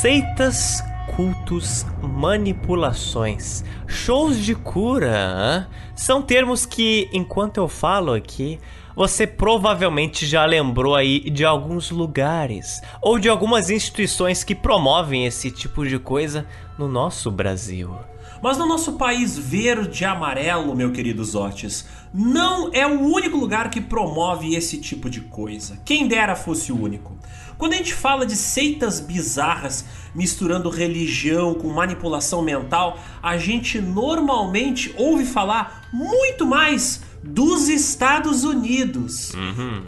Seitas, cultos, manipulações, shows de cura, hã? são termos que, enquanto eu falo aqui, você provavelmente já lembrou aí de alguns lugares ou de algumas instituições que promovem esse tipo de coisa no nosso Brasil. Mas no nosso país verde e amarelo, meu querido Zotes, não é o único lugar que promove esse tipo de coisa. Quem dera fosse o único. Quando a gente fala de seitas bizarras misturando religião com manipulação mental, a gente normalmente ouve falar muito mais dos Estados Unidos.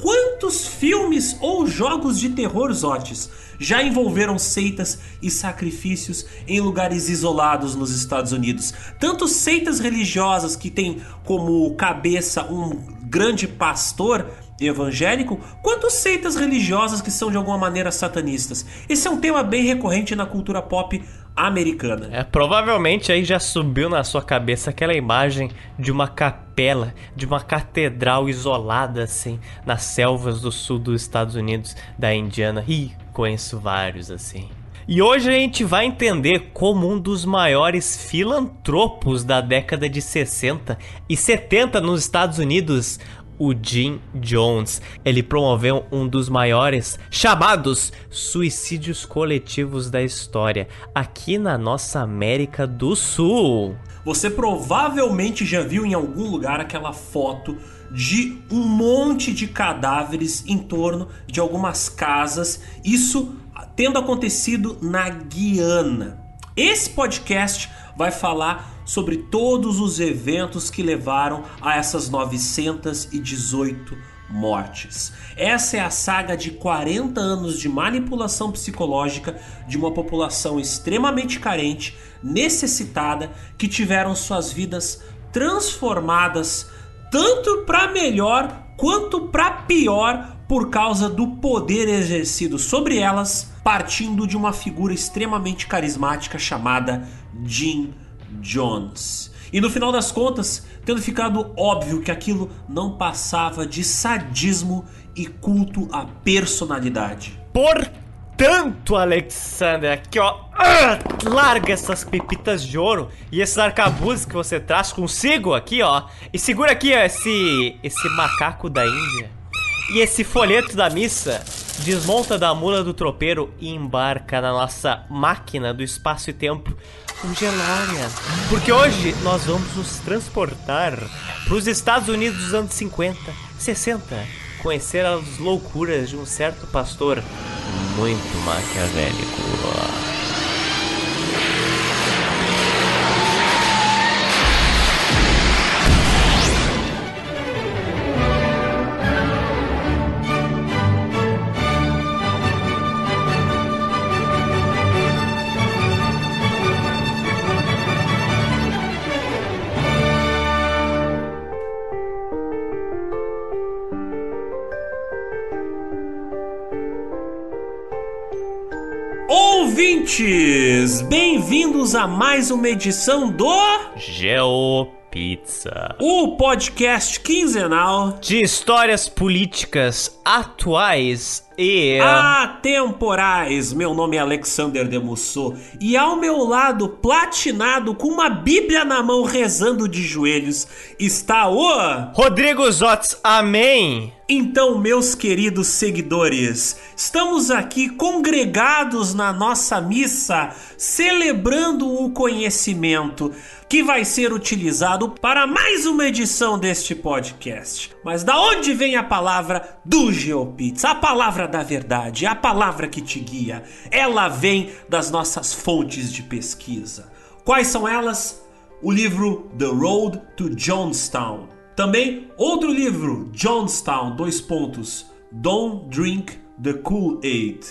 Quantos filmes ou jogos de terror, Zotes, já envolveram seitas e sacrifícios em lugares isolados nos Estados Unidos? Tanto seitas religiosas que têm como cabeça um grande pastor evangélico, quanto seitas religiosas que são de alguma maneira satanistas. Esse é um tema bem recorrente na cultura pop americana. É, provavelmente aí já subiu na sua cabeça aquela imagem de uma capela, de uma catedral isolada assim, nas selvas do sul dos Estados Unidos, da Indiana. Ih, conheço vários assim. E hoje a gente vai entender como um dos maiores filantropos da década de 60 e 70 nos Estados Unidos, o Jim Jones. Ele promoveu um dos maiores chamados suicídios coletivos da história aqui na nossa América do Sul. Você provavelmente já viu em algum lugar aquela foto de um monte de cadáveres em torno de algumas casas, isso tendo acontecido na Guiana. Esse podcast vai falar sobre todos os eventos que levaram a essas 918 mortes. Essa é a saga de 40 anos de manipulação psicológica de uma população extremamente carente, necessitada, que tiveram suas vidas transformadas tanto para melhor quanto para pior por causa do poder exercido sobre elas, partindo de uma figura extremamente carismática chamada Jim Jones. E no final das contas, tendo ficado óbvio que aquilo não passava de sadismo e culto à personalidade. Portanto, Alexander, aqui ó, ah, larga essas pepitas de ouro e esses arcabuzes que você traz consigo aqui ó, e segura aqui ó, esse esse macaco da Índia e esse folheto da missa. Desmonta da mula do tropeiro e embarca na nossa máquina do espaço e tempo, DeLorean. Porque hoje nós vamos nos transportar para os Estados Unidos dos anos 50, 60, conhecer as loucuras de um certo pastor muito maquiavélico. Bem-vindos a mais uma edição do GeoPizza. o podcast quinzenal De histórias políticas atuais e. atemporais. Meu nome é Alexander Demusso e ao meu lado, platinado com uma Bíblia na mão, rezando de joelhos, está o Rodrigo Zotz, amém! Então, meus queridos seguidores, estamos aqui congregados na nossa missa, celebrando o conhecimento que vai ser utilizado para mais uma edição deste podcast. Mas da onde vem a palavra do GeoPizza? A palavra da verdade, a palavra que te guia. Ela vem das nossas fontes de pesquisa. Quais são elas? O livro The Road to Jonestown. Também outro livro, Jonestown, dois pontos. Don't Drink the Kool-Aid.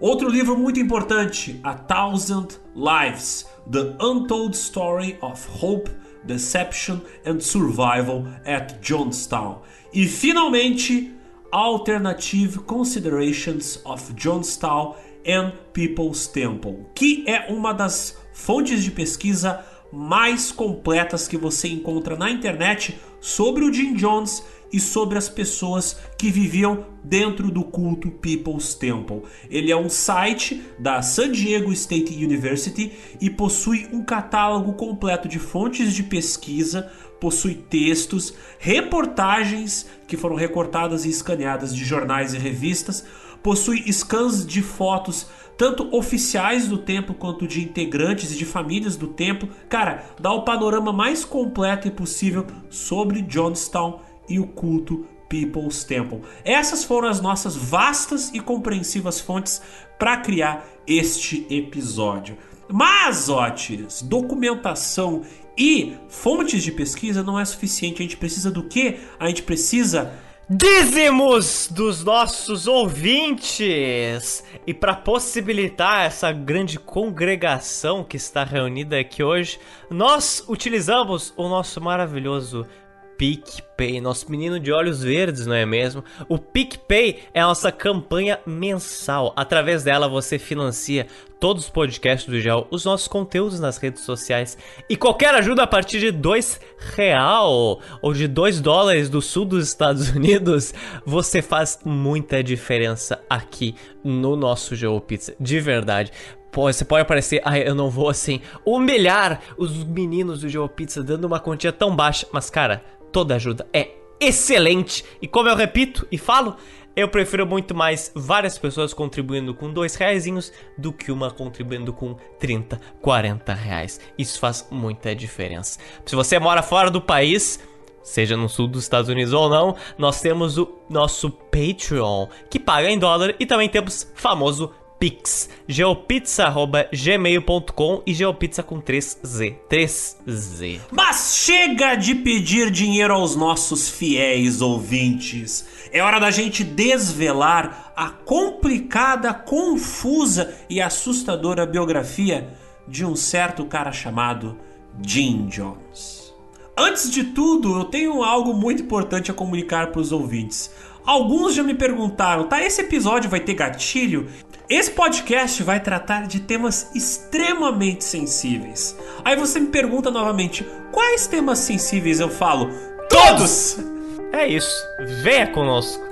Outro livro muito importante, A Thousand Lives, The Untold Story of Hope, Deception and Survival at Jonestown. E finalmente, Alternative Considerations of Jonestown and People's Temple, que é uma das fontes de pesquisa mais completas que você encontra na internet sobre o Jim Jones e sobre as pessoas que viviam dentro do culto People's Temple. Ele é um site da San Diego State University e possui um catálogo completo de fontes de pesquisa, possui textos, reportagens que foram recortadas e escaneadas de jornais e revistas, possui scans de fotos tanto oficiais do templo quanto de integrantes e de famílias do templo. Cara, dá o panorama mais completo e possível sobre Johnstown e o culto People's Temple. Essas foram as nossas vastas e compreensivas fontes para criar este episódio. Mas, Otis, documentação e fontes de pesquisa não é suficiente. A gente precisa do quê? A gente precisa dízimos dos nossos ouvintes. E para possibilitar essa grande congregação que está reunida aqui hoje, nós utilizamos o nosso maravilhoso PicPay, nosso menino de olhos verdes, não é mesmo? O PicPay é a nossa campanha mensal. Através dela você financia todos os podcasts do Gel, os nossos conteúdos nas redes sociais e qualquer ajuda a partir de dois real ou de dois dólares do sul dos Estados Unidos, você faz muita diferença aqui no nosso Geo Pizza, de verdade. Pô, você pode parecer, ah, eu não vou assim humilhar os meninos do Geo Pizza dando uma quantia tão baixa, mas cara, toda ajuda é excelente. E como eu repito e falo, eu prefiro muito mais várias pessoas contribuindo com dois reais do que uma contribuindo com 30, 40 reais. Isso faz muita diferença. Se você mora fora do país, seja no sul dos Estados Unidos ou não, nós temos o nosso Patreon, que paga em dólar, e também temos famoso Pix, geopizza.gmail.com e geopizza com 3Z. 3Z. Mas chega de pedir dinheiro aos nossos fiéis ouvintes. É hora da gente desvelar a complicada, confusa e assustadora biografia de um certo cara chamado Jim Jones. Antes de tudo, eu tenho algo muito importante a comunicar para os ouvintes. Alguns já me perguntaram, tá? Esse episódio vai ter gatilho? Esse podcast vai tratar de temas extremamente sensíveis. Aí você me pergunta novamente: quais temas sensíveis eu falo? Todos! É isso, venha conosco.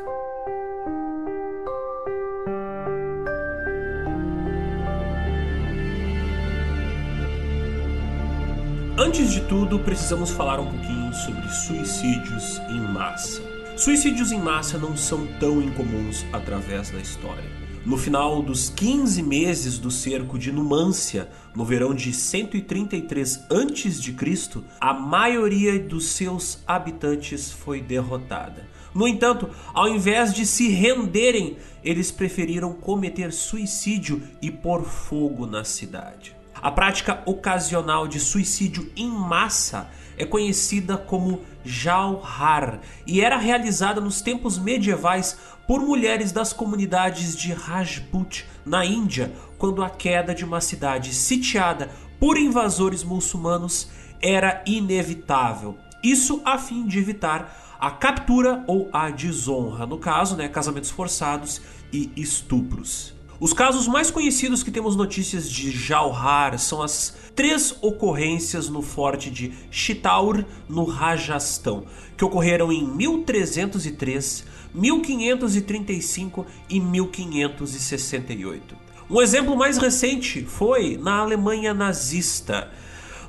Antes de tudo, precisamos falar um pouquinho sobre suicídios em massa. Suicídios em massa não são tão incomuns através da história. No final dos 15 meses do cerco de Numância, no verão de 133 a.C., a maioria dos seus habitantes foi derrotada. No entanto, ao invés de se renderem, eles preferiram cometer suicídio e pôr fogo na cidade. A prática ocasional de suicídio em massa é conhecida como Jauhar e era realizada nos tempos medievais por mulheres das comunidades de Rajput na Índia, quando a queda de uma cidade sitiada por invasores muçulmanos era inevitável. Isso a fim de evitar a captura ou a desonra, no caso, né, casamentos forçados e estupros. Os casos mais conhecidos que temos notícias de Jauhar são as três ocorrências no forte de Chitaur, no Rajastão, que ocorreram em 1303, 1535 e 1568. Um exemplo mais recente foi na Alemanha nazista.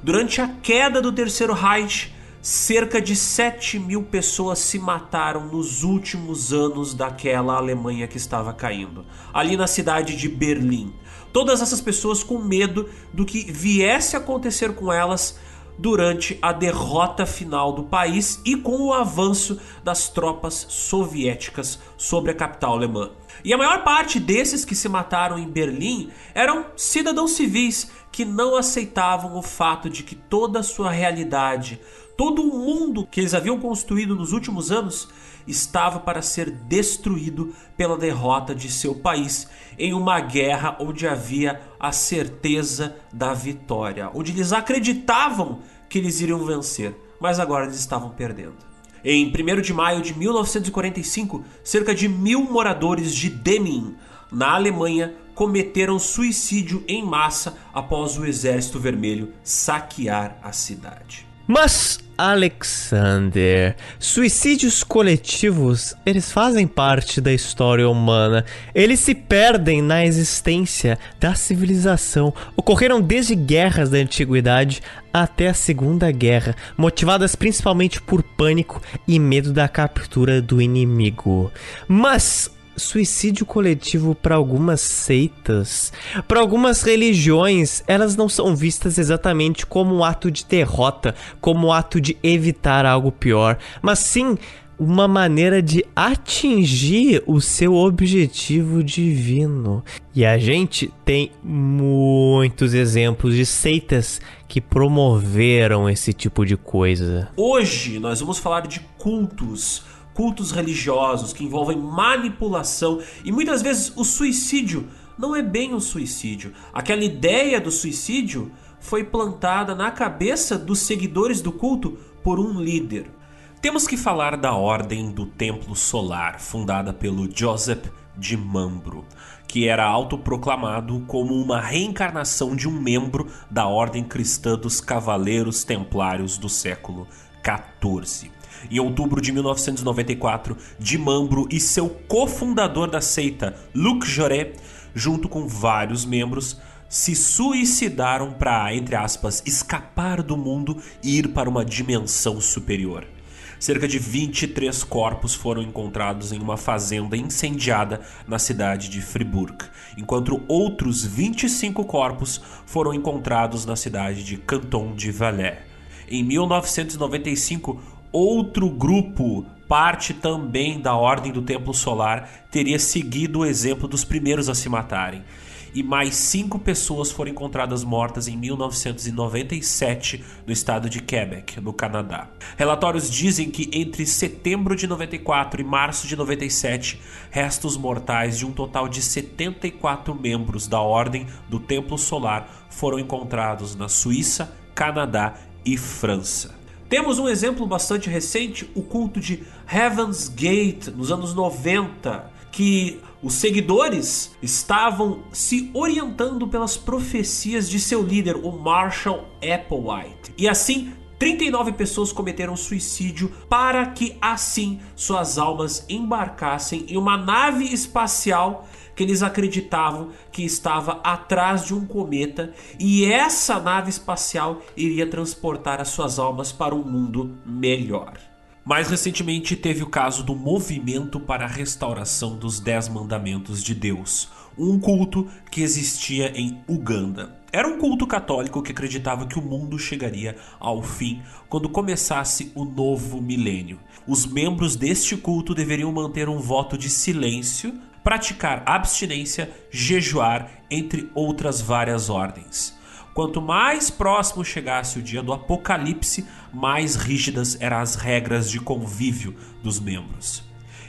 Durante a queda do Terceiro Reich, cerca de 7 mil pessoas se mataram nos últimos anos daquela Alemanha que estava caindo, ali na cidade de Berlim. Todas essas pessoas com medo do que viesse a acontecer com elas durante a derrota final do país e com o avanço das tropas soviéticas sobre a capital alemã. E a maior parte desses que se mataram em Berlim eram cidadãos civis que não aceitavam o fato de que toda a sua realidade, todo o mundo que eles haviam construído nos últimos anos estava para ser destruído pela derrota de seu país em uma guerra onde havia a certeza da vitória, onde eles acreditavam que eles iriam vencer, mas agora eles estavam perdendo. Em 1 de maio de 1945, cerca de mil moradores de Demmin, na Alemanha, cometeram suicídio em massa após o Exército Vermelho saquear a cidade. Mas, Alexander, suicídios coletivos, eles fazem parte da história humana. Eles se perdem na existência da civilização. Ocorreram desde guerras da antiguidade até a Segunda Guerra, motivadas principalmente por pânico e medo da captura do inimigo. Mas suicídio coletivo para algumas seitas, para algumas religiões, elas não são vistas exatamente como um ato de derrota, como um ato de evitar algo pior, mas sim uma maneira de atingir o seu objetivo divino. E a gente tem muitos exemplos de seitas que promoveram esse tipo de coisa. Hoje nós vamos falar de cultos cultos religiosos que envolvem manipulação e muitas vezes o suicídio não é bem um suicídio. Aquela ideia do suicídio foi plantada na cabeça dos seguidores do culto por um líder. Temos que falar da Ordem do Templo Solar, fundada pelo Joseph de Mambro, que era autoproclamado como uma reencarnação de um membro da Ordem Cristã dos Cavaleiros Templários do século XIV. Em outubro de 1994, Dimambro e seu cofundador da seita, Luc Joré, junto com vários membros, se suicidaram para, entre aspas, escapar do mundo e ir para uma dimensão superior. Cerca de 23 corpos foram encontrados em uma fazenda incendiada na cidade de Fribourg, enquanto outros 25 corpos foram encontrados na cidade de Canton de Valais. Em 1995, outro grupo, parte também da Ordem do Templo Solar, teria seguido o exemplo dos primeiros a se matarem. E mais cinco pessoas foram encontradas mortas em 1997 no estado de Quebec, no Canadá. Relatórios dizem que entre setembro de 94 e março de 97, restos mortais de um total de 74 membros da Ordem do Templo Solar foram encontrados na Suíça, Canadá e França. Temos um exemplo bastante recente, o culto de Heaven's Gate, nos anos 90, que os seguidores estavam se orientando pelas profecias de seu líder, o Marshall Applewhite. E assim, 39 pessoas cometeram suicídio para que assim suas almas embarcassem em uma nave espacial que eles acreditavam que estava atrás de um cometa e essa nave espacial iria transportar as suas almas para um mundo melhor. Mais recentemente teve o caso do Movimento para a Restauração dos Dez Mandamentos de Deus, um culto que existia em Uganda. Era um culto católico que acreditava que o mundo chegaria ao fim quando começasse o novo milênio. Os membros deste culto deveriam manter um voto de silêncio praticar abstinência, jejuar, entre outras várias ordens. Quanto mais próximo chegasse o dia do apocalipse, mais rígidas eram as regras de convívio dos membros.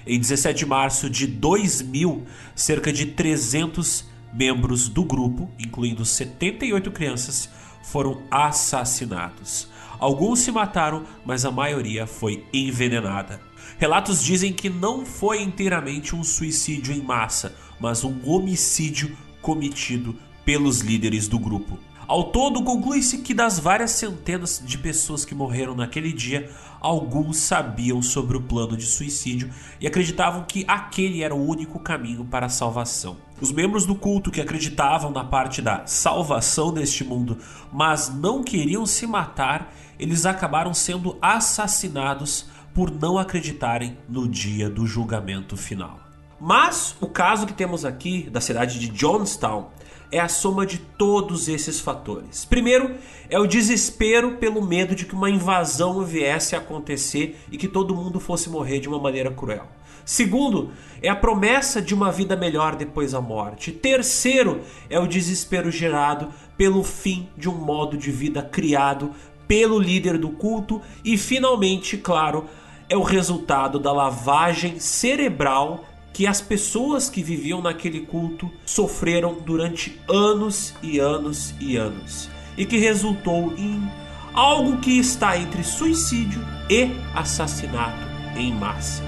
Em 17 de março de 2000, cerca de 300 membros do grupo, incluindo 78 crianças, foram assassinados. Alguns se mataram, mas a maioria foi envenenada. Relatos dizem que não foi inteiramente um suicídio em massa, mas um homicídio cometido pelos líderes do grupo. Ao todo, conclui-se que das várias centenas de pessoas que morreram naquele dia, alguns sabiam sobre o plano de suicídio e acreditavam que aquele era o único caminho para a salvação. Os membros do culto que acreditavam na parte da salvação deste mundo, mas não queriam se matar, eles acabaram sendo assassinados por não acreditarem no dia do julgamento final. Mas o caso que temos aqui da cidade de Johnstown é a soma de todos esses fatores. Primeiro, é o desespero pelo medo de que uma invasão viesse a acontecer e que todo mundo fosse morrer de uma maneira cruel. Segundo, é a promessa de uma vida melhor depois da morte. Terceiro, é o desespero gerado pelo fim de um modo de vida criado pelo líder do culto e finalmente, claro, é o resultado da lavagem cerebral que as pessoas que viviam naquele culto sofreram durante anos e anos e anos e que resultou em algo que está entre suicídio e assassinato em massa.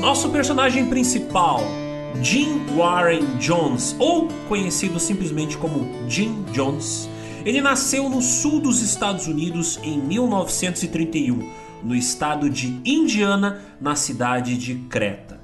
Nosso personagem principal Jim Warren Jones, ou conhecido simplesmente como Jim Jones, ele nasceu no sul dos Estados Unidos em 1931, no estado de Indiana, na cidade de Creta.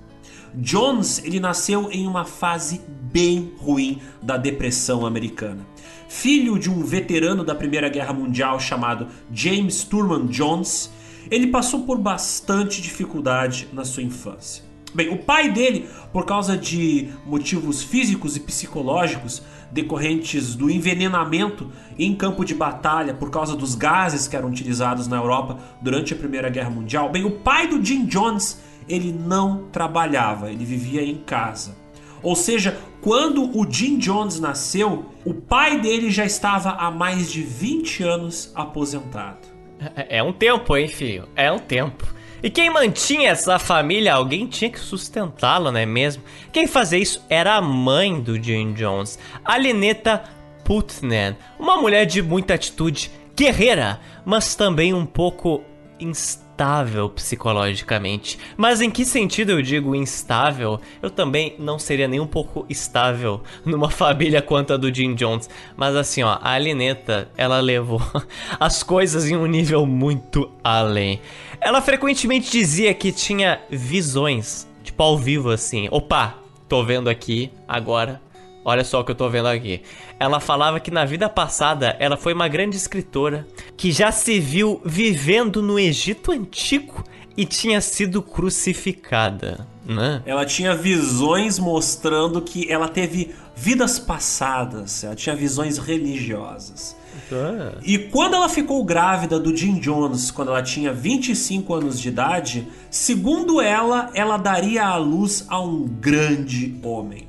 Jones ele nasceu em uma fase bem ruim da depressão americana. Filho de um veterano da Primeira Guerra Mundial chamado James Turman Jones, ele passou por bastante dificuldade na sua infância. Bem, o pai dele, por causa de motivos físicos e psicológicos decorrentes do envenenamento em campo de batalha por causa dos gases que eram utilizados na Europa durante a Primeira Guerra Mundial, bem, o pai do Jim Jones, ele não trabalhava, ele vivia em casa. Ou seja, quando o Jim Jones nasceu, o pai dele já estava há mais de 20 anos aposentado. É, é um tempo, hein, filho? É um tempo. E quem mantinha essa família, alguém tinha que sustentá-la, não é mesmo? Quem fazia isso era a mãe do Jim Jones, a Lineta Putnam, uma mulher de muita atitude, guerreira, mas também um pouco instável instável psicologicamente. Mas em que sentido eu digo instável? Eu também não seria nem um pouco estável numa família quanto a do Jim Jones. Mas assim, ó, a Alineta, ela levou as coisas em um nível muito além. Ela frequentemente dizia que tinha visões, tipo ao vivo assim. Opa, tô vendo aqui agora Olha só o que eu tô vendo aqui. Ela falava que na vida passada ela foi uma grande escritora que já se viu vivendo no Egito Antigo e tinha sido crucificada. Né? Ela tinha visões mostrando que ela teve vidas passadas, ela tinha visões religiosas. Ah. E quando ela ficou grávida do Jim Jones, quando ela tinha 25 anos de idade, segundo ela, ela daria à luz a um grande homem.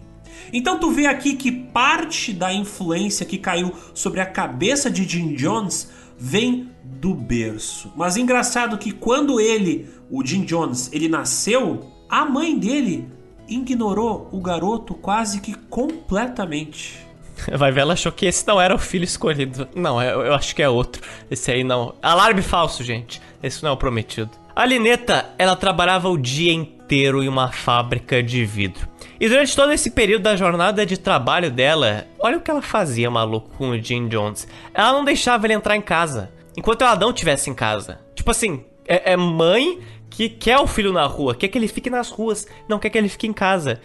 Então tu vê aqui que parte da influência que caiu sobre a cabeça de Jim Jones vem do berço. Mas engraçado que quando ele, o Jim Jones, ele nasceu, a mãe dele ignorou o garoto quase que completamente. Vai ver, ela achou que esse não era o filho escolhido. Não, eu, eu acho que é outro. Esse aí não. Alarme falso, gente. Esse não é o prometido. A Lineta, ela trabalhava o dia inteiro em uma fábrica de vidro. E durante todo esse período da jornada de trabalho dela, olha o que ela fazia, maluco, com o Jim Jones. Ela não deixava ele entrar em casa, enquanto ela não estivesse em casa. Tipo assim, é, é mãe que quer o filho na rua, quer que ele fique nas ruas, não quer que ele fique em casa.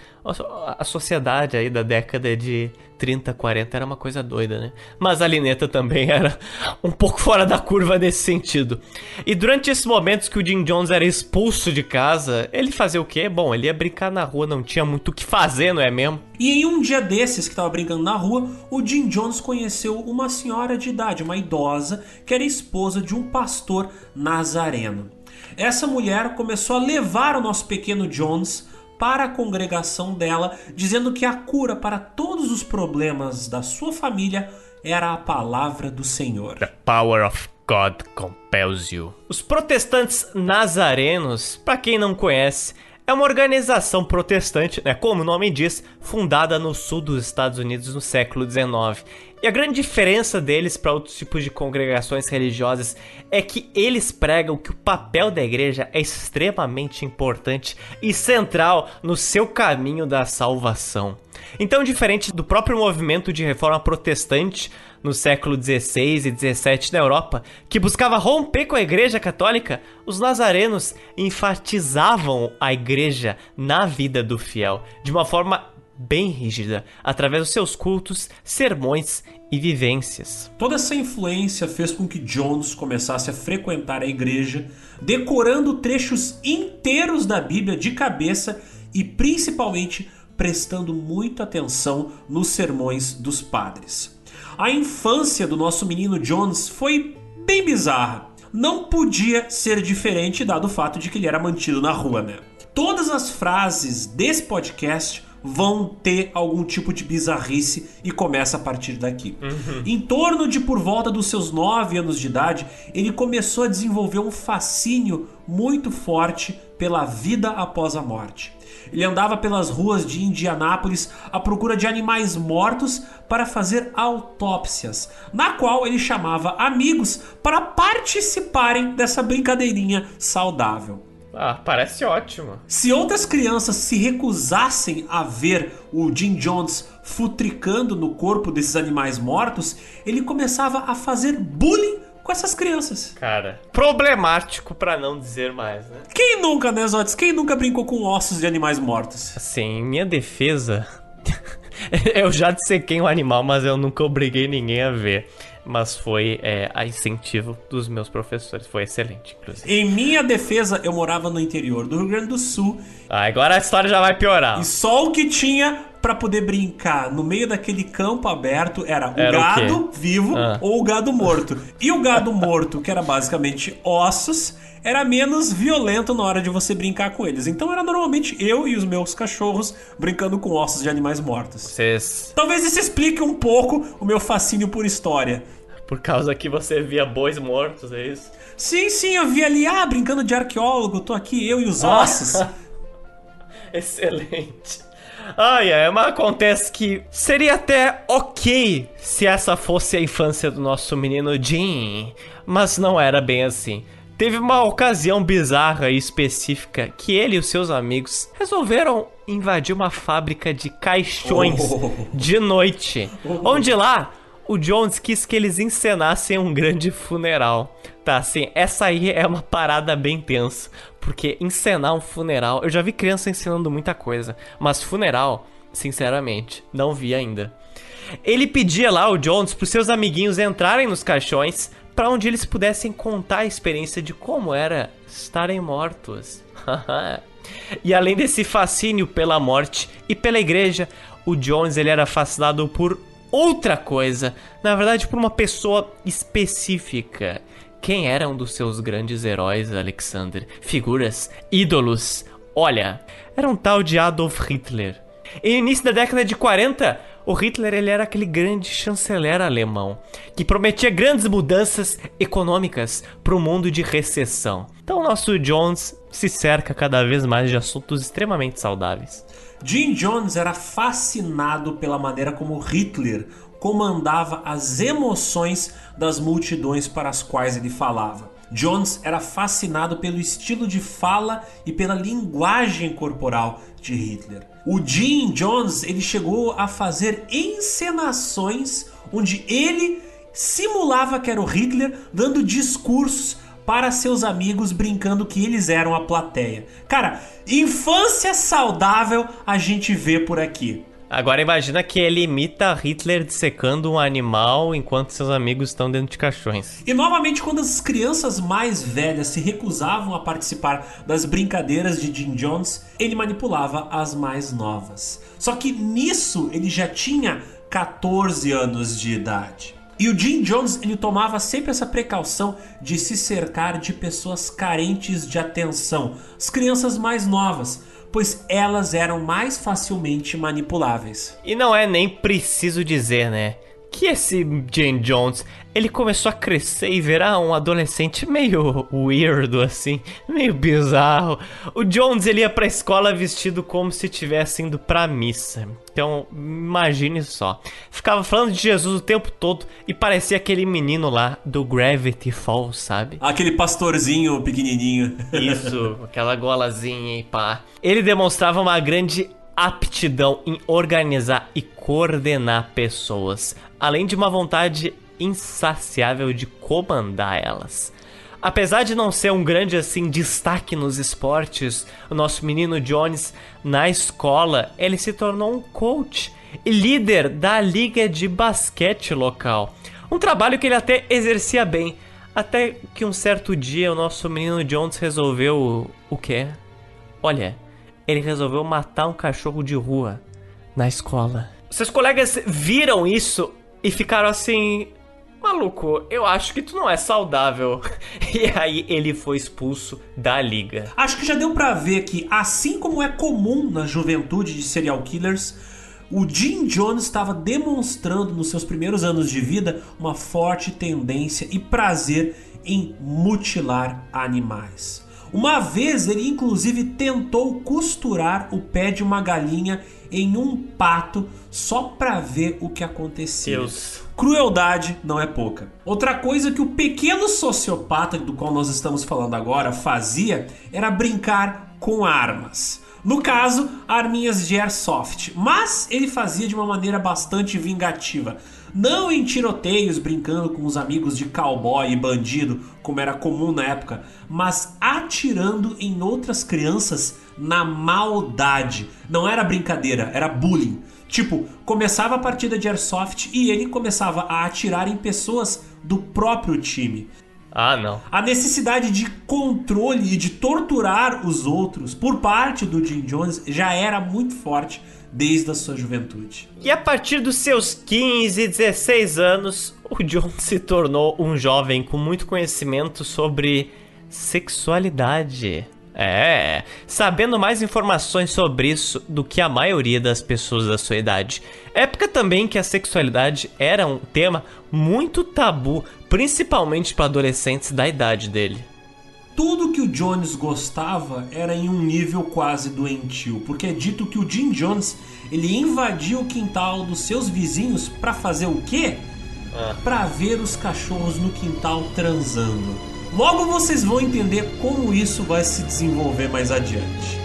A sociedade aí da década de 30, 40 era uma coisa doida, né? Mas a Lineta também era um pouco fora da curva nesse sentido. E durante esses momentos que o Jim Jones era expulso de casa, ele fazia o quê? Bom, ele ia brincar na rua, não tinha muito o que fazer, não é mesmo? E em um dia desses que estava brincando na rua, o Jim Jones conheceu uma senhora de idade, uma idosa, que era esposa de um pastor nazareno. Essa mulher começou a levar o nosso pequeno Jones para a congregação dela, dizendo que a cura para todos os problemas da sua família era a palavra do Senhor. The power of God compels you. Os protestantes nazarenos, para quem não conhece, é uma organização protestante, né, como o nome diz, fundada no sul dos Estados Unidos no século XIX. E a grande diferença deles para outros tipos de congregações religiosas é que eles pregam que o papel da igreja é extremamente importante e central no seu caminho da salvação. Então, diferente do próprio movimento de reforma protestante no século XVI e XVII na Europa, que buscava romper com a Igreja Católica, os nazarenos enfatizavam a Igreja na vida do fiel de uma forma bem rígida, através dos seus cultos, sermões e vivências. Toda essa influência fez com que Jones começasse a frequentar a igreja, decorando trechos inteiros da Bíblia de cabeça e principalmente prestando muita atenção nos sermões dos padres. A infância do nosso menino Jones foi bem bizarra. Não podia ser diferente dado o fato de que ele era mantido na rua, né? Todas as frases desse podcast vão ter algum tipo de bizarrice e começa a partir daqui. Uhum. Em torno de por volta dos seus 9 anos de idade, ele começou a desenvolver um fascínio muito forte pela vida após a morte. Ele andava pelas ruas de Indianápolis à procura de animais mortos para fazer autópsias, na qual ele chamava amigos para participarem dessa brincadeirinha saudável. Ah, parece ótimo. Se outras crianças se recusassem a ver o Jim Jones futricando no corpo desses animais mortos, ele começava a fazer bullying com essas crianças. Cara, problemático para não dizer mais, né? Quem nunca, né, Zotes? Quem nunca brincou com ossos de animais mortos? Assim, em minha defesa, eu já dissequei um animal, mas eu nunca obriguei ninguém a ver mas foi é, a incentivo dos meus professores. Foi excelente, inclusive. Em minha defesa, eu morava no interior do Rio Grande do Sul. Ah, agora a história já vai piorar. E só o que tinha para poder brincar no meio daquele campo aberto era o era gado o vivo ah. ou o gado morto. E o gado morto, que era basicamente ossos, era menos violento na hora de você brincar com eles. Então era normalmente eu e os meus cachorros brincando com ossos de animais mortos. Vocês... Talvez isso explique um pouco o meu fascínio por história. Por causa que você via bois mortos, é isso? Sim, sim, eu vi ali, ah, brincando de arqueólogo, tô aqui, eu e os ossos. Excelente. Ai, ai, mas acontece que seria até ok se essa fosse a infância do nosso menino Jim, mas não era bem assim. Teve uma ocasião bizarra e específica que ele e os seus amigos resolveram invadir uma fábrica de caixões oh. de noite. Oh. Onde lá o Jones quis que eles encenassem um grande funeral. Tá, assim, essa aí é uma parada bem tensa. Porque encenar um funeral. Eu já vi criança ensinando muita coisa. Mas funeral, sinceramente, não vi ainda. Ele pedia lá, o Jones, pros seus amiguinhos entrarem nos caixões para onde eles pudessem contar a experiência de como era estarem mortos. e além desse fascínio pela morte e pela igreja, o Jones ele era fascinado por outra coisa, na verdade por uma pessoa específica. Quem era um dos seus grandes heróis, Alexander? Figuras, ídolos. Olha, era um tal de Adolf Hitler. E início da década de 40, o Hitler ele era aquele grande chanceler alemão que prometia grandes mudanças econômicas para o mundo de recessão. Então, o nosso Jones se cerca cada vez mais de assuntos extremamente saudáveis. Jim Jones era fascinado pela maneira como Hitler comandava as emoções das multidões para as quais ele falava. Jones era fascinado pelo estilo de fala e pela linguagem corporal de Hitler. O Jim Jones ele chegou a fazer encenações onde ele simulava que era o Hitler dando discursos para seus amigos brincando que eles eram a plateia. Cara, infância saudável a gente vê por aqui. Agora imagina que ele imita Hitler dissecando um animal enquanto seus amigos estão dentro de caixões. E novamente, quando as crianças mais velhas se recusavam a participar das brincadeiras de Jim Jones, ele manipulava as mais novas. Só que nisso ele já tinha 14 anos de idade. E o Jim Jones ele tomava sempre essa precaução de se cercar de pessoas carentes de atenção, as crianças mais novas pois elas eram mais facilmente manipuláveis. E não é nem preciso dizer, né? Que esse Jane Jones, ele começou a crescer e virar um adolescente meio weirdo, assim, meio bizarro. O Jones, ele ia pra escola vestido como se estivesse indo pra missa. Então, imagine só. Ficava falando de Jesus o tempo todo e parecia aquele menino lá do Gravity Falls, sabe? Aquele pastorzinho pequenininho. Isso, aquela golazinha e pá. Ele demonstrava uma grande aptidão em organizar e coordenar pessoas, além de uma vontade insaciável de comandar elas. Apesar de não ser um grande assim destaque nos esportes, o nosso menino Jones na escola, ele se tornou um coach e líder da liga de basquete local. Um trabalho que ele até exercia bem, até que um certo dia o nosso menino Jones resolveu o, quê? Olha, ele resolveu matar um cachorro de rua na escola. Seus colegas viram isso e ficaram assim: Maluco, eu acho que tu não é saudável. E aí ele foi expulso da liga. Acho que já deu para ver que, assim como é comum na juventude de serial killers, o Jim Jones estava demonstrando nos seus primeiros anos de vida uma forte tendência e prazer em mutilar animais. Uma vez ele inclusive tentou costurar o pé de uma galinha em um pato só para ver o que acontecia. Deus. Crueldade não é pouca. Outra coisa que o pequeno sociopata do qual nós estamos falando agora fazia era brincar com armas. No caso, arminhas de airsoft, mas ele fazia de uma maneira bastante vingativa. Não em tiroteios brincando com os amigos de cowboy e bandido, como era comum na época, mas atirando em outras crianças na maldade. Não era brincadeira, era bullying. Tipo, começava a partida de airsoft e ele começava a atirar em pessoas do próprio time. Ah, não. A necessidade de controle e de torturar os outros por parte do Jim Jones já era muito forte desde a sua juventude. E a partir dos seus 15, 16 anos, o John se tornou um jovem com muito conhecimento sobre sexualidade. É, sabendo mais informações sobre isso do que a maioria das pessoas da sua idade. Época também que a sexualidade era um tema muito tabu, principalmente para adolescentes da idade dele. Tudo que o Jones gostava era em um nível quase doentio, porque é dito que o Jim Jones ele invadiu o quintal dos seus vizinhos para fazer o quê? Ah. Para ver os cachorros no quintal transando. Logo vocês vão entender como isso vai se desenvolver mais adiante.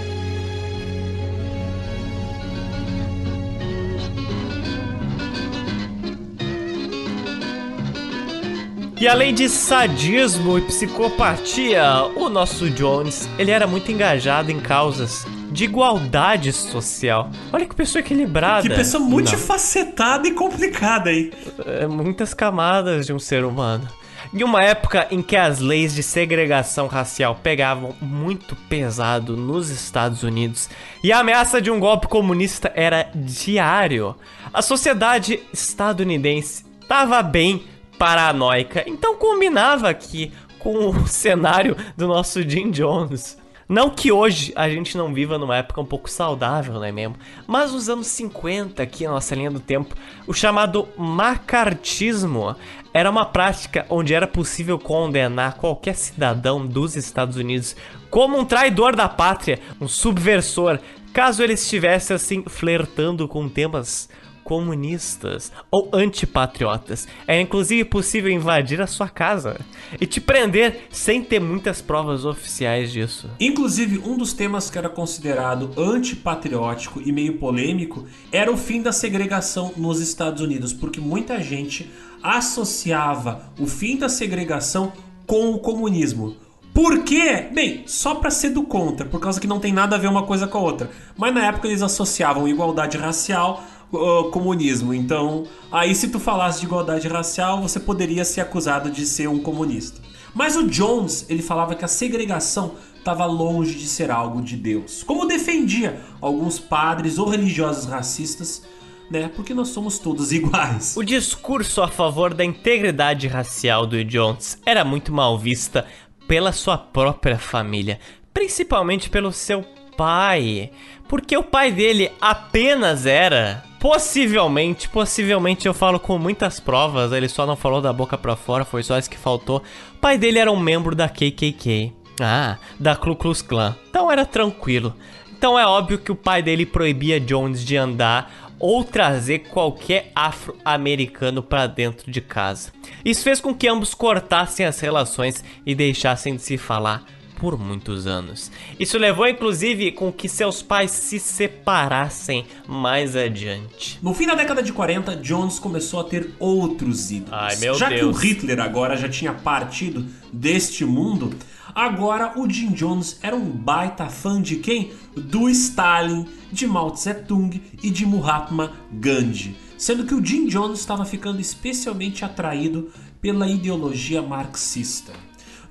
E além de sadismo e psicopatia, o nosso Jones, ele era muito engajado em causas de igualdade social. Olha que pessoa equilibrada. Que pessoa multifacetada e complicada aí. É, muitas camadas de um ser humano. Em uma época em que as leis de segregação racial pegavam muito pesado nos Estados Unidos e a ameaça de um golpe comunista era diário, a sociedade estadunidense estava bem paranoica, então combinava aqui com o cenário do nosso Jim Jones. Não que hoje a gente não viva numa época um pouco saudável, não é mesmo? Mas nos anos 50, aqui na nossa linha do tempo, o chamado macartismo era uma prática onde era possível condenar qualquer cidadão dos Estados Unidos como um traidor da pátria, um subversor, caso ele estivesse assim flertando com temas comunistas ou antipatriotas. É inclusive possível invadir a sua casa e te prender sem ter muitas provas oficiais disso. Inclusive, um dos temas que era considerado antipatriótico e meio polêmico era o fim da segregação nos Estados Unidos, porque muita gente associava o fim da segregação com o comunismo. Por quê? Bem, só para ser do contra, por causa que não tem nada a ver uma coisa com a outra. Mas na época eles associavam igualdade racial uh, comunismo. Então, aí se tu falasse de igualdade racial, você poderia ser acusado de ser um comunista. Mas o Jones, ele falava que a segregação estava longe de ser algo de Deus. Como defendia alguns padres ou religiosos racistas, né? Porque nós somos todos iguais. O discurso a favor da integridade racial do Jones era muito mal vista pela sua própria família, principalmente pelo seu pai, porque o pai dele apenas era possivelmente, possivelmente eu falo com muitas provas, ele só não falou da boca para fora, foi só isso que faltou. O pai dele era um membro da KKK. Ah, da Ku Klux Klan. Então era tranquilo. Então é óbvio que o pai dele proibia Jones de andar ou trazer qualquer afro-americano para dentro de casa. Isso fez com que ambos cortassem as relações e deixassem de se falar por muitos anos. Isso levou inclusive com que seus pais se separassem mais adiante. No fim da década de 40, Jones começou a ter outros ídolos. Ai, meu já Deus. que o Hitler agora já tinha partido deste mundo, agora o Jim Jones era um baita fã de quem? Do Stalin, de Mao Tse Tung e de Mahatma Gandhi. Sendo que o Jim Jones estava ficando especialmente atraído pela ideologia marxista.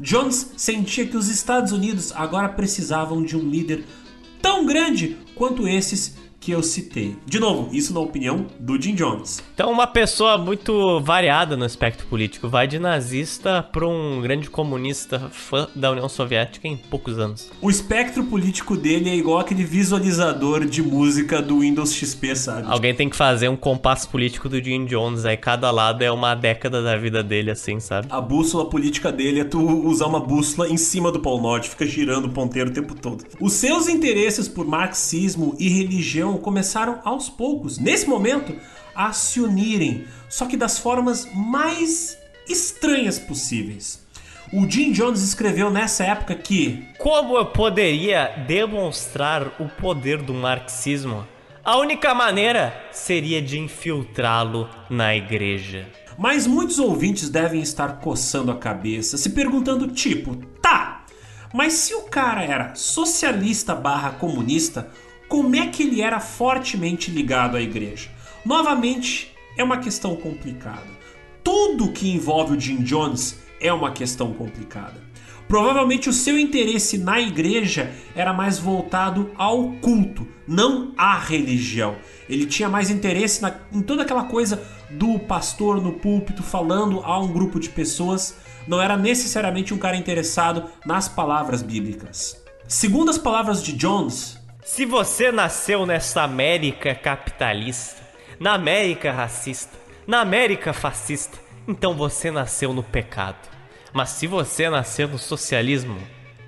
Jones sentia que os Estados Unidos agora precisavam de um líder tão grande quanto esses que eu citei. De novo, isso na opinião do Jim Jones. Então, uma pessoa muito variada no espectro político. Vai de nazista para um grande comunista fã da União Soviética em poucos anos. O espectro político dele é igual aquele visualizador de música do Windows XP, sabe? Alguém tem que fazer um compasso político do Jim Jones. Aí cada lado é uma década da vida dele, assim, sabe? A bússola política dele é tu usar uma bússola em cima do Polo Norte, fica girando o ponteiro o tempo todo. Os seus interesses por marxismo e religião começaram aos poucos, nesse momento, a se unirem, só que das formas mais estranhas possíveis. O Jim Jones escreveu nessa época que Como eu poderia demonstrar o poder do marxismo? A única maneira seria de infiltrá-lo na igreja. Mas muitos ouvintes devem estar coçando a cabeça, se perguntando tipo, tá, mas se o cara era socialista barra comunista, como é que ele era fortemente ligado à igreja? Novamente, é uma questão complicada. Tudo que envolve o Jim Jones é uma questão complicada. Provavelmente o seu interesse na igreja era mais voltado ao culto, não à religião. Ele tinha mais interesse na, em toda aquela coisa do pastor no púlpito falando a um grupo de pessoas. Não era necessariamente um cara interessado nas palavras bíblicas. Segundo as palavras de Jones, Se você nasceu nessa América capitalista, na América racista, na América fascista, então você nasceu no pecado. Mas se você nasceu no socialismo,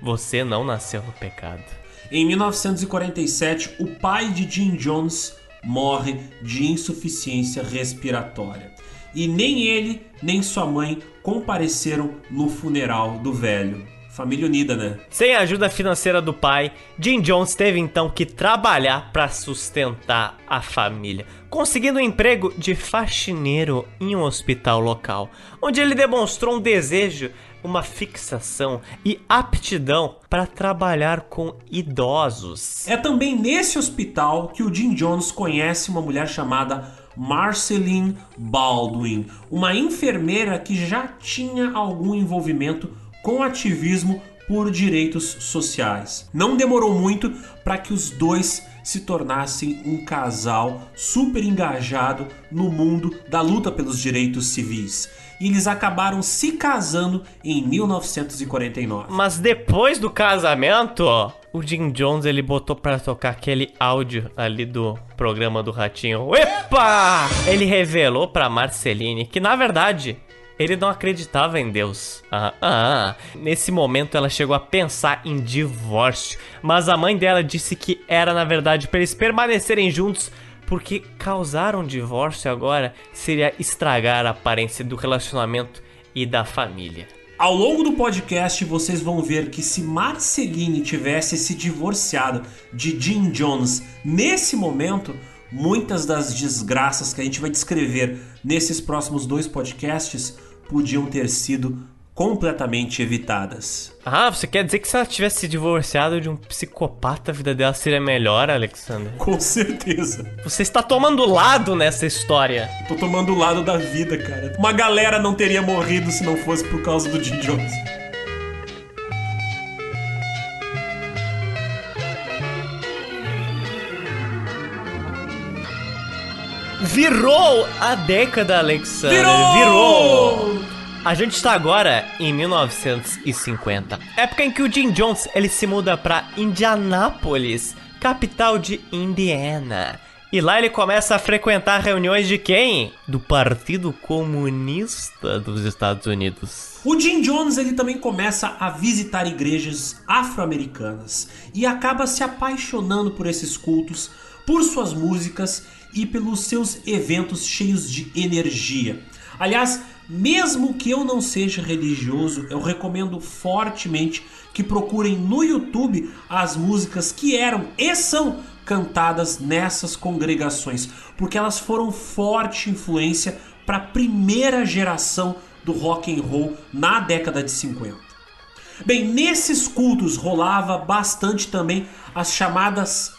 você não nasceu no pecado. Em 1947, o pai de Jim Jones morre de insuficiência respiratória. E nem ele, nem sua mãe compareceram no funeral do velho. Família unida, né? Sem a ajuda financeira do pai, Jim Jones teve então que trabalhar para sustentar a família, conseguindo um emprego de faxineiro em um hospital local, onde ele demonstrou um desejo, uma fixação e aptidão para trabalhar com idosos. É também nesse hospital que o Jim Jones conhece uma mulher chamada Marceline Baldwin, uma enfermeira que já tinha algum envolvimento com ativismo por direitos sociais. Não demorou muito para que os dois se tornassem um casal super engajado no mundo da luta pelos direitos civis. E eles acabaram se casando em 1949. Mas depois do casamento, o Jim Jones ele botou para tocar aquele áudio ali do programa do Ratinho. Epa! Ele revelou para Marceline que na verdade ele não acreditava em Deus. Ah, ah, nesse momento ela chegou a pensar em divórcio, mas a mãe dela disse que era na verdade para eles permanecerem juntos porque causar um divórcio agora seria estragar a aparência do relacionamento e da família. Ao longo do podcast, vocês vão ver que se Marceline tivesse se divorciado de Jim Jones nesse momento, muitas das desgraças que a gente vai descrever nesses próximos dois podcasts podiam ter sido completamente evitadas. Ah, você quer dizer que se ela tivesse se divorciado de um psicopata, a vida dela seria melhor, Alexander? Com certeza. Você está tomando lado nessa história. Tô tomando o lado da vida, cara. Uma galera não teria morrido se não fosse por causa do Jim Jones. Virou a década, Alexander. Virou! Virou! A gente está agora em 1950, época em que o Jim Jones ele se muda para Indianápolis, capital de Indiana. E lá ele começa a frequentar reuniões de quem? Do Partido Comunista dos Estados Unidos. O Jim Jones ele também começa a visitar igrejas afro-americanas e acaba se apaixonando por esses cultos, por suas músicas e pelos seus eventos cheios de energia. Aliás, mesmo que eu não seja religioso, eu recomendo fortemente que procurem no YouTube as músicas que eram e são cantadas nessas congregações, porque elas foram forte influência para a primeira geração do rock and roll na década de 50. Bem, nesses cultos rolava bastante também as chamadas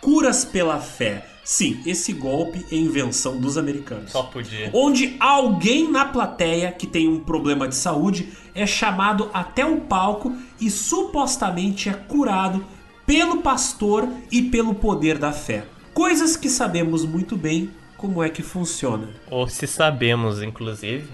curas pela fé. Sim, esse golpe é invenção dos americanos. Só podia. Onde alguém na plateia que tem um problema de saúde é chamado até o palco e supostamente é curado pelo pastor e pelo poder da fé. Coisas que sabemos muito bem como é que funciona. Ou se sabemos, inclusive.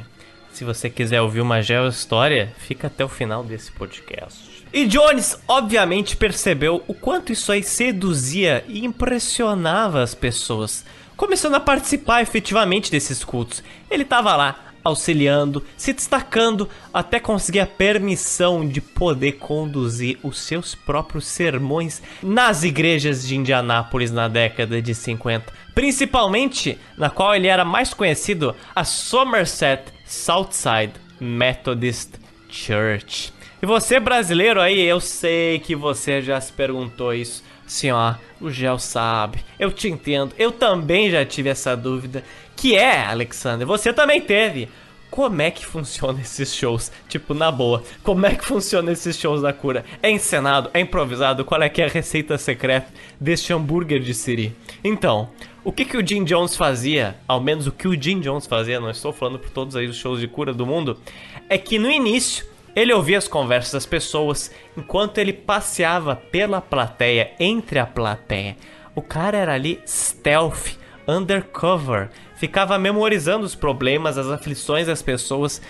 Se você quiser ouvir uma geo história, fica até o final desse podcast. E Jones, obviamente, percebeu o quanto isso aí seduzia e impressionava as pessoas, começando a participar efetivamente desses cultos. Ele estava lá, auxiliando, se destacando até conseguir a permissão de poder conduzir os seus próprios sermões nas igrejas de Indianápolis na década de 50, principalmente na qual ele era mais conhecido, a Somerset Southside Methodist Church. E você brasileiro aí, eu sei que você já se perguntou isso. Assim, ó, o Gel sabe, eu te entendo, eu também já tive essa dúvida. Que é, Alexander, você também teve. Como é que funciona esses shows? Tipo, na boa, como é que funciona esses shows da cura? É encenado? É improvisado? Qual é que é a receita secreta deste hambúrguer de Siri? Então, o que, que o Jim Jones fazia, ao menos o que o Jim Jones fazia, não estou falando por todos aí os shows de cura do mundo, é que no início ele ouvia as conversas das pessoas enquanto ele passeava pela plateia, entre a plateia. O cara era ali stealth, undercover, ficava memorizando os problemas, as aflições das pessoas.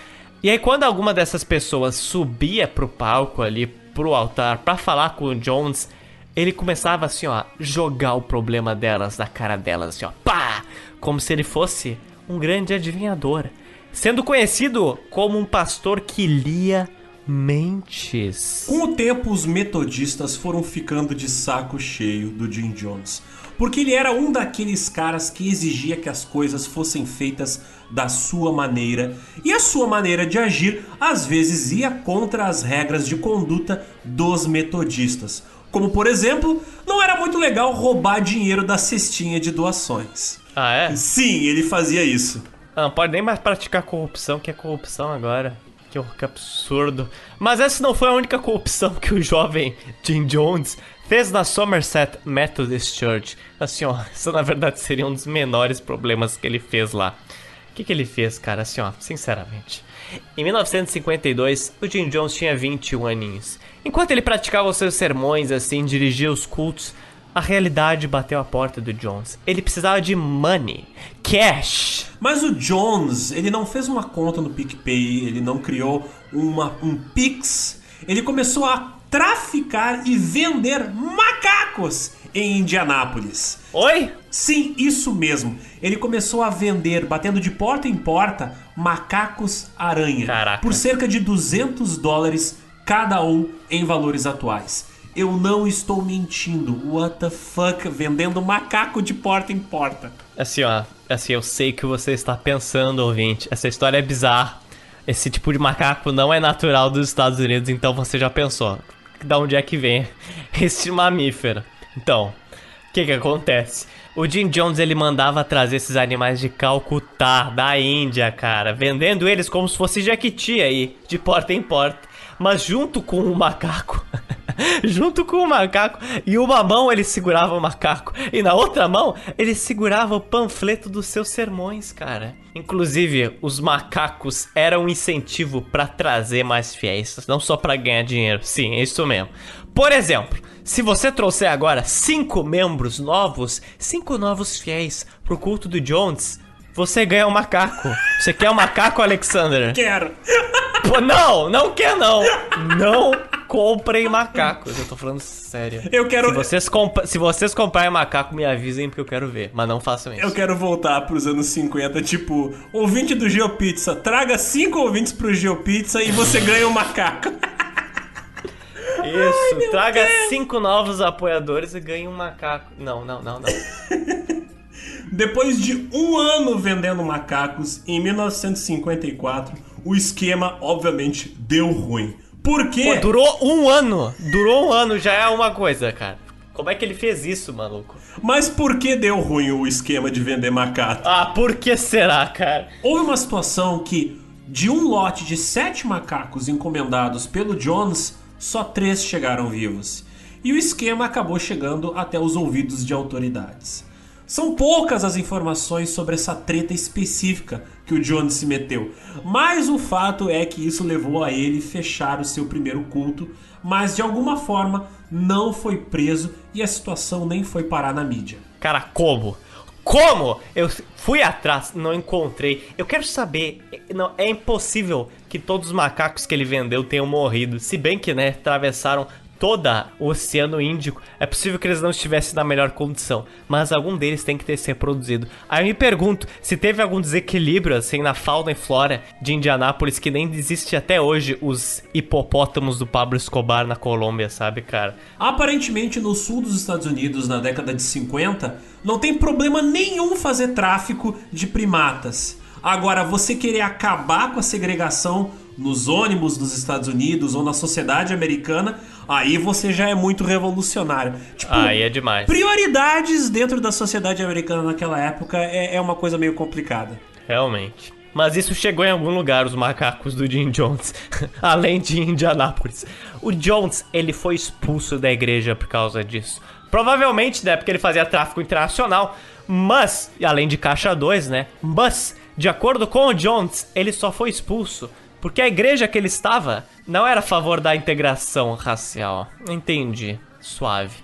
E aí quando alguma dessas pessoas subia pro palco ali, pro altar, para falar com o Jones, ele começava assim, ó, jogar o problema delas na cara delas, assim, ó, pá! Como se ele fosse um grande adivinhador sendo conhecido como um pastor que lia mentes. Com o tempo, os metodistas foram ficando de saco cheio do Jim Jones, porque ele era um daqueles caras que exigia que as coisas fossem feitas da sua maneira, e a sua maneira de agir às vezes ia contra as regras de conduta dos metodistas. Como por exemplo, não era muito legal roubar dinheiro da cestinha de doações. Ah, é? Sim, ele fazia isso. Ah, não pode nem mais praticar corrupção, que é corrupção agora. Que, que absurdo. Mas essa não foi a única corrupção que o jovem Jim Jones fez na Somerset Methodist Church. Assim, ó, isso na verdade seria um dos menores problemas que ele fez lá. O que, que ele fez, cara? Assim, ó, sinceramente. Em 1952, o Jim Jones tinha 21 aninhos. Enquanto ele praticava os seus sermões, assim, dirigia os cultos, a realidade bateu a porta do Jones. Ele precisava de money, cash. Mas o Jones, ele não fez uma conta no PicPay, ele não criou uma, um Pix. Ele começou a traficar e vender macacos em Indianápolis. Oi? Sim, isso mesmo. Ele começou a vender, batendo de porta em porta, macacos aranha. Caraca. Por cerca de 200 dólares cada um em valores atuais. Eu não estou mentindo. What the fuck? Vendendo macaco de porta em porta. Assim, ó. Assim, eu sei que você está pensando, ouvinte. Essa história é bizarra. Esse tipo de macaco não é natural dos Estados Unidos, então você já pensou. Da onde é que vem esse mamífero? Então, o que que acontece? O Jim Jones ele mandava trazer esses animais de Calcutá, da Índia, cara, vendendo eles como se fosse Jequiti aí, de porta em porta. Mas junto com o macaco, junto com o macaco. E uma mão ele segurava o macaco. E na outra mão ele segurava o panfleto dos seus sermões, cara. Inclusive, os macacos eram um incentivo para trazer mais fiéis, não só para ganhar dinheiro. Sim, é isso mesmo. Por exemplo, se você trouxer agora cinco membros novos, cinco novos fiéis pro culto do Jones, você ganha um macaco. Você quer um macaco, Alexander? Quero. Pô, não, não quer não. Não comprem macacos. Eu tô falando sério. Eu quero. Se vocês, comp se vocês comprarem macaco, me avisem porque eu quero ver. Mas não façam isso. Eu quero voltar pros anos 50, tipo, ouvinte do GeoPizza, traga cinco ouvintes pro GeoPizza e você ganha um macaco. Isso, meu traga Deus. cinco novos apoiadores e ganhe um macaco. Não, não, não, não. Depois de um ano vendendo macacos, em 1954, o esquema obviamente deu ruim. Por quê? Pô, durou um ano. Durou um ano, já é uma coisa, cara. Como é que ele fez isso, maluco? Mas por que deu ruim o esquema de vender macaco? Ah, por que será, cara? Houve uma situação que, de um lote de sete macacos encomendados pelo Jones, só três chegaram vivos. E o esquema acabou chegando até os ouvidos de autoridades. São poucas as informações sobre essa treta específica que o Jones se meteu, mas o fato é que isso levou a ele fechar o seu primeiro culto, mas de alguma forma não foi preso e a situação nem foi parar na mídia. Cara, como? Como? Eu fui atrás, não encontrei. Eu quero saber. Não, é impossível que todos os macacos que ele vendeu tenham morrido. Se bem que, né, atravessaram toda o Oceano Índico, é possível que eles não estivessem na melhor condição, mas algum deles tem que ter se reproduzido. Aí eu me pergunto se teve algum desequilíbrio assim na fauna e flora de Indianápolis que nem existe até hoje os hipopótamos do Pablo Escobar na Colômbia, sabe, cara? Aparentemente no sul dos Estados Unidos na década de 50 não tem problema nenhum fazer tráfico de primatas. Agora, você querer acabar com a segregação nos ônibus dos Estados Unidos ou na sociedade americana, aí você já é muito revolucionário. Tipo, aí é demais. Prioridades dentro da sociedade americana naquela época é, é uma coisa meio complicada. Realmente. Mas isso chegou em algum lugar, os macacos do Jim Jones, além de Indianápolis. O Jones, ele foi expulso da igreja por causa disso. Provavelmente, né, porque ele fazia tráfico internacional, mas, além de caixa 2, né, mas, de acordo com o Jones, ele só foi expulso porque a igreja que ele estava não era a favor da integração racial. Entendi. Suave.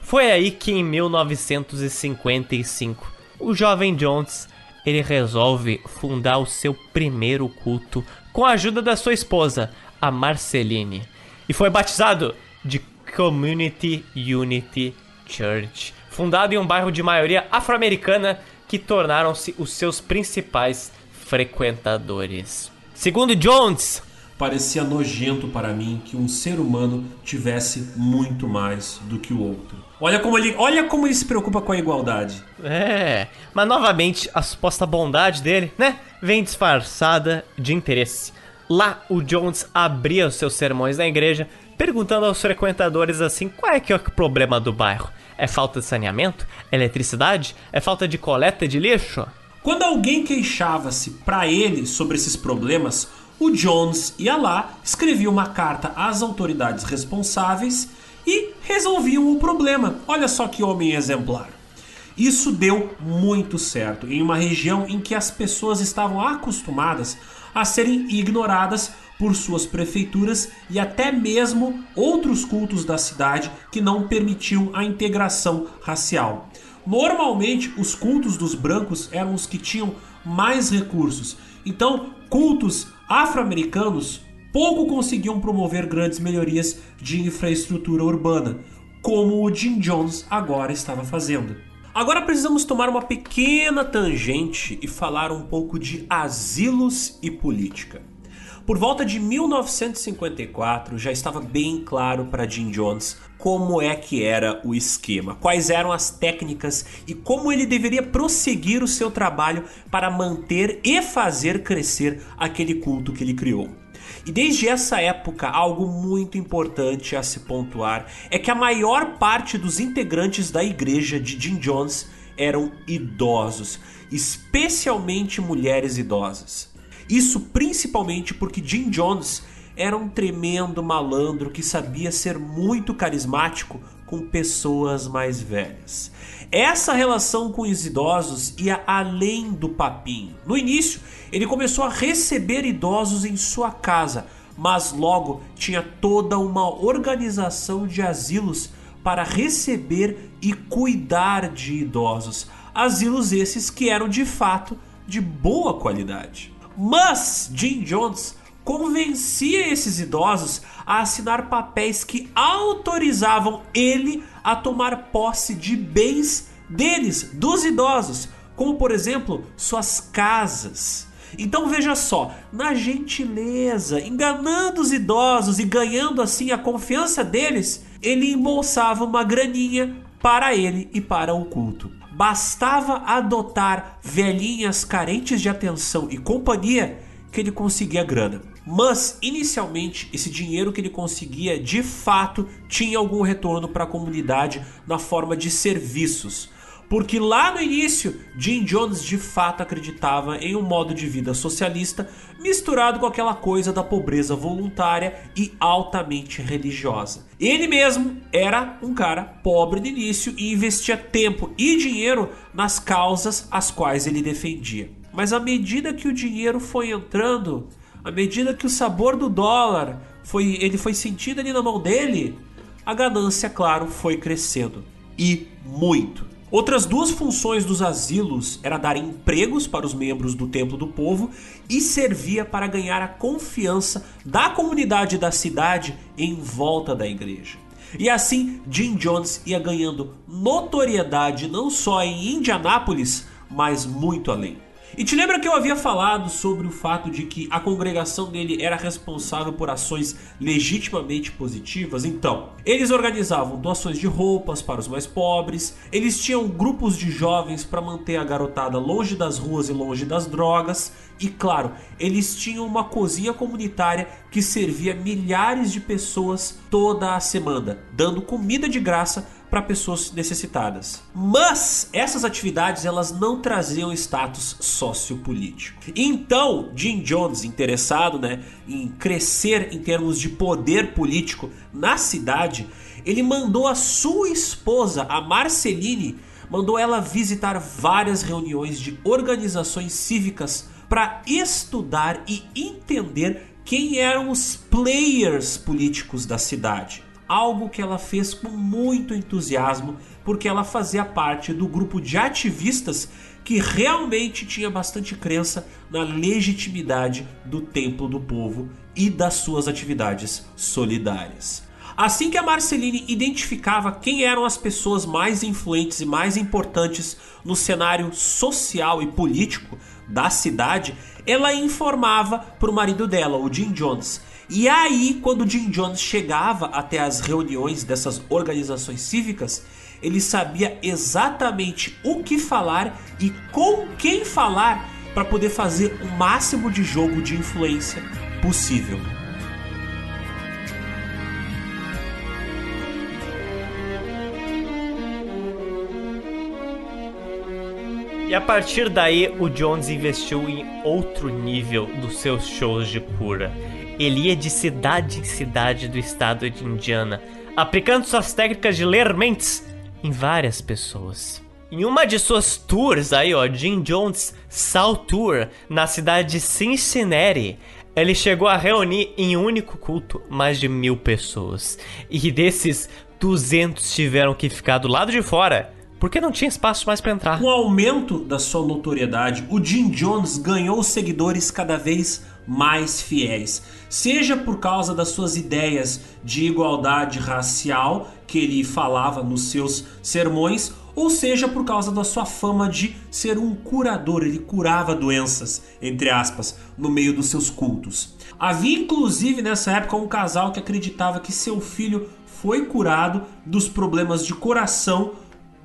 Foi aí que em 1955, o jovem Jones ele resolve fundar o seu primeiro culto com a ajuda da sua esposa, a Marceline, e foi batizado de Community Unity Church, fundado em um bairro de maioria afro-americana que tornaram-se os seus principais frequentadores. Segundo Jones, parecia nojento para mim que um ser humano tivesse muito mais do que o outro. Olha como ele, olha como ele se preocupa com a igualdade. É, mas novamente a suposta bondade dele, né, vem disfarçada de interesse. Lá o Jones abria os seus sermões na igreja, perguntando aos frequentadores assim: qual é que é o problema do bairro? É falta de saneamento? Eletricidade? É falta de coleta de lixo? Quando alguém queixava-se para ele sobre esses problemas, o Jones ia lá, escrevia uma carta às autoridades responsáveis e resolviam o problema. Olha só que homem exemplar. Isso deu muito certo em uma região em que as pessoas estavam acostumadas a serem ignoradas por suas prefeituras e até mesmo outros cultos da cidade que não permitiam a integração racial. Normalmente, os cultos dos brancos eram os que tinham mais recursos. Então, cultos afro-americanos pouco conseguiam promover grandes melhorias de infraestrutura urbana, como o Jim Jones agora estava fazendo. Agora precisamos tomar uma pequena tangente e falar um pouco de asilos e política. Por volta de 1954 já estava bem claro para Jim Jones como é que era o esquema, quais eram as técnicas e como ele deveria prosseguir o seu trabalho para manter e fazer crescer aquele culto que ele criou. E desde essa época, algo muito importante a se pontuar é que a maior parte dos integrantes da igreja de Jim Jones eram idosos, especialmente mulheres idosas. Isso principalmente porque Jim Jones era um tremendo malandro que sabia ser muito carismático com pessoas mais velhas. Essa relação com os idosos ia além do papinho. No início, ele começou a receber idosos em sua casa, mas logo tinha toda uma organização de asilos para receber e cuidar de idosos. Asilos esses que eram de fato de boa qualidade. Mas Jim Jones convencia esses idosos a assinar papéis que autorizavam ele a tomar posse de bens deles, dos idosos, como por exemplo suas casas. Então veja só, na gentileza, enganando os idosos e ganhando assim a confiança deles, ele embolsava uma graninha para ele e para o culto. Bastava adotar velhinhas carentes de atenção e companhia que ele conseguia grana. Mas inicialmente esse dinheiro que ele conseguia de fato tinha algum retorno para a comunidade na forma de serviços. Porque lá no início, Jim Jones de fato acreditava em um modo de vida socialista misturado com aquela coisa da pobreza voluntária e altamente religiosa. Ele mesmo era um cara pobre no início e investia tempo e dinheiro nas causas as quais ele defendia. Mas à medida que o dinheiro foi entrando, à medida que o sabor do dólar foi, ele foi sentido ali na mão dele, a ganância, claro, foi crescendo e muito. Outras duas funções dos asilos era dar empregos para os membros do Templo do Povo e servia para ganhar a confiança da comunidade da cidade em volta da igreja. E assim, Jim Jones ia ganhando notoriedade não só em Indianápolis, mas muito além. E te lembra que eu havia falado sobre o fato de que a congregação dele era responsável por ações legitimamente positivas? Então, eles organizavam doações de roupas para os mais pobres, eles tinham grupos de jovens para manter a garotada longe das ruas e longe das drogas, e claro, eles tinham uma cozinha comunitária que servia milhares de pessoas toda a semana, dando comida de graça para pessoas necessitadas. Mas essas atividades elas não traziam status sociopolítico. Então, Jim Jones, interessado né, em crescer em termos de poder político na cidade, ele mandou a sua esposa, a Marceline, mandou ela visitar várias reuniões de organizações cívicas para estudar e entender quem eram os players políticos da cidade algo que ela fez com muito entusiasmo, porque ela fazia parte do grupo de ativistas que realmente tinha bastante crença na legitimidade do templo do povo e das suas atividades solidárias. Assim que a Marceline identificava quem eram as pessoas mais influentes e mais importantes no cenário social e político da cidade, ela informava para o marido dela, o Jim Jones, e aí, quando Jim Jones chegava até as reuniões dessas organizações cívicas, ele sabia exatamente o que falar e com quem falar para poder fazer o máximo de jogo de influência possível. E a partir daí, o Jones investiu em outro nível dos seus shows de cura. Ele ia de cidade em cidade do estado de Indiana, aplicando suas técnicas de ler mentes em várias pessoas. Em uma de suas tours aí, ó, Jim Jones Sal Tour, na cidade de Cincinnati, ele chegou a reunir em um único culto mais de mil pessoas. E desses, 200 tiveram que ficar do lado de fora porque não tinha espaço mais para entrar. Com o aumento da sua notoriedade, o Jim Jones ganhou seguidores cada vez mais fiéis, seja por causa das suas ideias de igualdade racial que ele falava nos seus sermões, ou seja por causa da sua fama de ser um curador, ele curava doenças, entre aspas, no meio dos seus cultos. Havia inclusive nessa época um casal que acreditava que seu filho foi curado dos problemas de coração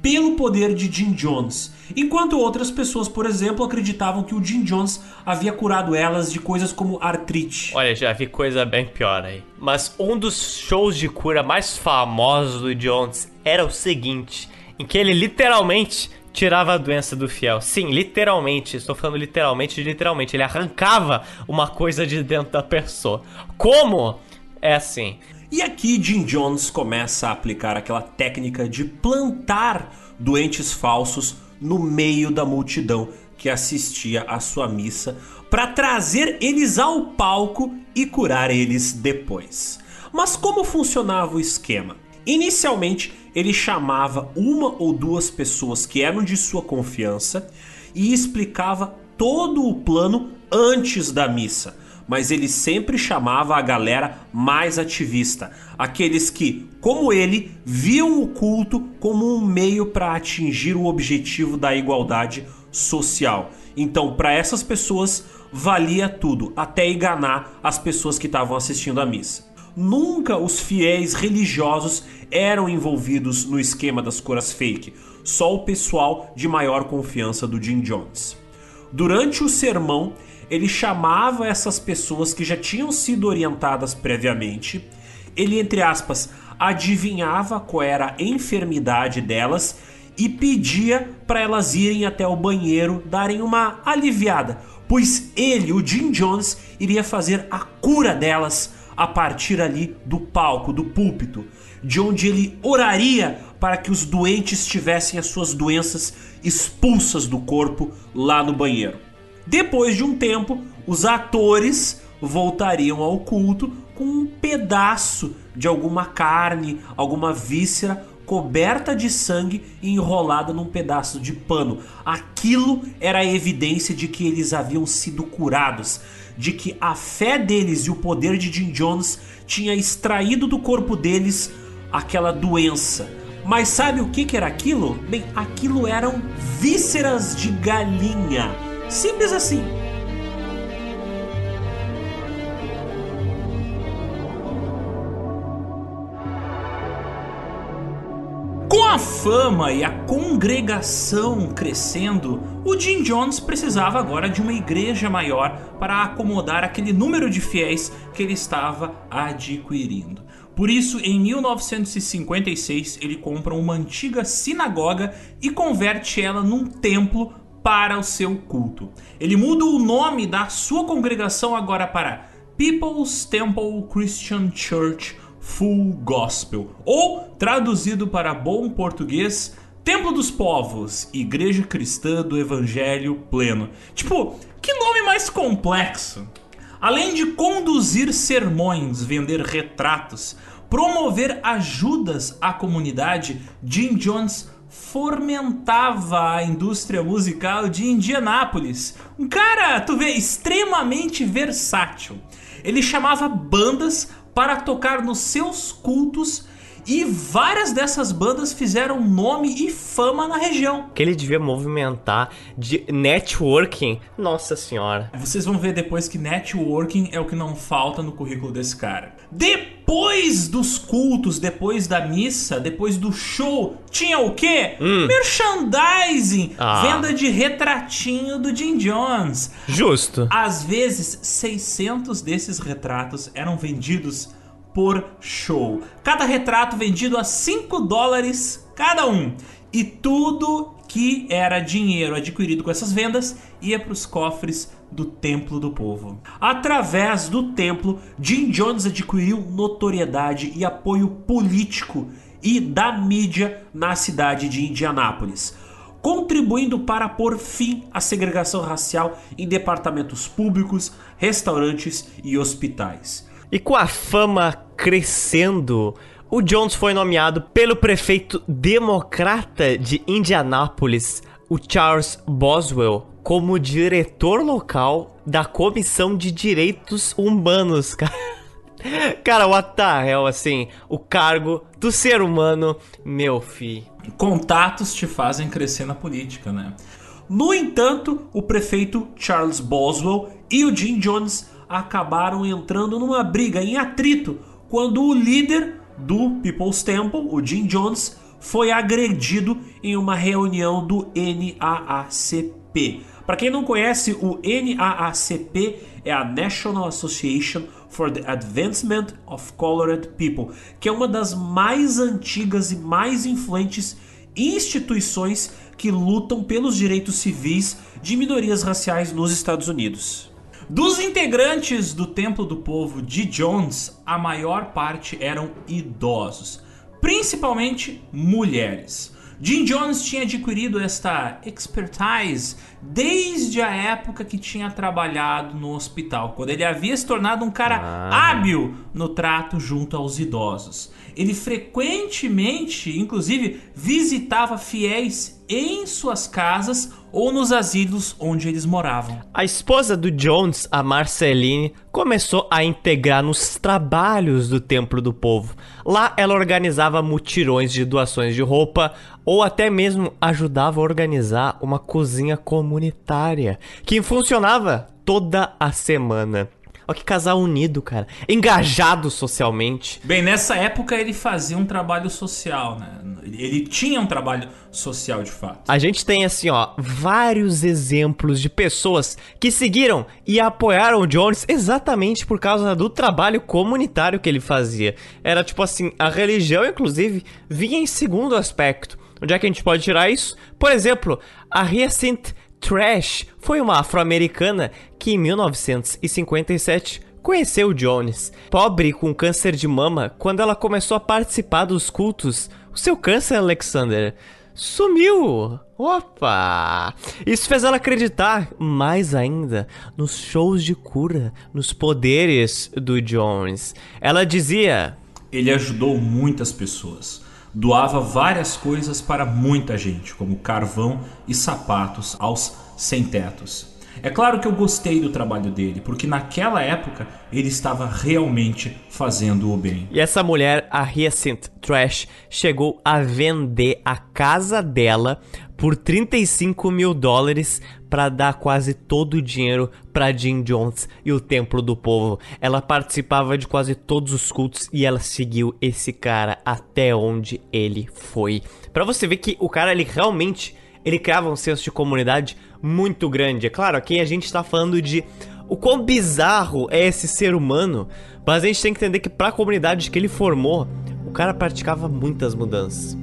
pelo poder de Jim Jones, enquanto outras pessoas, por exemplo, acreditavam que o Jim Jones havia curado elas de coisas como artrite. Olha, já vi coisa bem pior aí. Mas um dos shows de cura mais famosos do Jones era o seguinte, em que ele literalmente tirava a doença do fiel. Sim, literalmente, estou falando literalmente, literalmente, ele arrancava uma coisa de dentro da pessoa. Como? É assim. E aqui Jim Jones começa a aplicar aquela técnica de plantar doentes falsos no meio da multidão que assistia à sua missa para trazer eles ao palco e curar eles depois. Mas como funcionava o esquema? Inicialmente, ele chamava uma ou duas pessoas que eram de sua confiança e explicava todo o plano antes da missa mas ele sempre chamava a galera mais ativista, aqueles que, como ele, viam o culto como um meio para atingir o objetivo da igualdade social. Então, para essas pessoas, valia tudo, até enganar as pessoas que estavam assistindo a missa. Nunca os fiéis religiosos eram envolvidos no esquema das curas fake, só o pessoal de maior confiança do Jim Jones. Durante o sermão, ele chamava essas pessoas que já tinham sido orientadas previamente, ele, entre aspas, adivinhava qual era a enfermidade delas e pedia para elas irem até o banheiro darem uma aliviada, pois ele, o Jim Jones, iria fazer a cura delas a partir ali do palco, do púlpito, de onde ele oraria para que os doentes tivessem as suas doenças expulsas do corpo lá no banheiro. Depois de um tempo, os atores voltariam ao culto com um pedaço de alguma carne, alguma víscera coberta de sangue e enrolada num pedaço de pano. Aquilo era a evidência de que eles haviam sido curados, de que a fé deles e o poder de Jim Jones tinha extraído do corpo deles aquela doença. Mas sabe o que, que era aquilo? Bem, aquilo eram vísceras de galinha. Simples assim. Com a fama e a congregação crescendo, o Jim Jones precisava agora de uma igreja maior para acomodar aquele número de fiéis que ele estava adquirindo. Por isso, em 1956, ele compra uma antiga sinagoga e converte ela num templo para o seu culto. Ele muda o nome da sua congregação agora para People's Temple Christian Church Full Gospel, ou traduzido para bom português, Templo dos Povos, Igreja Cristã do Evangelho Pleno. Tipo, que nome mais complexo! Além de conduzir sermões, vender retratos, promover ajudas à comunidade, Jim Jones fomentava a indústria musical de Indianápolis. Um cara, tu vê, extremamente versátil. Ele chamava bandas para tocar nos seus cultos e várias dessas bandas fizeram nome e fama na região. Que ele devia movimentar de networking. Nossa senhora. Vocês vão ver depois que networking é o que não falta no currículo desse cara. Depois dos cultos, depois da missa, depois do show, tinha o quê? Hum. Merchandising, Ah. venda de retratinho do Jim Jones. Justo. Às vezes, 600 desses retratos eram vendidos por show. Cada retrato vendido a 5 dólares cada um. E tudo que era dinheiro adquirido com essas vendas ia para os cofres do Templo do Povo. Através do templo, Jim Jones adquiriu notoriedade e apoio político e da mídia na cidade de Indianápolis contribuindo para pôr fim à segregação racial em departamentos públicos, restaurantes e hospitais. E com a fama crescendo, o Jones foi nomeado pelo prefeito democrata de Indianápolis, o Charles Boswell, como diretor local da Comissão de Direitos Humanos, cara. Cara, what the hell, assim, o cargo do ser humano, meu fi. Contatos te fazem crescer na política, né? No entanto, o prefeito Charles Boswell e o Jim Jones acabaram entrando numa briga em atrito quando o líder do People's Temple, o Jim Jones, foi agredido em uma reunião do NAACP. Para quem não conhece, o NAACP é a National Association for the Advancement of Colored People, que é uma das mais antigas e mais influentes instituições que lutam pelos direitos civis de minorias raciais nos Estados Unidos. Dos integrantes do Templo do Povo de Jones, a maior parte eram idosos, principalmente mulheres. Jim Jones tinha adquirido esta expertise desde a época que tinha trabalhado no hospital, quando ele havia se tornado um cara Ah. hábil no trato junto aos idosos. Ele frequentemente, inclusive, visitava fiéis em suas casas ou nos asilos onde eles moravam. A esposa do Jones, a Marceline, começou a integrar nos trabalhos do Templo do Povo. Lá ela organizava mutirões de doações de roupa ou até mesmo ajudava a organizar uma cozinha comunitária que funcionava toda a semana. Olha que casal unido, cara. Engajado socialmente. Bem, nessa época ele fazia um trabalho social, né? Ele tinha um trabalho social de fato. A gente tem assim, ó, vários exemplos de pessoas que seguiram e apoiaram o Jones exatamente por causa do trabalho comunitário que ele fazia. Era tipo assim, a religião inclusive vinha em segundo aspecto. Onde é que a gente pode tirar isso? Por exemplo, a Hyacinth Trash foi uma afro-americana que em 1957 conheceu Jones. Pobre com câncer de mama, quando ela começou a participar dos cultos, o seu câncer, Alexander, sumiu. Opa! Isso fez ela acreditar mais ainda nos shows de cura, nos poderes do Jones. Ela dizia: Ele ajudou muitas pessoas. Doava várias coisas para muita gente, como carvão e sapatos aos sem-tetos. É claro que eu gostei do trabalho dele, porque naquela época ele estava realmente fazendo o bem. E essa mulher, a Hyacinth Trash, chegou a vender a casa dela por 35 mil dólares para dar quase todo o dinheiro para Jim Jones e o Templo do Povo. Ela participava de quase todos os cultos e ela seguiu esse cara até onde ele foi. Para você ver que o cara ele realmente ele criava um senso de comunidade muito grande. É claro, aqui a gente está falando de o quão bizarro é esse ser humano, mas a gente tem que entender que para a comunidade que ele formou, o cara praticava muitas mudanças.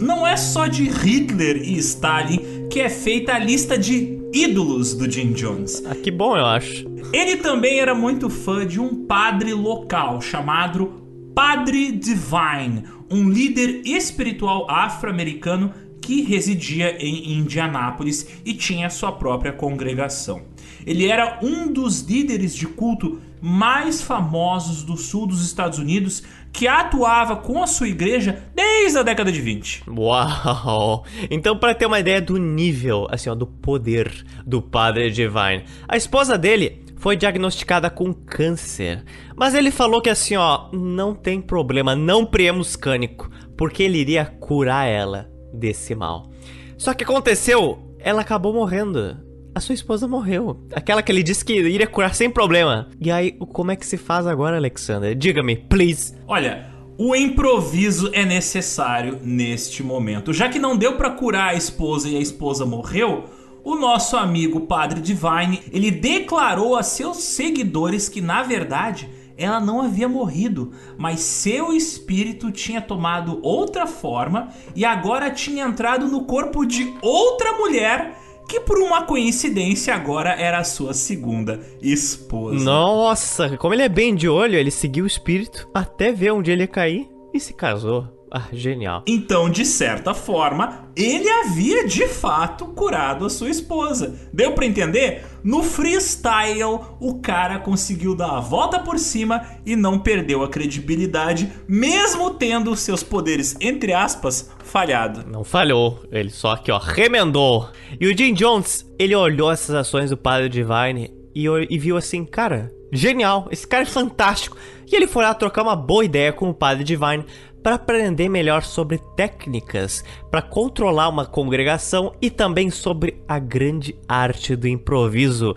Não é só de Hitler e Stalin que é feita a lista de ídolos do Jim Jones. Ah, que bom, eu acho. Ele também era muito fã de um padre local chamado Padre Divine, um líder espiritual afro-americano que residia em Indianápolis e tinha sua própria congregação. Ele era um dos líderes de culto mais famosos do sul dos Estados Unidos que atuava com a sua igreja desde a década de 20. Uau! Então, para ter uma ideia do nível, assim, ó, do poder do Padre Divine, a esposa dele foi diagnosticada com câncer. Mas ele falou que assim, ó, não tem problema, não priemos cânico, porque ele iria curar ela desse mal. Só que aconteceu, ela acabou morrendo. A sua esposa morreu. Aquela que ele disse que iria curar sem problema. E aí, como é que se faz agora, Alexander? Diga-me, please. Olha, o improviso é necessário neste momento. Já que não deu para curar a esposa e a esposa morreu, o nosso amigo Padre Divine, ele declarou a seus seguidores que na verdade ela não havia morrido, mas seu espírito tinha tomado outra forma e agora tinha entrado no corpo de outra mulher que por uma coincidência agora era a sua segunda esposa. Nossa, como ele é bem de olho, ele seguiu o espírito até ver onde ele ia cair e se casou. Ah, genial. Então, de certa forma, ele havia de fato curado a sua esposa. Deu para entender? No freestyle, o cara conseguiu dar a volta por cima e não perdeu a credibilidade, mesmo tendo seus poderes, entre aspas, falhado. Não falhou, ele só que ó, remendou. E o Jim Jones, ele olhou essas ações do Padre Divine e, e viu assim, cara, genial, esse cara é fantástico. E ele foi lá trocar uma boa ideia com o Padre Divine para aprender melhor sobre técnicas para controlar uma congregação e também sobre a grande arte do improviso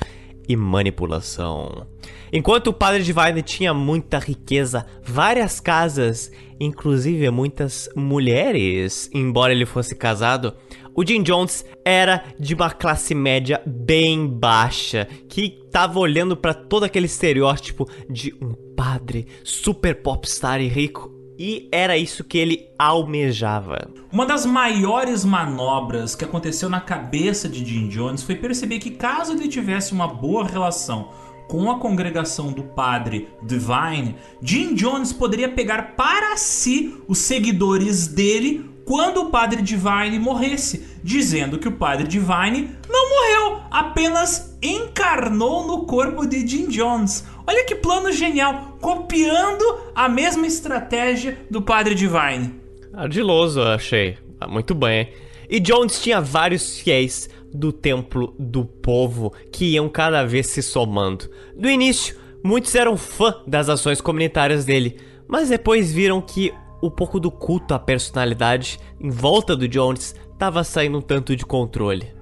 e manipulação. Enquanto o padre Divine tinha muita riqueza, várias casas, inclusive muitas mulheres, embora ele fosse casado, o Jim Jones era de uma classe média bem baixa, que estava olhando para todo aquele estereótipo de um padre super popstar e rico e era isso que ele almejava. Uma das maiores manobras que aconteceu na cabeça de Jim Jones foi perceber que caso ele tivesse uma boa relação com a congregação do padre Divine, Jim Jones poderia pegar para si os seguidores dele quando o padre Divine morresse, dizendo que o padre Divine não morreu, apenas encarnou no corpo de Jim Jones. Olha que plano genial, copiando a mesma estratégia do Padre Divine. Ardiloso, achei. Ah, muito bem. E Jones tinha vários fiéis do templo do povo que iam cada vez se somando. No início, muitos eram fã das ações comunitárias dele, mas depois viram que o pouco do culto à personalidade em volta do Jones estava saindo um tanto de controle.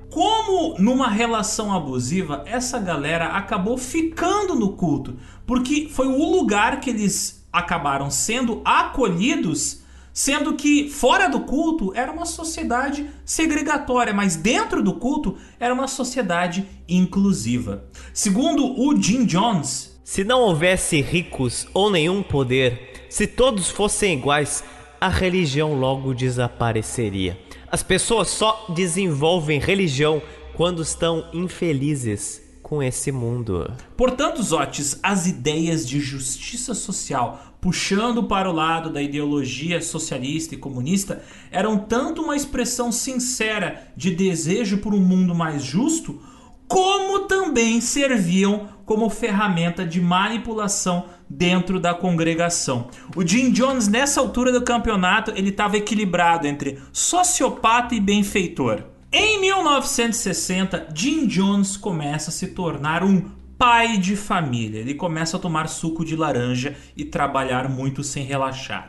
Como numa relação abusiva, essa galera acabou ficando no culto, porque foi o lugar que eles acabaram sendo acolhidos, sendo que fora do culto era uma sociedade segregatória, mas dentro do culto era uma sociedade inclusiva. Segundo o Jim Jones, se não houvesse ricos ou nenhum poder, se todos fossem iguais, a religião logo desapareceria. As pessoas só desenvolvem religião quando estão infelizes com esse mundo. Portanto, Zotes, as ideias de justiça social puxando para o lado da ideologia socialista e comunista eram tanto uma expressão sincera de desejo por um mundo mais justo, como também serviam como ferramenta de manipulação dentro da congregação. O Jim Jones nessa altura do campeonato, ele estava equilibrado entre sociopata e benfeitor. Em 1960, Jim Jones começa a se tornar um pai de família. Ele começa a tomar suco de laranja e trabalhar muito sem relaxar.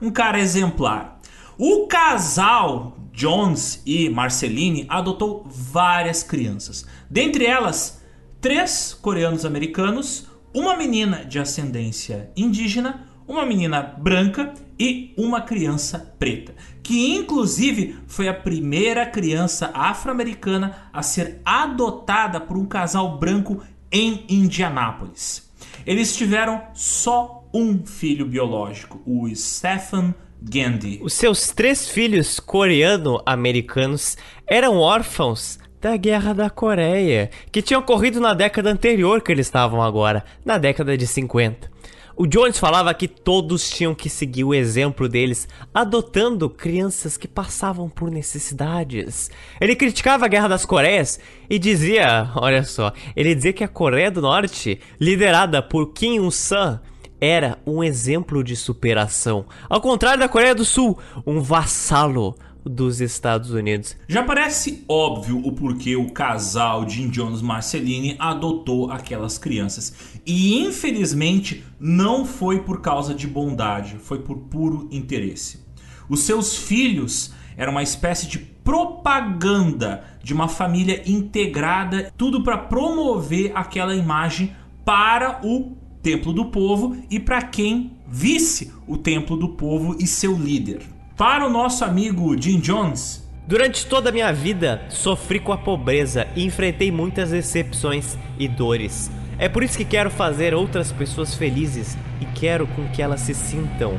Um cara exemplar. O casal Jones e Marceline adotou várias crianças. Dentre elas, três coreanos americanos, uma menina de ascendência indígena, uma menina branca e uma criança preta, que inclusive foi a primeira criança afro-americana a ser adotada por um casal branco em Indianápolis. Eles tiveram só um filho biológico, o Stephen Gandhi. Os seus três filhos coreano-americanos eram órfãos da Guerra da Coreia, que tinha ocorrido na década anterior que eles estavam agora, na década de 50. O Jones falava que todos tinham que seguir o exemplo deles, adotando crianças que passavam por necessidades. Ele criticava a Guerra das Coreias e dizia, olha só, ele dizia que a Coreia do Norte, liderada por Kim Il-sung, era um exemplo de superação, ao contrário da Coreia do Sul, um vassalo dos Estados Unidos. Já parece óbvio o porquê o casal Jim Jones Marceline adotou aquelas crianças. E infelizmente não foi por causa de bondade, foi por puro interesse. Os seus filhos eram uma espécie de propaganda de uma família integrada, tudo para promover aquela imagem para o templo do povo e para quem visse o templo do povo e seu líder. Para o nosso amigo Jim Jones, Durante toda a minha vida, sofri com a pobreza e enfrentei muitas decepções e dores. É por isso que quero fazer outras pessoas felizes e quero com que elas se sintam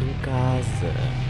em casa.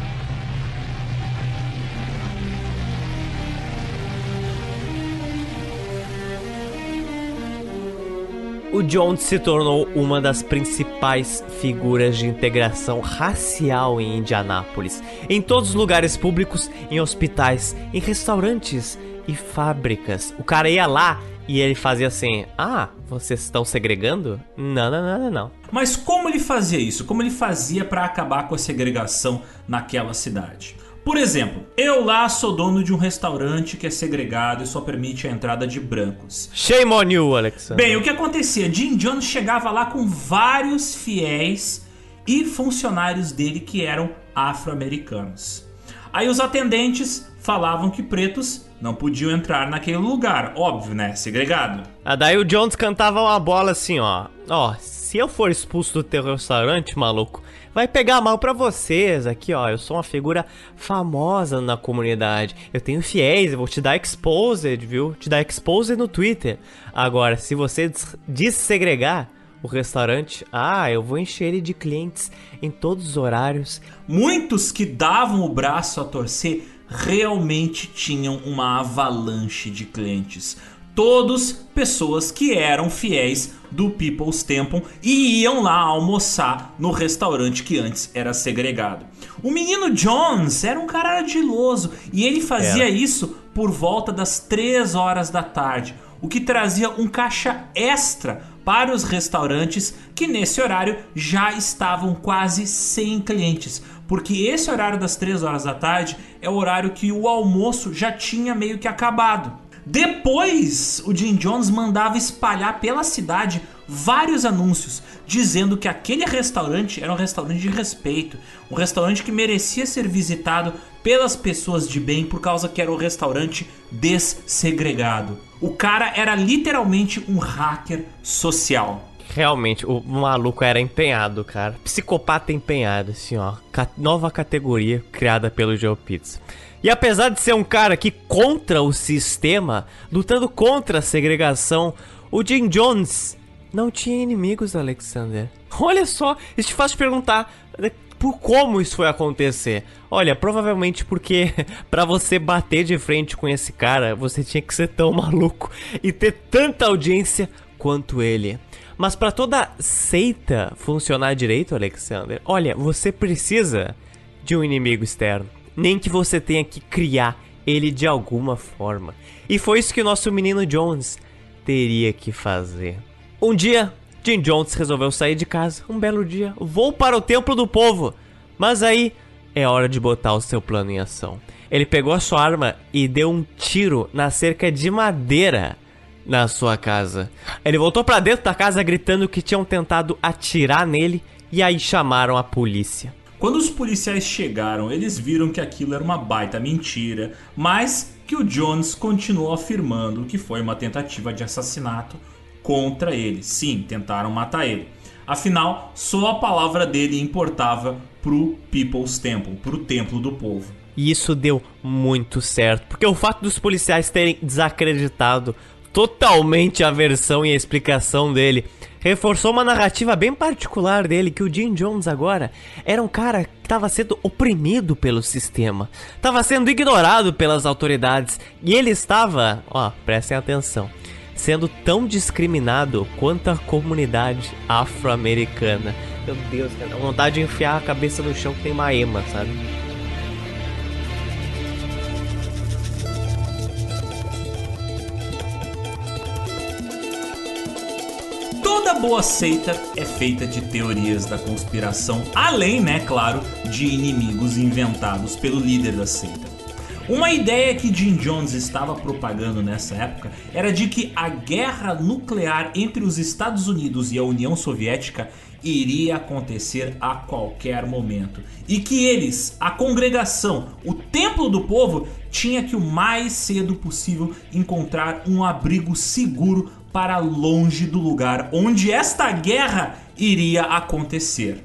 O Jones se tornou uma das principais figuras de integração racial em Indianápolis, em todos os lugares públicos, em hospitais, em restaurantes e fábricas. O cara ia lá e ele fazia assim: Ah, vocês estão segregando? Não, não, não, não, não. Mas como ele fazia isso? Como ele fazia para acabar com a segregação naquela cidade? Por exemplo, eu lá sou dono de um restaurante que é segregado e só permite a entrada de brancos. Shame on you, Alexander. Bem, o que acontecia? Jim Jones chegava lá com vários fiéis e funcionários dele que eram afro-americanos. Aí os atendentes falavam que pretos não podiam entrar naquele lugar, óbvio, né? Segregado. Ah, daí o Jones cantava uma bola assim, ó. Ó, se eu for expulso do teu restaurante, maluco, vai pegar mal pra vocês. Aqui, ó, eu sou uma figura famosa na comunidade. Eu tenho fiéis, eu vou te dar exposed, viu? Te dar exposed no Twitter. Agora, se você des- dessegregar o restaurante, ah, eu vou encher ele de clientes em todos os horários. Muitos que davam o braço a torcer realmente tinham uma avalanche de clientes. Todos pessoas que eram fiéis do People's Temple e iam lá almoçar no restaurante que antes era segregado. O menino Jones era um cara ardiloso e ele fazia Era. isso por volta das 3 horas da tarde, o que trazia um caixa extra para os restaurantes que nesse horário já estavam quase sem clientes, porque esse horário das 3 horas da tarde é o horário que o almoço já tinha meio que acabado. Depois, o Jim Jones mandava espalhar pela cidade vários anúncios dizendo que aquele restaurante era um restaurante de respeito, um restaurante que merecia ser visitado pelas pessoas de bem por causa que era um restaurante dessegregado. O cara era literalmente um hacker social. Realmente, o maluco era empenhado, cara. Psicopata empenhado, assim, ó. Nova categoria criada pelo Joe Pizza. E apesar de ser um cara que contra o sistema, lutando contra a segregação, o Jim Jones não tinha inimigos, Alexander. Olha só, isso te faz perguntar né, por como isso foi acontecer. Olha, provavelmente porque pra você bater de frente com esse cara, você tinha que ser tão maluco e ter tanta audiência quanto ele. Mas pra toda seita funcionar direito, Alexander, olha, você precisa de um inimigo externo. Nem que você tenha que criar ele de alguma forma. E foi isso que o nosso menino Jones teria que fazer. Um dia, Jim Jones resolveu sair de casa. Um belo dia, vou para o templo do povo. Mas aí é hora de botar o seu plano em ação. Ele pegou a sua arma e deu um tiro na cerca de madeira na sua casa. Ele voltou para dentro da casa gritando que tinham tentado atirar nele e aí chamaram a polícia. Quando os policiais chegaram, eles viram que aquilo era uma baita mentira, mas que o Jones continuou afirmando que foi uma tentativa de assassinato contra ele. Sim, tentaram matar ele. Afinal, só a palavra dele importava pro People's Temple, pro templo do povo. E isso deu muito certo, porque o fato dos policiais terem desacreditado totalmente a versão e a explicação dele reforçou uma narrativa bem particular dele que o Jim Jones agora era um cara que estava sendo oprimido pelo sistema, estava sendo ignorado pelas autoridades e ele estava, ó, prestem atenção, sendo tão discriminado quanto a comunidade afro-americana. Meu Deus, cara, vontade de enfiar a cabeça no chão que tem uma ema, sabe? Toda boa seita é feita de teorias da conspiração, além, né, claro, de inimigos inventados pelo líder da seita. Uma ideia que Jim Jones estava propagando nessa época era de que a guerra nuclear entre os Estados Unidos e a União Soviética iria acontecer a qualquer momento e que eles, a congregação, o templo do povo, tinha que o mais cedo possível encontrar um abrigo seguro para longe do lugar onde esta guerra iria acontecer.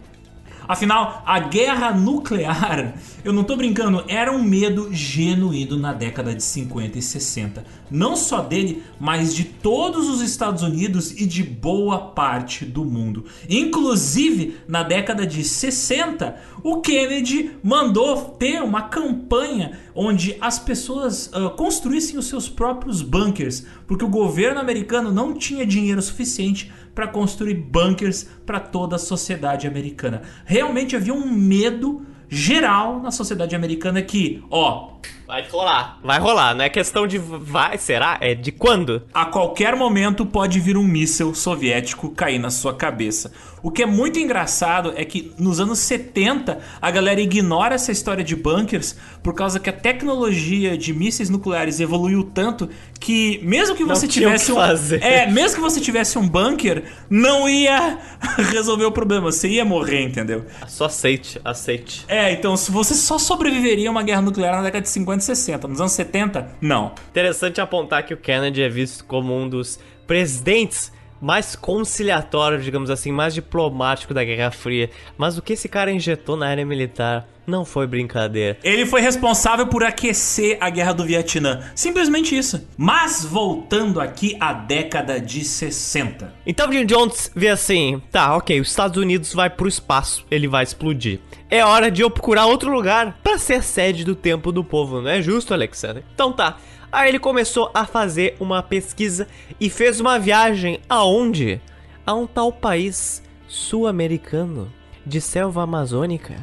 Afinal, a guerra nuclear, eu não tô brincando, era um medo genuíno na década de 50 e 60. Não só dele, mas de todos os Estados Unidos e de boa parte do mundo. Inclusive, na década de 60, o Kennedy mandou ter uma campanha onde as pessoas uh, construíssem os seus próprios bunkers, porque o governo americano não tinha dinheiro suficiente para construir bunkers para toda a sociedade americana. Realmente havia um medo geral na sociedade americana que, ó, Vai rolar. Vai rolar. Não é questão de vai, será? É de quando? A qualquer momento pode vir um míssil soviético cair na sua cabeça. O que é muito engraçado é que nos anos 70 a galera ignora essa história de bunkers por causa que a tecnologia de mísseis nucleares evoluiu tanto que mesmo que você Não tivesse que um fazer. é, mesmo que você tivesse um bunker, não ia resolver o problema, você ia morrer, entendeu? Só aceite, aceite. É, então se você só sobreviveria a uma guerra nuclear na década de 50 e 60, nos anos 70, não. Interessante apontar que o Kennedy é visto como um dos presidentes mais conciliatórios, digamos assim, mais diplomático da Guerra Fria. Mas o que esse cara injetou na área militar não foi brincadeira. Ele foi responsável por aquecer a guerra do Vietnã. Simplesmente isso. Mas voltando aqui à década de 60. Então Jim Jones vê assim, tá, ok, os Estados Unidos vai pro espaço, ele vai explodir. É hora de eu procurar outro lugar pra ser sede do Templo do Povo, não é justo, Alexander? Então tá. Aí ele começou a fazer uma pesquisa e fez uma viagem aonde? A um tal país sul-americano de selva amazônica,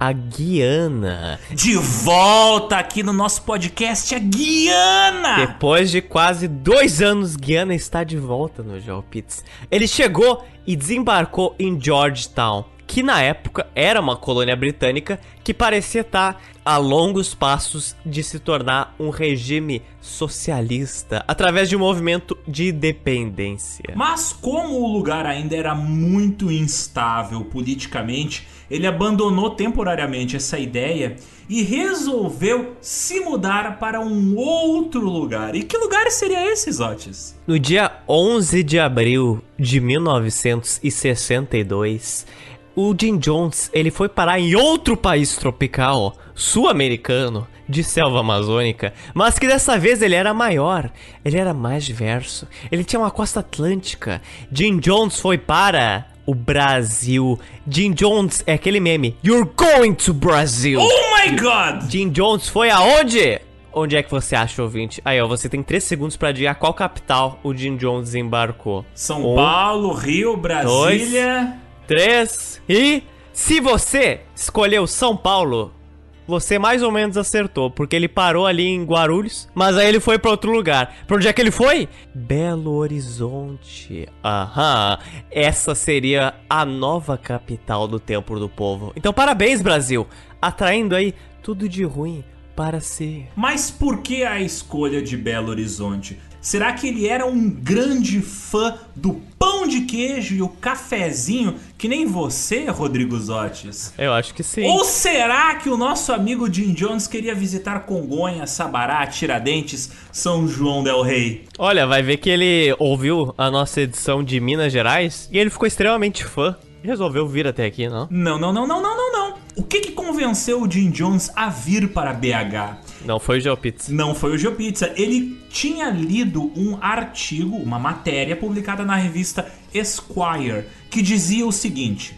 a Guiana. De volta aqui no nosso podcast, a Guiana! Depois de quase dois anos, Guiana está de volta no Joe Pitts. Ele chegou e desembarcou em Georgetown, que na época era uma colônia britânica que parecia estar a longos passos de se tornar um regime socialista através de um movimento de independência. Mas como o lugar ainda era muito instável politicamente, ele abandonou temporariamente essa ideia e resolveu se mudar para um outro lugar. E que lugar seria esse, Zotes? No dia 11 de abril de 1962, o Jim Jones ele foi parar em outro país tropical, sul-americano, de selva amazônica, mas que dessa vez ele era maior, ele era mais diverso, ele tinha uma costa atlântica. Jim Jones foi para o Brasil. Jim Jones é aquele meme, You're going to Brazil. Oh my god! Jim Jones foi aonde? Onde é que você acha, ouvinte? Aí, ó, você tem 3 segundos pra dizer a qual capital o Jim Jones desembarcou. São Um, Paulo, Rio, Brasília. Três e... Se você escolheu São Paulo, você mais ou menos acertou, porque ele parou ali em Guarulhos, mas aí ele foi pra outro lugar. Pra onde é que ele foi? Belo Horizonte. Aham. Essa seria a nova capital do Templo do Povo. Então, parabéns, Brasil! Atraindo aí tudo de ruim para ser. Mas por que a escolha de Belo Horizonte? Será que ele era um grande fã do pão de queijo e o cafezinho, que nem você, Rodrigo Zotes? Eu acho que sim. Ou será que o nosso amigo Jim Jones queria visitar Congonhas, Sabará, Tiradentes, São João del Rei? Olha, vai ver que ele ouviu a nossa edição de Minas Gerais e ele ficou extremamente fã. E resolveu vir até aqui, não? Não, não, não, não, não, não, não. O que que convenceu o Jim Jones a vir para BH? Não foi o GeoPizza. Não foi o GeoPizza. Ele tinha lido um artigo, uma matéria publicada na revista Esquire, que dizia o seguinte: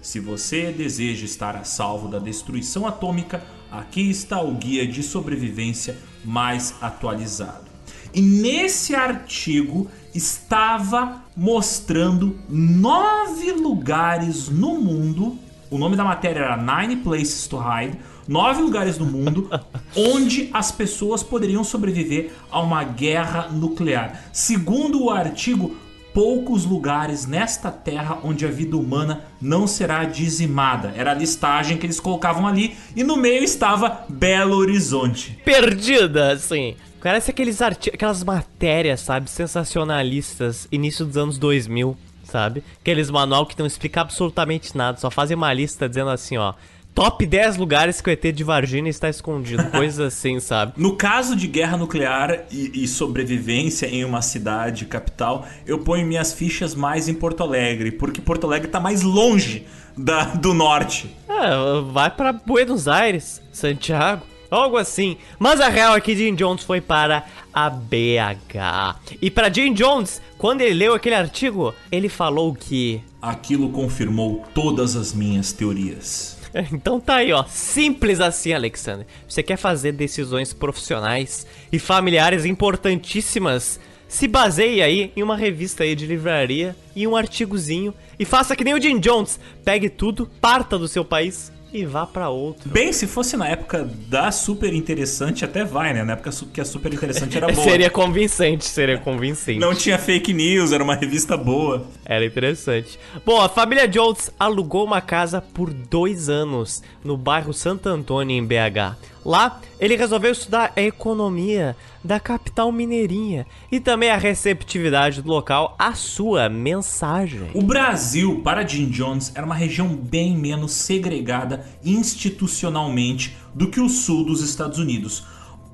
Se você deseja estar a salvo da destruição atômica, aqui está o guia de sobrevivência mais atualizado. E nesse artigo estava mostrando nove lugares no mundo. O nome da matéria era Nine Places to Hide. Nove lugares no mundo onde as pessoas poderiam sobreviver a uma guerra nuclear. Segundo o artigo, poucos lugares nesta terra onde a vida humana não será dizimada. Era a listagem que eles colocavam ali e no meio estava Belo Horizonte. Perdida, assim. Parece aqueles arti aquelas matérias, sabe, sensacionalistas, início dos anos 2000, sabe? Aqueles manual que não explica absolutamente nada, só fazem uma lista dizendo assim, ó, top 10 lugares que o ET de Varginha está escondido, coisas assim, sabe? No caso de guerra nuclear e, e, sobrevivência em uma cidade capital, eu ponho minhas fichas mais em Porto Alegre, porque Porto Alegre está mais longe da, do norte. É, vai para Buenos Aires, Santiago. Algo assim. Mas a real é que Jim Jones foi para a BH. E para Jim Jones, quando ele leu aquele artigo, ele falou que. Aquilo confirmou todas as minhas teorias. Então tá aí, ó. Simples assim, Alexander. Você quer fazer decisões profissionais e familiares importantíssimas? Se baseie aí em uma revista aí de livraria e um artigozinho e faça que nem o Jim Jones. Pegue tudo, parta do seu país e vá para outro. Bem, se fosse na época da Super Interessante, até vai, né? Na época que a Super Interessante era boa. seria convincente, seria convincente. Não tinha fake news, era uma revista boa. Era interessante. Bom, a família Jones alugou uma casa por dois anos no bairro Santo Antônio, em BH. Lá, ele resolveu estudar a economia da capital mineirinha e também a receptividade do local à sua mensagem. O Brasil, para Jim Jones, era uma região bem menos segregada institucionalmente do que o sul dos Estados Unidos.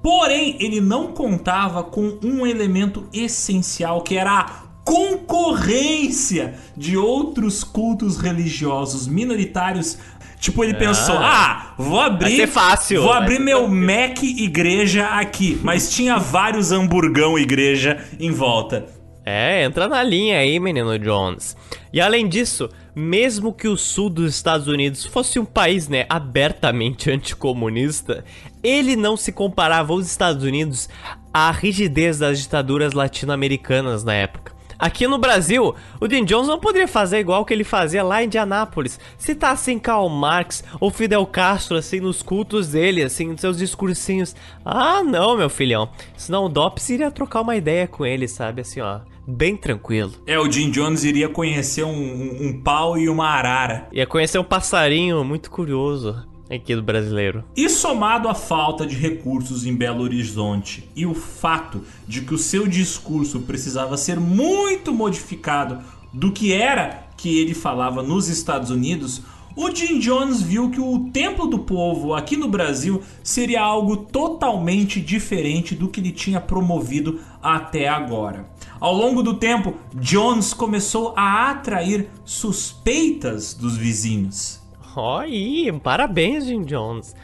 Porém, ele não contava com um elemento essencial que era a concorrência de outros cultos religiosos minoritários Tipo, ele pensou: ah, vou abrir. Vai fácil. Vou abrir meu. Mac igreja aqui. Mas tinha vários hamburgão igreja em volta. É, entra na linha aí, menino Jones. E além disso, mesmo que o sul dos Estados Unidos fosse um país, né, abertamente anticomunista, ele não se comparava aos Estados Unidos à rigidez das ditaduras latino-americanas na época. Aqui no Brasil, o Jim Jones não poderia fazer igual que ele fazia lá em Indianápolis. Citar assim Karl Marx ou Fidel Castro, assim, nos cultos dele, assim, nos seus discursinhos. Ah, não, meu filhão. Senão o Dops iria trocar uma ideia com ele, sabe? Assim, ó, bem tranquilo. É, o Jim Jones iria conhecer um, um, um pau e uma arara. Ia conhecer um passarinho muito curioso aqui do brasileiro. E somado à falta de recursos em Belo Horizonte e o fato de que o seu discurso precisava ser muito modificado do que era que ele falava nos Estados Unidos, o Jim Jones viu que o Templo do Povo aqui no Brasil seria algo totalmente diferente do que ele tinha promovido até agora. Ao longo do tempo, Jones começou a atrair suspeitas dos vizinhos. Aí, parabéns, Jim Jones.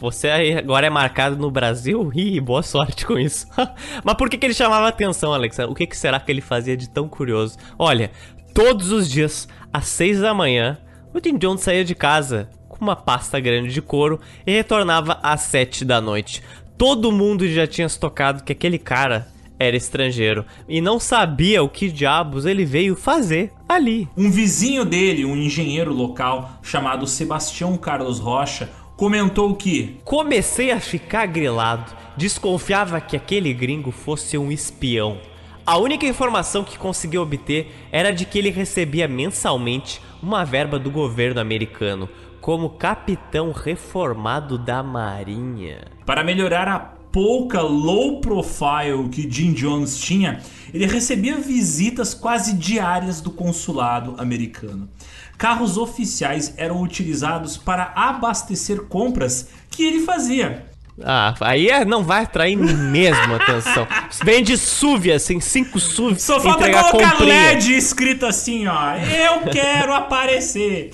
Você agora é marcado no Brasil? Ih, boa sorte com isso. Mas por que, que ele chamava atenção, Alexandre? O que, que será que ele fazia de tão curioso? Olha, todos os dias, às seis da manhã, o Jim Jones saía de casa com uma pasta grande de couro e retornava às sete da noite. Todo mundo já tinha se tocado que aquele cara era estrangeiro e não sabia o que diabos ele veio fazer ali. Um vizinho dele, um engenheiro local chamado Sebastião Carlos Rocha, comentou que Comecei a ficar grilado. Desconfiava que aquele gringo fosse um espião. A única informação que consegui obter era de que ele recebia mensalmente uma verba do governo americano como capitão reformado da Marinha. Para melhorar a pouca low profile que Jim Jones tinha, ele recebia visitas quase diárias do consulado americano. Carros oficiais eram utilizados para abastecer compras que ele fazia. Ah, aí é, não vai atrair mesmo atenção. Vende SUV, assim, cinco SUV. Só falta colocar comprinha. LED escrito assim, ó. Eu quero aparecer.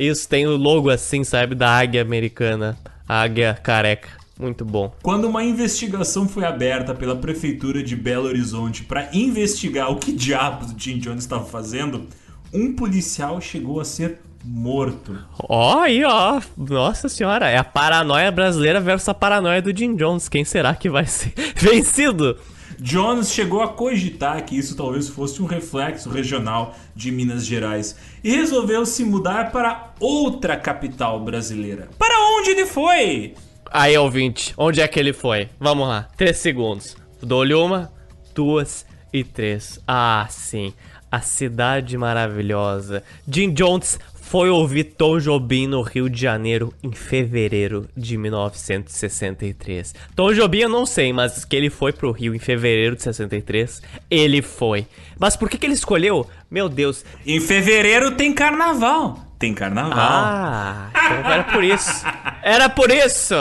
Isso, tem o logo assim, sabe, da águia americana. A águia careca. Muito bom. Quando uma investigação foi aberta pela prefeitura de Belo Horizonte para investigar o que diabos o Jim Jones estava fazendo, um policial chegou a ser morto. Ó, aí, ó. Nossa senhora, é a paranoia brasileira versus a paranoia do Jim Jones. Quem será que vai ser vencido? Jones chegou a cogitar que isso talvez fosse um reflexo regional de Minas Gerais e resolveu se mudar para outra capital brasileira. Para onde ele foi? Aí, ouvinte, onde é que ele foi? Vamos lá, três segundos. Dou-lhe uma, duas e três. Ah, sim, a cidade maravilhosa. Jim Jones foi ouvir Tom Jobim no Rio de Janeiro em fevereiro de 1963. Tom Jobim eu não sei, mas que ele foi pro Rio em fevereiro de 63, ele foi. Mas por que, que ele escolheu? Meu Deus. Em fevereiro tem carnaval. Tem carnaval. Ah, então era por isso. Era por isso.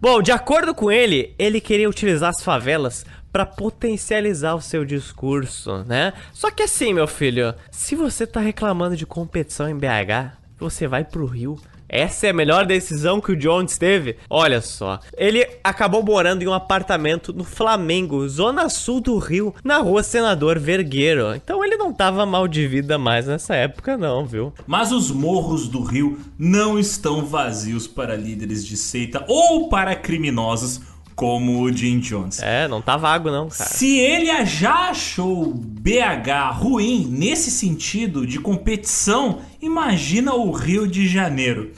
Bom, de acordo com ele, ele queria utilizar as favelas para potencializar o seu discurso, né? Só que assim, meu filho, se você tá reclamando de competição em BH, você vai pro Rio. Essa é a melhor decisão que o Jones teve. Olha só, ele acabou morando em um apartamento no Flamengo, zona sul do Rio, na rua Senador Vergueiro. Então ele não tava mal de vida mais nessa época, não, viu? Mas os morros do Rio não estão vazios para líderes de seita ou para criminosos como o Jim Jones. É, não tá vago, não, cara. Se ele já achou BH ruim nesse sentido de competição, imagina o Rio de Janeiro.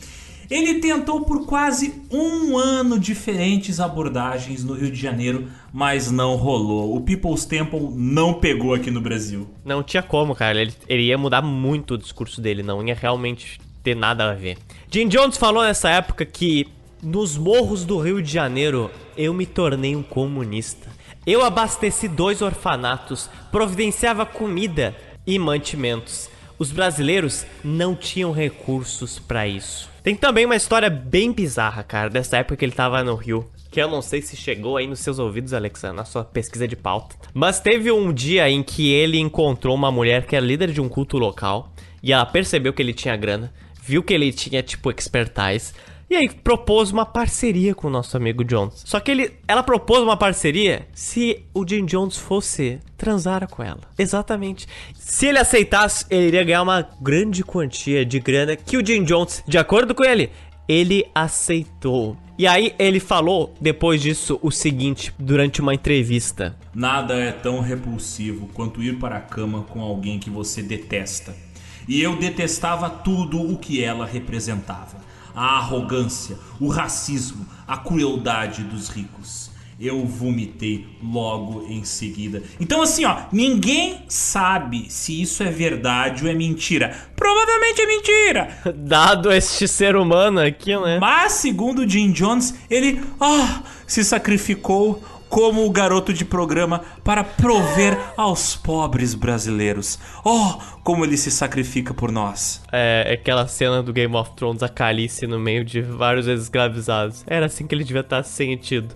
Ele tentou por quase um ano diferentes abordagens no Rio de Janeiro, mas não rolou. O People's Temple não pegou aqui no Brasil. Não tinha como, cara. Ele, ele ia mudar muito o discurso dele, não ia realmente ter nada a ver. Jim Jones falou nessa época que nos morros do Rio de Janeiro eu me tornei um comunista. Eu abasteci dois orfanatos, providenciava comida e mantimentos. Os brasileiros não tinham recursos pra isso. Tem também uma história bem bizarra, cara, dessa época que ele tava no Rio. Que eu não sei se chegou aí nos seus ouvidos, Alexandre, na sua pesquisa de pauta. Mas teve um dia em que ele encontrou uma mulher que era líder de um culto local. E ela percebeu que ele tinha grana, viu que ele tinha, tipo, expertise. E aí propôs uma parceria com o nosso amigo Jones. Só que ele, ela propôs uma parceria se o Jim Jones fosse transar com ela. Exatamente. Se ele aceitasse, ele iria ganhar uma grande quantia de grana que o Jim Jones, de acordo com ele, ele aceitou. E aí ele falou depois disso o seguinte durante uma entrevista. Nada é tão repulsivo quanto ir para a cama com alguém que você detesta. E eu detestava tudo o que ela representava a arrogância, o racismo, a crueldade dos ricos. Eu vomitei logo em seguida. Então, assim, ó, ninguém sabe se isso é verdade ou é mentira. Provavelmente é mentira. Dado este ser humano aqui, né? Mas, segundo Jim Jones, ele ah, se sacrificou como o garoto de programa para prover aos pobres brasileiros. Oh, como ele se sacrifica por nós. É aquela cena do Game of Thrones, a Calice no meio de vários escravizados. Era assim que ele devia estar sentido.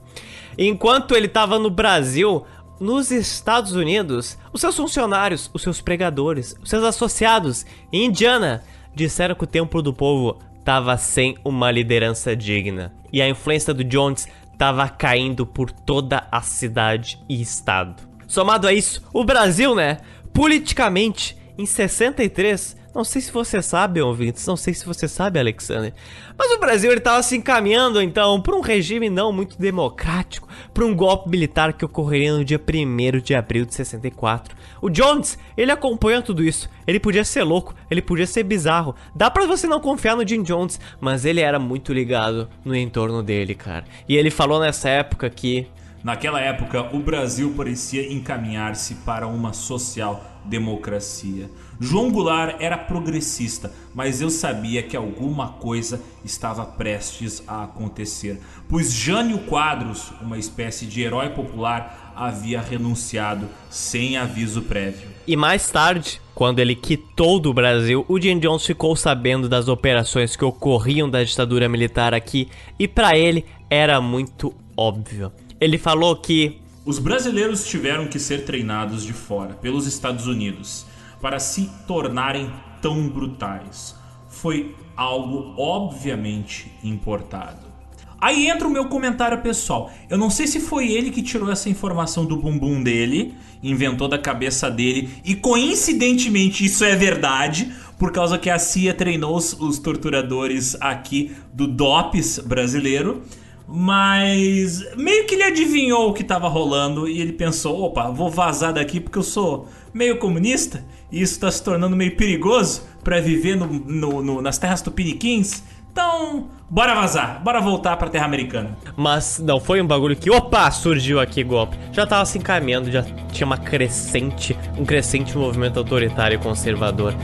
Enquanto ele estava no Brasil, nos Estados Unidos, os seus funcionários, os seus pregadores, os seus associados em Indiana disseram que o Templo do Povo estava sem uma liderança digna. E a influência do Jones estava caindo por toda a cidade e estado. Somado a isso, o Brasil, né, politicamente, em 63, Não sei se você sabe, ouvintes, não sei se você sabe, Alexander, mas o Brasil estava se encaminhando então para um regime não muito democrático, para um golpe militar que ocorreria no dia 1 de abril de 64. O Jones, ele acompanha tudo isso. Ele podia ser louco, ele podia ser bizarro. Dá para você não confiar no Jim Jones, mas ele era muito ligado no entorno dele, cara. E ele falou nessa época que Naquela época, o Brasil parecia encaminhar-se para uma social-democracia. João Goulart era progressista, mas eu sabia que alguma coisa estava prestes a acontecer, pois Jânio Quadros, uma espécie de herói popular, havia renunciado sem aviso prévio. E mais tarde, quando ele quitou do Brasil, o Jim Jones ficou sabendo das operações que ocorriam da ditadura militar aqui e para ele era muito óbvio. Ele falou que os brasileiros tiveram que ser treinados de fora, pelos Estados Unidos, para se tornarem tão brutais. Foi algo obviamente importado. Aí entra o meu comentário pessoal. Eu não sei se foi ele que tirou essa informação do bumbum dele, inventou da cabeça dele, e coincidentemente isso é verdade, por causa que a CIA treinou os, os torturadores aqui do DOPS brasileiro. Mas meio que ele adivinhou o que estava rolando e ele pensou: opa, vou vazar daqui porque eu sou meio comunista e isso está se tornando meio perigoso para viver no, no, no, nas terras tupiniquins. Então, bora vazar, bora voltar pra terra americana. Mas não foi um bagulho que, opa, surgiu aqui golpe. Já tava se encaminhando, já tinha uma crescente, um crescente movimento autoritário e conservador.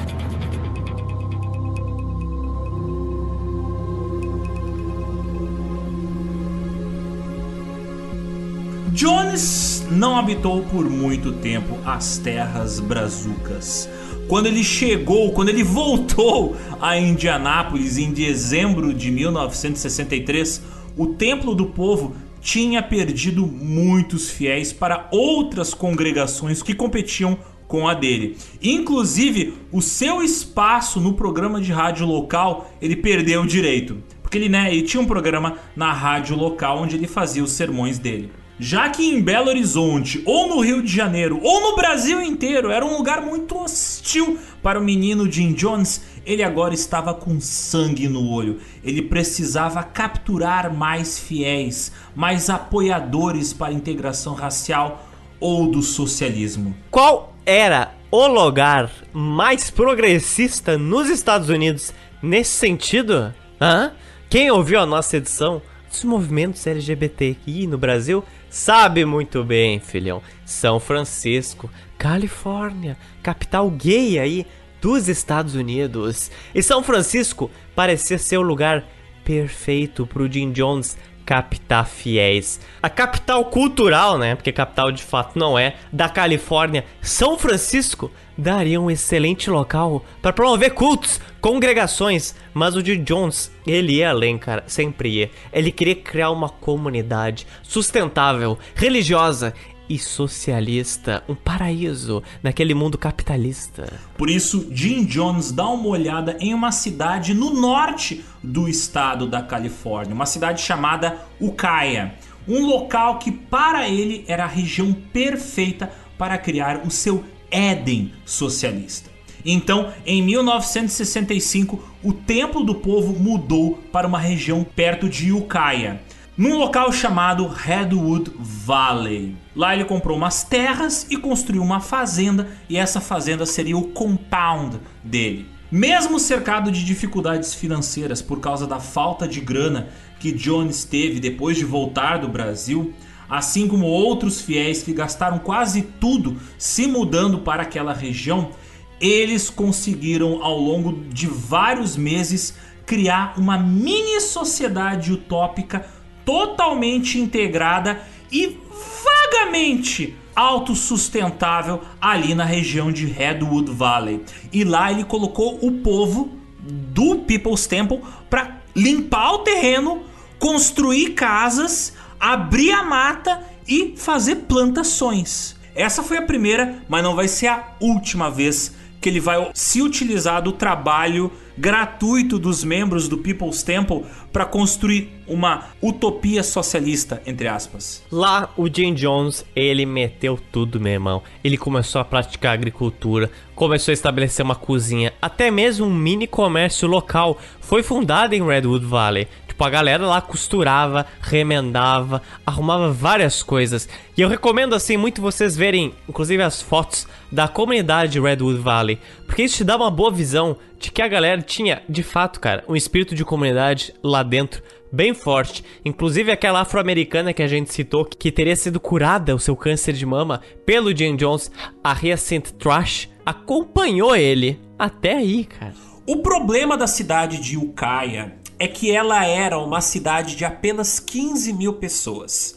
Jones não habitou por muito tempo as terras brazucas. Quando ele chegou, quando ele voltou a Indianápolis em dezembro de 1963, o Templo do Povo tinha perdido muitos fiéis para outras congregações que competiam com a dele. Inclusive, o seu espaço no programa de rádio local, ele perdeu direito. Porque ele, né, ele tinha um programa na rádio local onde ele fazia os sermões dele. Já que em Belo Horizonte, ou no Rio de Janeiro, ou no Brasil inteiro era um lugar muito hostil para o menino Jim Jones, ele agora estava com sangue no olho. Ele precisava capturar mais fiéis, mais apoiadores para a integração racial ou do socialismo. Qual era o lugar mais progressista nos Estados Unidos nesse sentido? Hã? Quem ouviu a nossa edição dos movimentos LGBTI no Brasil sabe muito bem, filhão. São Francisco, Califórnia, capital gay aí dos Estados Unidos. E São Francisco parecia ser o lugar perfeito pro Jim Jones captar fiéis. A capital cultural, né? Porque capital de fato não é, da Califórnia, São Francisco, daria um excelente local para promover cultos, congregações. Mas o de Jones, ele ia além, cara, sempre ia. Ele queria criar uma comunidade sustentável, religiosa e socialista, um paraíso naquele mundo capitalista. Por isso, Jim Jones dá uma olhada em uma cidade no norte do estado da Califórnia, uma cidade chamada Ukiah, um local que para ele era a região perfeita para criar o seu Éden socialista. Então, em 1965, o Templo do Povo mudou para uma região perto de Ukiah num local chamado Redwood Valley. Lá ele comprou umas terras e construiu uma fazenda, e essa fazenda seria o compound dele. Mesmo cercado de dificuldades financeiras por causa da falta de grana que Jones teve depois de voltar do Brasil, assim como outros fiéis que gastaram quase tudo se mudando para aquela região, eles conseguiram ao longo de vários meses criar uma mini sociedade utópica totalmente integrada e vagamente autossustentável ali na região de Redwood Valley. E lá ele colocou o povo do People's Temple para limpar o terreno, construir casas, abrir a mata e fazer plantações. Essa foi a primeira, mas não vai ser a última vez que ele vai se utilizar do trabalho gratuito dos membros do People's Temple para construir uma utopia socialista, entre aspas. Lá, o Jim Jones, ele meteu tudo, meu irmão. Ele começou a praticar agricultura, começou a estabelecer uma cozinha, até mesmo um mini comércio local foi fundado em Redwood Valley. Tipo, a galera lá costurava, remendava, arrumava várias coisas. E eu recomendo, assim, muito vocês verem, inclusive, as fotos da comunidade de Redwood Valley. Porque isso te dá uma boa visão de que a galera tinha, de fato, cara, um espírito de comunidade lá dentro bem forte. Inclusive aquela afro-americana que a gente citou, que teria sido curada o seu câncer de mama pelo Jim Jones, a Hyacinth Trash, acompanhou ele até aí, cara. O problema da cidade de Ukiah é que ela era uma cidade de apenas 15 mil pessoas.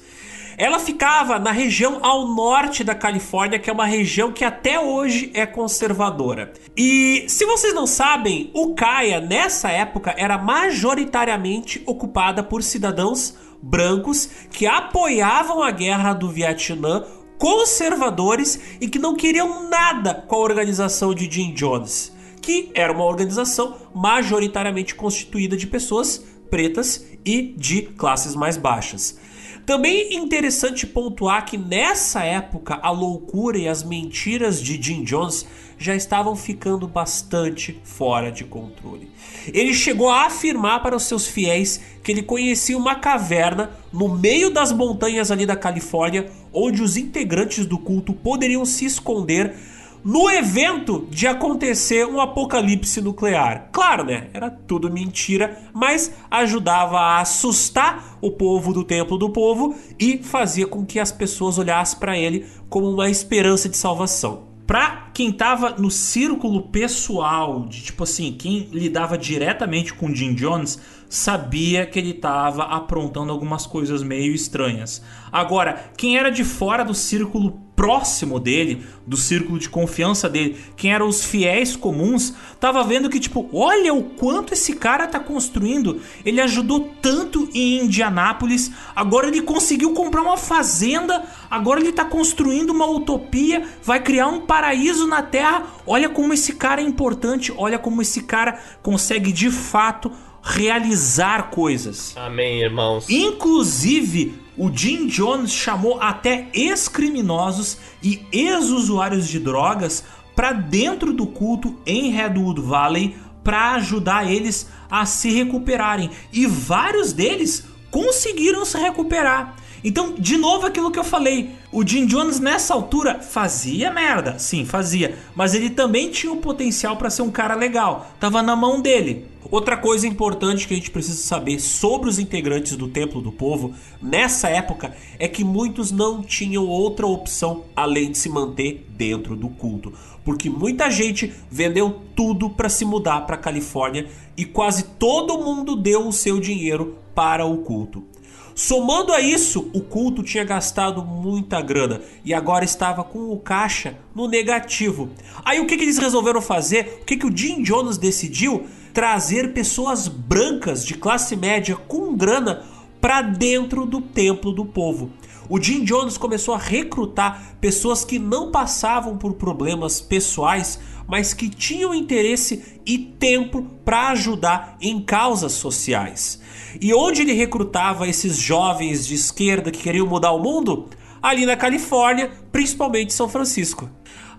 Ela ficava na região ao norte da Califórnia, que é uma região que até hoje é conservadora. E se vocês não sabem, Ukiah nessa época era majoritariamente ocupada por cidadãos brancos que apoiavam a guerra do Vietnã, conservadores e que não queriam nada com a organização de Jim Jones que era uma organização majoritariamente constituída de pessoas pretas e de classes mais baixas. Também é interessante pontuar que nessa época a loucura e as mentiras de Jim Jones já estavam ficando bastante fora de controle. Ele chegou a afirmar para os seus fiéis que ele conhecia uma caverna no meio das montanhas ali da Califórnia, onde os integrantes do culto poderiam se esconder no evento de acontecer um apocalipse nuclear. Claro, né? Era tudo mentira, mas ajudava a assustar o povo do templo do povo e fazia com que as pessoas olhassem para ele como uma esperança de salvação. Pra quem tava no círculo pessoal, de tipo assim, quem lidava diretamente com Jim Jones, sabia que ele tava aprontando algumas coisas meio estranhas. Agora, quem era de fora do círculo próximo dele, do círculo de confiança dele, quem eram os fiéis comuns, tava vendo que tipo, olha o quanto esse cara tá construindo. Ele ajudou tanto em Indianápolis, agora ele conseguiu comprar uma fazenda, agora ele tá construindo uma utopia, vai criar um paraíso na Terra. Olha como esse cara é importante, olha como esse cara consegue de fato realizar coisas. Amém, irmãos. Inclusive, o Jim Jones chamou até ex-criminosos e ex-usuários de drogas para dentro do culto em Redwood Valley para ajudar eles a se recuperarem. E vários deles conseguiram se recuperar. Então, de novo aquilo que eu falei, o Jim Jones nessa altura fazia merda, sim, fazia, mas ele também tinha o potencial para ser um cara legal. Tava na mão dele. Outra coisa importante que a gente precisa saber sobre os integrantes do Templo do Povo nessa época é que muitos não tinham outra opção além de se manter dentro do culto, porque muita gente vendeu tudo para se mudar para Califórnia e quase todo mundo deu o seu dinheiro para o culto. Somando a isso, o culto tinha gastado muita grana e agora estava com o caixa no negativo. Aí o que, que eles resolveram fazer? O que, que o Jim Jones decidiu? Trazer pessoas brancas de classe média com grana para dentro do templo do povo. O Jim Jones começou a recrutar pessoas que não passavam por problemas pessoais, mas que tinham interesse e tempo para ajudar em causas sociais. E onde ele recrutava esses jovens de esquerda que queriam mudar o mundo? Ali na Califórnia, principalmente São Francisco.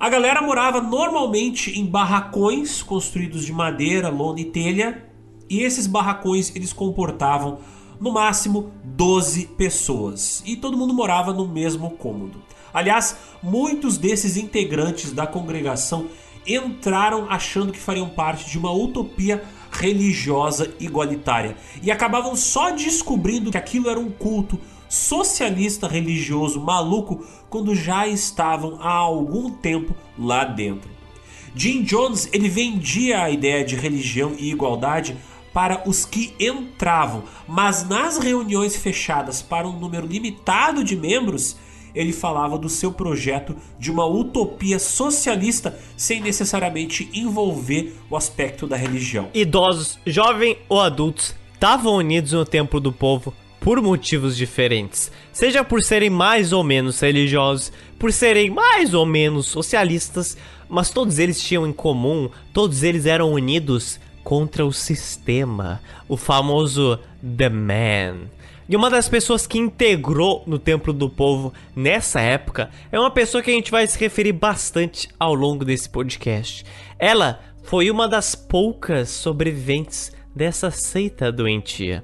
A galera morava normalmente em barracões construídos de madeira, lona e telha, e esses barracões eles comportavam no máximo 12 pessoas, e todo mundo morava no mesmo cômodo. Aliás, muitos desses integrantes da congregação entraram achando que fariam parte de uma utopia religiosa igualitária e acabavam só descobrindo que aquilo era um culto socialista religioso maluco quando já estavam há algum tempo lá dentro. Jim Jones ele vendia a ideia de religião e igualdade para os que entravam, mas nas reuniões fechadas para um número limitado de membros, ele falava do seu projeto de uma utopia socialista sem necessariamente envolver o aspecto da religião. Idosos, jovens ou adultos estavam unidos no templo do povo por motivos diferentes. Seja por serem mais ou menos religiosos, por serem mais ou menos socialistas, mas todos eles tinham em comum, todos eles eram unidos contra o sistema, o famoso The Man. E uma das pessoas que integrou no Templo do Povo nessa época é uma pessoa que a gente vai se referir bastante ao longo desse podcast. Ela foi uma das poucas sobreviventes dessa seita doentia.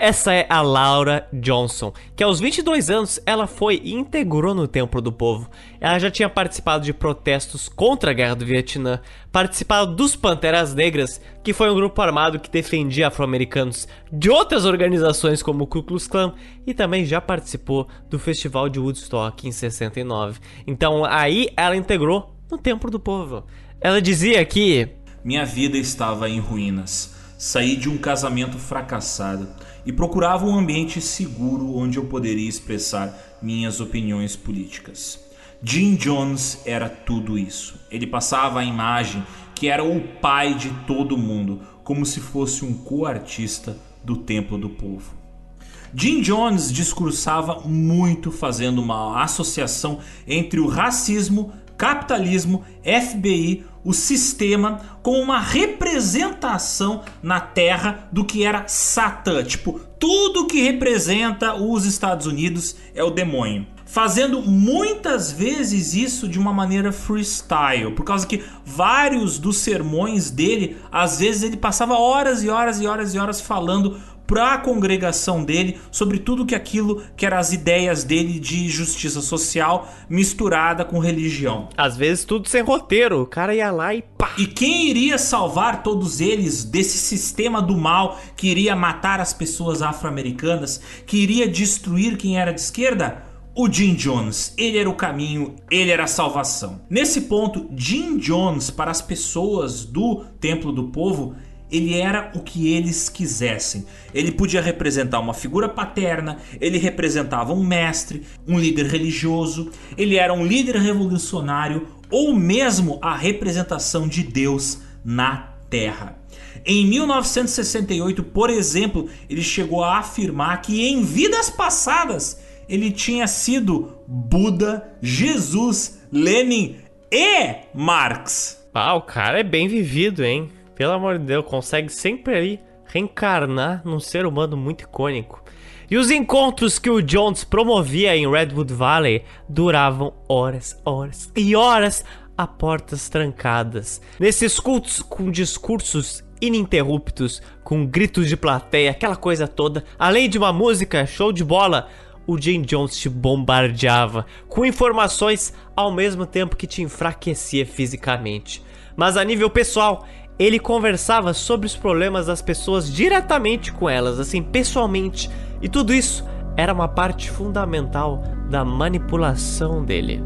Essa é a Laura Johnson, que aos 22 anos ela foi e integrou no Templo do Povo. Ela já tinha participado de protestos contra a Guerra do Vietnã, participado dos Panteras Negras, que foi um grupo armado que defendia afro-americanos de outras organizações como o Ku Klux Klan, e também já participou do Festival de Woodstock em 69. Então aí ela integrou no Templo do Povo. Ela dizia que minha vida estava em ruínas. Saí de um casamento fracassado e procurava um ambiente seguro onde eu poderia expressar minhas opiniões políticas. Jim Jones era tudo isso. Ele passava a imagem que era o pai de todo mundo, como se fosse um co-artista do Templo do Povo. Jim Jones discursava muito fazendo uma associação entre o racismo, capitalismo, FBI, o sistema como uma representação na Terra do que era Satã. Tipo, tudo que representa os Estados Unidos é o demônio. Fazendo muitas vezes isso de uma maneira freestyle, por causa que vários dos sermões dele, às vezes ele passava horas e horas e horas e horas falando para a congregação dele sobre tudo que aquilo que eram as ideias dele de justiça social misturada com religião. Às vezes tudo sem roteiro, o cara ia lá e pá. E quem iria salvar todos eles desse sistema do mal que iria matar as pessoas afro-americanas, que iria destruir quem era de esquerda? o Jim Jones. Ele era o caminho, ele era a salvação. Nesse ponto, Jim Jones, para as pessoas do Templo do Povo, ele era o que eles quisessem. Ele podia representar uma figura paterna, ele representava um mestre, um líder religioso, ele era um líder revolucionário ou mesmo a representação de Deus na Terra. Em 1968, por exemplo, ele chegou a afirmar que em vidas passadas ele tinha sido Buda, Jesus, Lenin e Marx. Ah, o cara é bem vivido, hein? Pelo amor de Deus, consegue sempre ali reencarnar num ser humano muito icônico. E os encontros que o Jones promovia em Redwood Valley duravam horas, horas e horas a portas trancadas. Nesses cultos com discursos ininterruptos, com gritos de plateia, aquela coisa toda, além de uma música show de bola, o Jim Jones te bombardeava com informações ao mesmo tempo que te enfraquecia fisicamente. Mas a nível pessoal, ele conversava sobre os problemas das pessoas diretamente com elas, assim, pessoalmente. E tudo isso era uma parte fundamental da manipulação dele.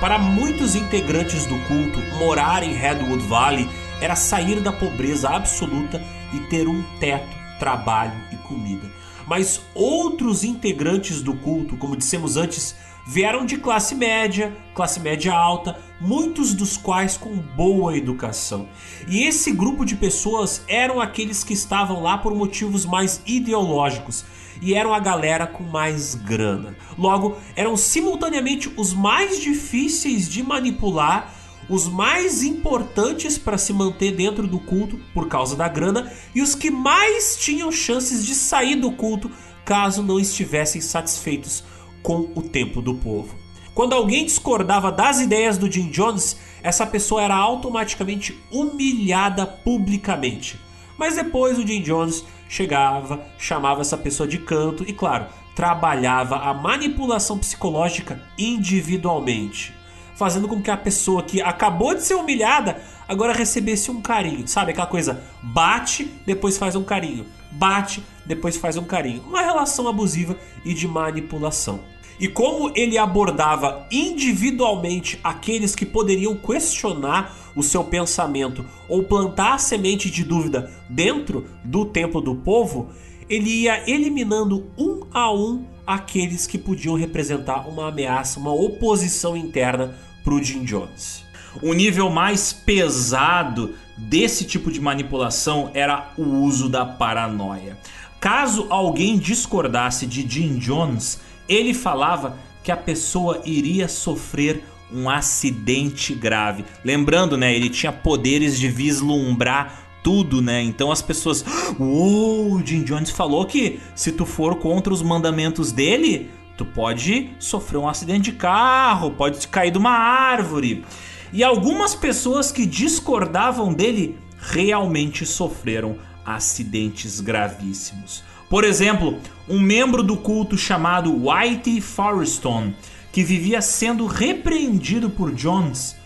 Para muitos integrantes do culto, morar em Redwood Valley era sair da pobreza absoluta e ter um teto, trabalho e comida mas outros integrantes do culto, como dissemos antes, vieram de classe média, classe média alta, muitos dos quais com boa educação. E esse grupo de pessoas eram aqueles que estavam lá por motivos mais ideológicos e eram a galera com mais grana. Logo, eram simultaneamente os mais difíceis de manipular os mais importantes para se manter dentro do culto por causa da grana e os que mais tinham chances de sair do culto caso não estivessem satisfeitos com o templo do povo. Quando alguém discordava das ideias do Jim Jones, essa pessoa era automaticamente humilhada publicamente. Mas depois o Jim Jones chegava, chamava essa pessoa de canto e, claro, trabalhava a manipulação psicológica individualmente fazendo com que a pessoa que acabou de ser humilhada agora recebesse um carinho. Sabe aquela coisa? Bate, depois faz um carinho. Bate, depois faz um carinho. Uma relação abusiva e de manipulação. E como ele abordava individualmente aqueles que poderiam questionar o seu pensamento ou plantar a semente de dúvida dentro do templo do povo, ele ia eliminando um a um aqueles que podiam representar uma ameaça, uma oposição interna para o Jim Jones. O nível mais pesado desse tipo de manipulação era o uso da paranoia. Caso alguém discordasse de Jim Jones, ele falava que a pessoa iria sofrer um acidente grave. Lembrando, né, ele tinha poderes de vislumbrar tudo, né? Então as pessoas, uou, o Jim Jones falou que se tu for contra os mandamentos dele, tu pode sofrer um acidente de carro, pode cair de uma árvore. E algumas pessoas que discordavam dele realmente sofreram acidentes gravíssimos. Por exemplo, um membro do culto chamado Whitey Forreston, que vivia sendo repreendido por Jones,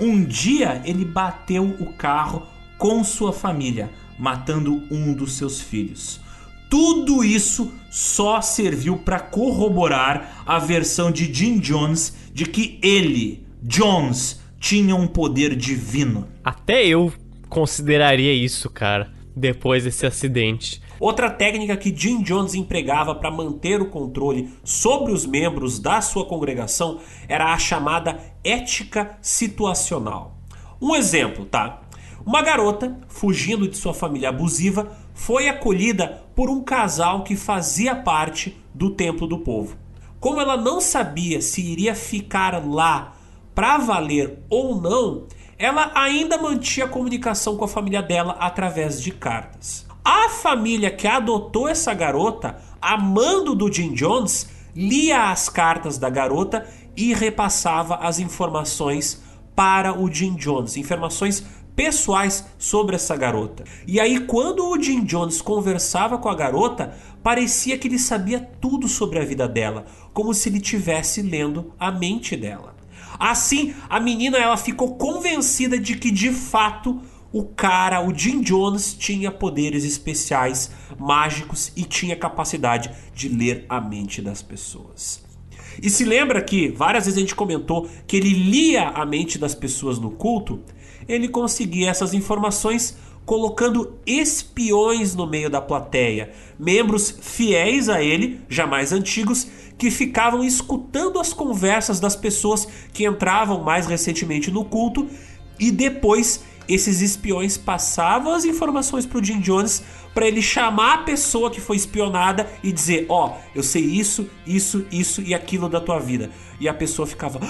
um dia ele bateu o carro com sua família, matando um dos seus filhos. Tudo isso só serviu para corroborar a versão de Jim Jones de que ele, Jones, tinha um poder divino. Até eu consideraria isso, cara, depois desse acidente. Outra técnica que Jim Jones empregava para manter o controle sobre os membros da sua congregação era a chamada ética situacional. Um exemplo, tá? Uma garota, fugindo de sua família abusiva, foi acolhida por um casal que fazia parte do templo do povo. Como ela não sabia se iria ficar lá para valer ou não, ela ainda mantinha comunicação com a família dela através de cartas. A família que adotou essa garota, amando do Jim Jones, lia as cartas da garota e repassava as informações para o Jim Jones, informações pessoais sobre essa garota. E aí, quando o Jim Jones conversava com a garota, parecia que ele sabia tudo sobre a vida dela, como se ele estivesse lendo a mente dela. Assim, a menina ela ficou convencida de que de fato o cara, o Jim Jones, tinha poderes especiais, mágicos e tinha capacidade de ler a mente das pessoas. E se lembra que várias vezes a gente comentou que ele lia a mente das pessoas no culto? Ele conseguia essas informações colocando espiões no meio da plateia, membros fiéis a ele, jamais antigos, que ficavam escutando as conversas das pessoas que entravam mais recentemente no culto e depois esses espiões passavam as informações para o Jim Jones para ele chamar a pessoa que foi espionada e dizer: Ó, oh, eu sei isso, isso, isso e aquilo da tua vida. E a pessoa ficava: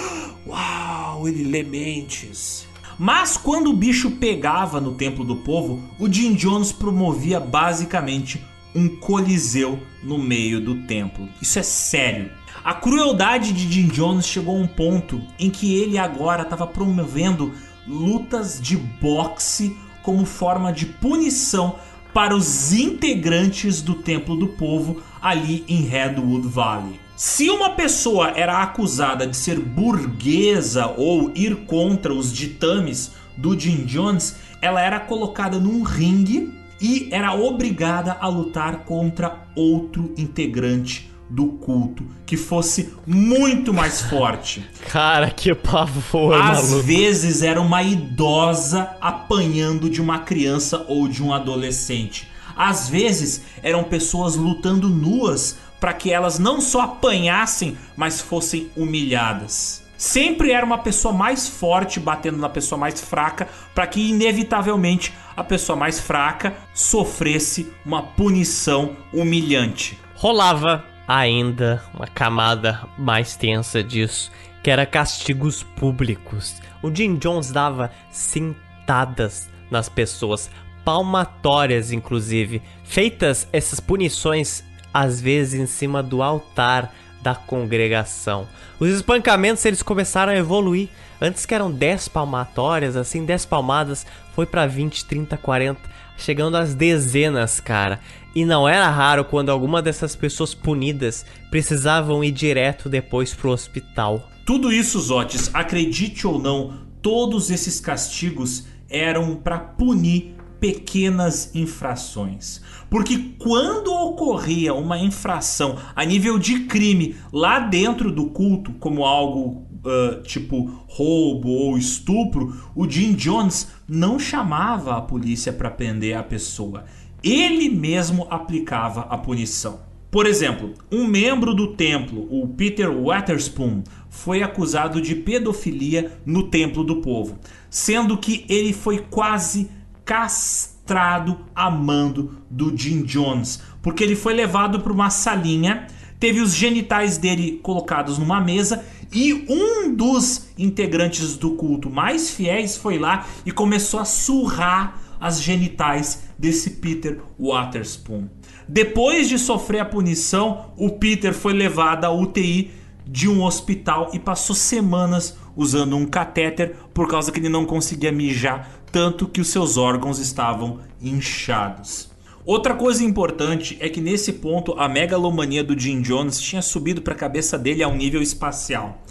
Uau, ele lê mentes. Mas quando o bicho pegava no templo do povo, o Jim Jones promovia basicamente um coliseu no meio do templo. Isso é sério. A crueldade de Jim Jones chegou a um ponto em que ele agora estava promovendo lutas de boxe como forma de punição para os integrantes do Templo do Povo ali em Redwood Valley. Se uma pessoa era acusada de ser burguesa ou ir contra os ditames do Jim Jones, ela era colocada num ringue e era obrigada a lutar contra outro integrante do culto que fosse muito mais forte. Cara, que pavor, Às maluco. vezes era uma idosa apanhando de uma criança ou de um adolescente. Às vezes eram pessoas lutando nuas para que elas não só apanhassem, mas fossem humilhadas. Sempre era uma pessoa mais forte batendo na pessoa mais fraca, para que inevitavelmente a pessoa mais fraca sofresse uma punição humilhante. Rolava ainda uma camada mais tensa disso, que era castigos públicos. O Jim Jones dava sentadas nas pessoas, palmatórias inclusive, feitas essas punições às vezes em cima do altar da congregação. Os espancamentos eles começaram a evoluir. Antes que eram 10 palmatórias, assim, 10 palmadas, foi para 20, 30, 40, chegando às dezenas, cara. E não era raro quando alguma dessas pessoas punidas precisavam ir direto depois pro hospital. Tudo isso, Zotes, acredite ou não, todos esses castigos eram para punir pequenas infrações. Porque quando ocorria uma infração a nível de crime lá dentro do culto, como algo uh, tipo roubo ou estupro, o Jim Jones não chamava a polícia para prender a pessoa ele mesmo aplicava a punição. Por exemplo, um membro do templo, o Peter Waterspoon, foi acusado de pedofilia no templo do povo, sendo que ele foi quase castrado a mando do Jim Jones, porque ele foi levado para uma salinha, teve os genitais dele colocados numa mesa e um dos integrantes do culto mais fiéis foi lá e começou a surrar as genitais desse Peter Waterspoon. Depois de sofrer a punição, o Peter foi levado à UTI de um hospital e passou semanas usando um catéter por causa que ele não conseguia mijar, tanto que os seus órgãos estavam inchados. Outra coisa importante é que nesse ponto a megalomania do Jim Jones tinha subido para a cabeça dele a um nível espacial.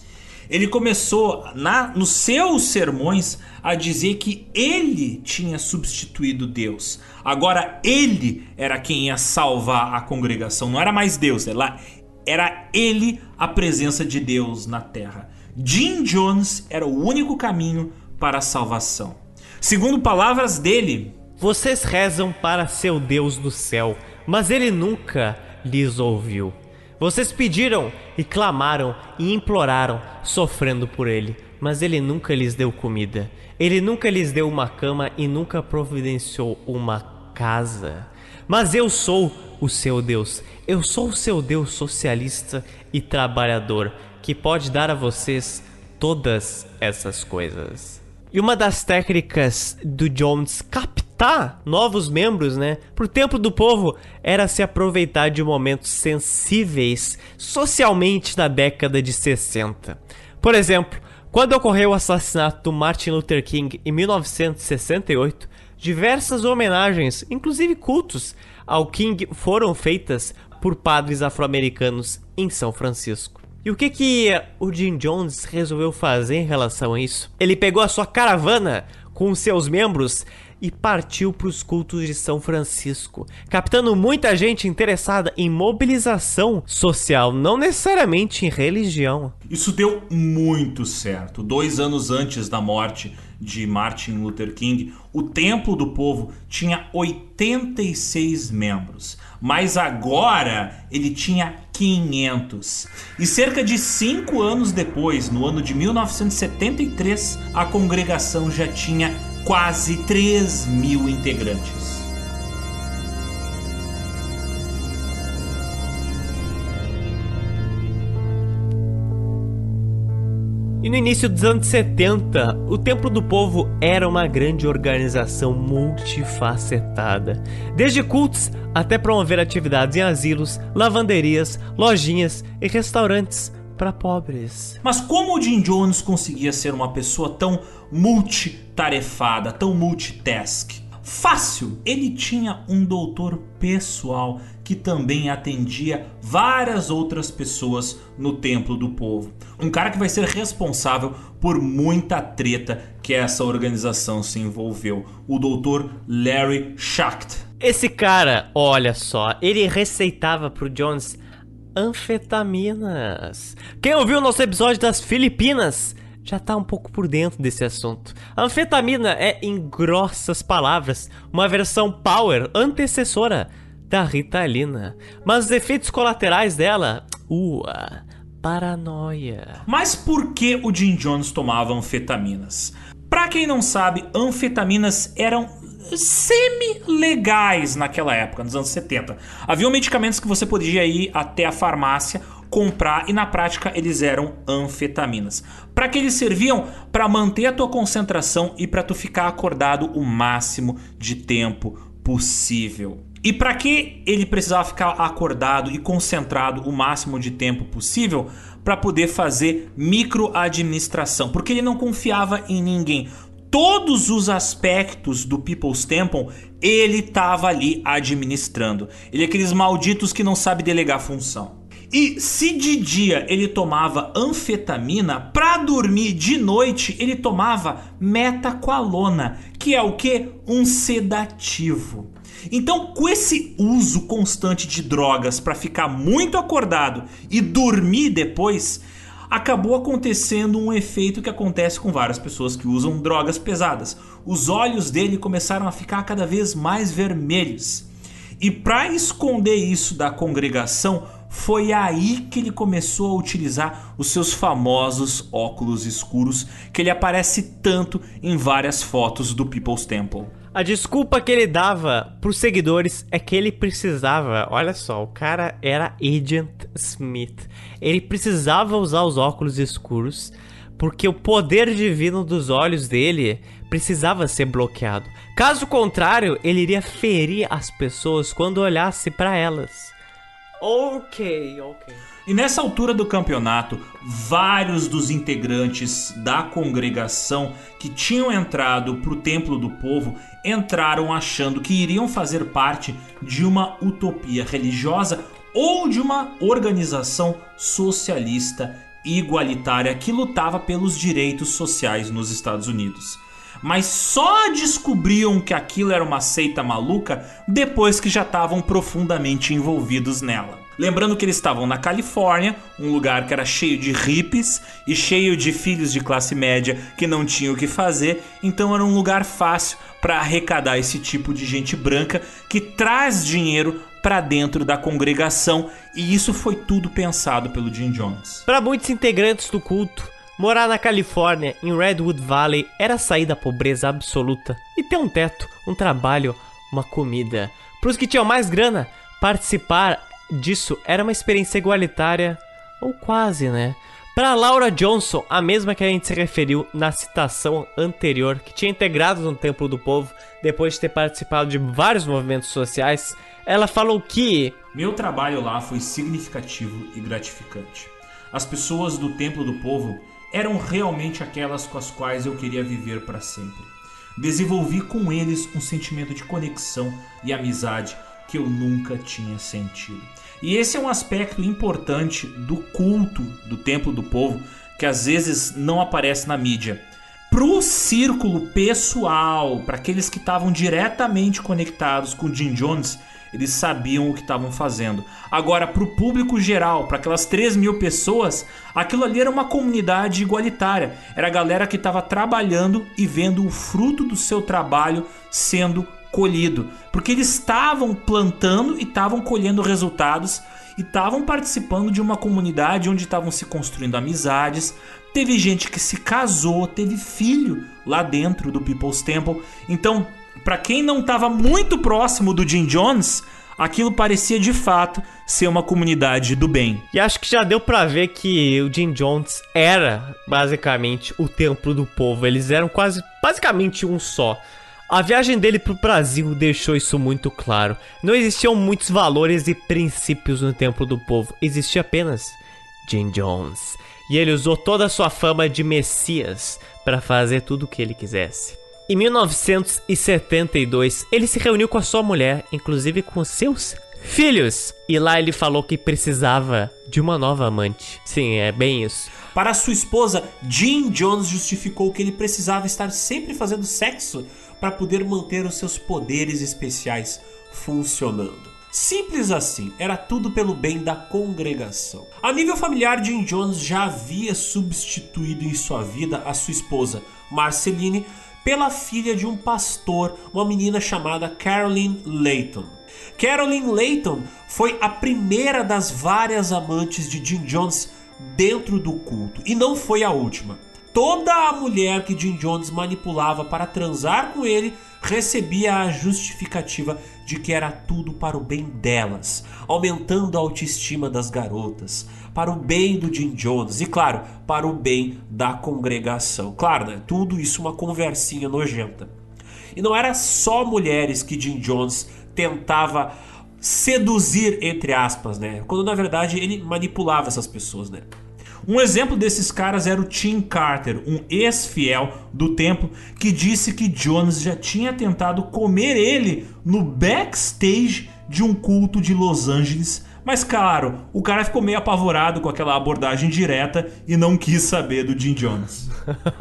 Ele começou na, nos seus sermões a dizer que ele tinha substituído Deus. Agora ele era quem ia salvar a congregação, não era mais Deus, era, era ele a presença de Deus na terra. Jim Jones era o único caminho para a salvação. Segundo palavras dele, vocês rezam para seu Deus do céu, mas ele nunca lhes ouviu. Vocês pediram e clamaram e imploraram, sofrendo por ele, mas ele nunca lhes deu comida. Ele nunca lhes deu uma cama e nunca providenciou uma casa. Mas eu sou o seu Deus. Eu sou o seu Deus socialista e trabalhador, que pode dar a vocês todas essas coisas. E uma das técnicas do Jones captar novos membros, né, pro templo do povo era se aproveitar de momentos sensíveis socialmente na década de 60. Por exemplo, quando ocorreu o assassinato do Martin Luther King em 1968, diversas homenagens, inclusive cultos, ao King foram feitas por padres afro-americanos em São Francisco. E o que que o Jim Jones resolveu fazer em relação a isso? Ele pegou a sua caravana com seus membros e partiu para os cultos de São Francisco, captando muita gente interessada em mobilização social, não necessariamente em religião. Isso deu muito certo. Dois anos antes da morte de Martin Luther King, o Templo do Povo tinha 86 membros, mas agora ele tinha 500. E cerca de cinco anos depois, no ano de 1973, a congregação já tinha quase 3 mil integrantes. E no início dos anos 70, o Templo do Povo era uma grande organização multifacetada, desde cultos até promover atividades em asilos, lavanderias, lojinhas e restaurantes para pobres. Mas como o Jim Jones conseguia ser uma pessoa tão multitarefada, tão multitask? Fácil! Ele tinha um doutor pessoal que também atendia várias outras pessoas no templo do povo. Um cara que vai ser responsável por muita treta que essa organização se envolveu, o doutor Larry Schacht. Esse cara, olha só, ele receitava pro Jones anfetaminas. Quem ouviu o nosso episódio das Filipinas já tá um pouco por dentro desse assunto. A anfetamina é, em grossas palavras, uma versão power antecessora da Ritalina. Mas os efeitos colaterais dela, ua, paranoia. Mas por que o Jim Jones tomava anfetaminas? Para quem não sabe, anfetaminas eram semi-legais naquela época, nos anos 70. Haviam medicamentos que você podia ir até a farmácia comprar e na prática eles eram anfetaminas. Para que eles serviam? Para manter a tua concentração e para tu ficar acordado o máximo de tempo possível. E para que ele precisava ficar acordado e concentrado o máximo de tempo possível? Para poder fazer microadministração, porque ele não confiava em ninguém todos os aspectos do People's Temple ele estava ali administrando. Ele é aqueles malditos que não sabe delegar função. E se de dia ele tomava anfetamina, para dormir de noite ele tomava metaqualona, que é o que? Um sedativo. Então, com esse uso constante de drogas para ficar muito acordado e dormir depois, acabou acontecendo um efeito que acontece com várias pessoas que usam drogas pesadas. Os olhos dele começaram a ficar cada vez mais vermelhos. E para esconder isso da congregação, foi aí que ele começou a utilizar os seus famosos óculos escuros, que ele aparece tanto em várias fotos do People's Temple. A desculpa que ele dava pros seguidores é que ele precisava, olha só, o cara era Agent Smith. Ele precisava usar os óculos escuros porque o poder divino dos olhos dele precisava ser bloqueado. Caso contrário, ele iria ferir as pessoas quando olhasse para elas. Ok, ok. E nessa altura do campeonato, vários dos integrantes da congregação que tinham entrado para o Templo do Povo entraram achando que iriam fazer parte de uma utopia religiosa ou de uma organização socialista igualitária que lutava pelos direitos sociais nos Estados Unidos. Mas só descobriam que aquilo era uma seita maluca depois que já estavam profundamente envolvidos nela. Lembrando que eles estavam na Califórnia, um lugar que era cheio de hippies e cheio de filhos de classe média que não tinham o que fazer, então era um lugar fácil para arrecadar esse tipo de gente branca que traz dinheiro para dentro da congregação, e isso foi tudo pensado pelo Jim Jones. Para muitos integrantes do culto, morar na Califórnia, em Redwood Valley, era sair da pobreza absoluta e ter um teto, um trabalho, uma comida. Para os que tinham mais grana, participar disso era uma experiência igualitária, ou quase, né? Para Laura Johnson, a mesma que a gente se referiu na citação anterior, que tinha integrado no Templo do Povo depois de ter participado de vários movimentos sociais, ela falou que meu trabalho lá foi significativo e gratificante. As pessoas do Templo do Povo eram realmente aquelas com as quais eu queria viver para sempre. Desenvolvi com eles um sentimento de conexão e amizade que eu nunca tinha sentido. E esse é um aspecto importante do culto do Templo do Povo que às vezes não aparece na mídia. Pro círculo pessoal, para aqueles que estavam diretamente conectados com Jim Jones, eles sabiam o que estavam fazendo. Agora, para o público geral, para aquelas 3 mil pessoas, aquilo ali era uma comunidade igualitária. Era a galera que estava trabalhando e vendo o fruto do seu trabalho sendo colhido, porque eles estavam plantando e estavam colhendo resultados e estavam participando de uma comunidade onde estavam se construindo amizades. Teve gente que se casou, teve filho lá dentro do People's Temple. Então, para quem não estava muito próximo do Jim Jones, aquilo parecia de fato ser uma comunidade do bem. E acho que já deu para ver que o Jim Jones era basicamente o templo do povo. Eles eram quase basicamente um só. A viagem dele para o Brasil deixou isso muito claro. Não existiam muitos valores e princípios no Templo do Povo, existia apenas Jim Jones. E ele usou toda a sua fama de Messias para fazer tudo o que ele quisesse. Em 1972, ele se reuniu com a sua mulher, inclusive com seus filhos. E lá ele falou que precisava de uma nova amante. Sim, é bem isso. Para sua esposa, Jim Jones justificou que ele precisava estar sempre fazendo sexo para poder manter os seus poderes especiais funcionando. Simples assim, era tudo pelo bem da congregação. A nível familiar, Jim Jones já havia substituído em sua vida a sua esposa, Marceline, pela filha de um pastor, uma menina chamada Caroline Layton. Caroline Layton foi a primeira das várias amantes de Jim Jones dentro do culto e não foi a última. Toda a mulher que Jim Jones manipulava para transar com ele recebia a justificativa de que era tudo para o bem delas, aumentando a autoestima das garotas, para o bem do Jim Jones e, claro, para o bem da congregação. Claro, né? tudo isso uma conversinha nojenta. E não era só mulheres que Jim Jones tentava seduzir, entre aspas, né? Quando na verdade ele manipulava essas pessoas, né? Um exemplo desses caras era o Tim Carter, um ex-fiel do templo, que disse que Jones já tinha tentado comer ele no backstage de um culto de Los Angeles. Mas claro, o cara ficou meio apavorado com aquela abordagem direta e não quis saber do Jim Jones.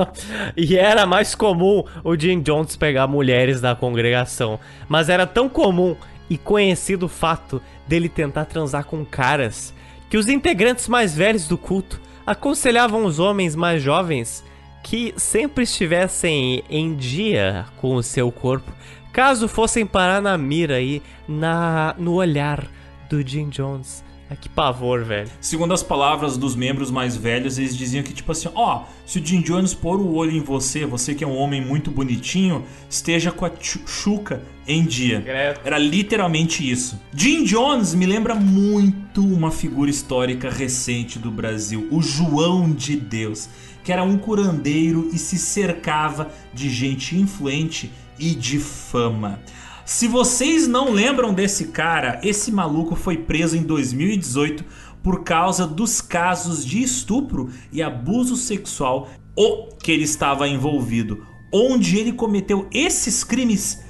e era mais comum o Jim Jones pegar mulheres da congregação, mas era tão comum e conhecido o fato dele tentar transar com caras que os integrantes mais velhos do culto aconselhavam os homens mais jovens que sempre estivessem em dia com o seu corpo, caso fossem parar na mira aí, na, no olhar do Jim Jones. Ah, que pavor, velho. Segundo as palavras dos membros mais velhos, eles diziam que, tipo assim, ó, se o Jim Jones pôr o olho em você, você que é um homem muito bonitinho, esteja com a chuca em dia. Era literalmente isso. Jim Jones me lembra muito uma figura histórica recente do Brasil, o João de Deus, que era um curandeiro e se cercava de gente influente e de fama. Se vocês não lembram desse cara, esse maluco foi preso em 2018 por causa dos casos de estupro e abuso sexual o que ele estava envolvido, onde ele cometeu esses crimes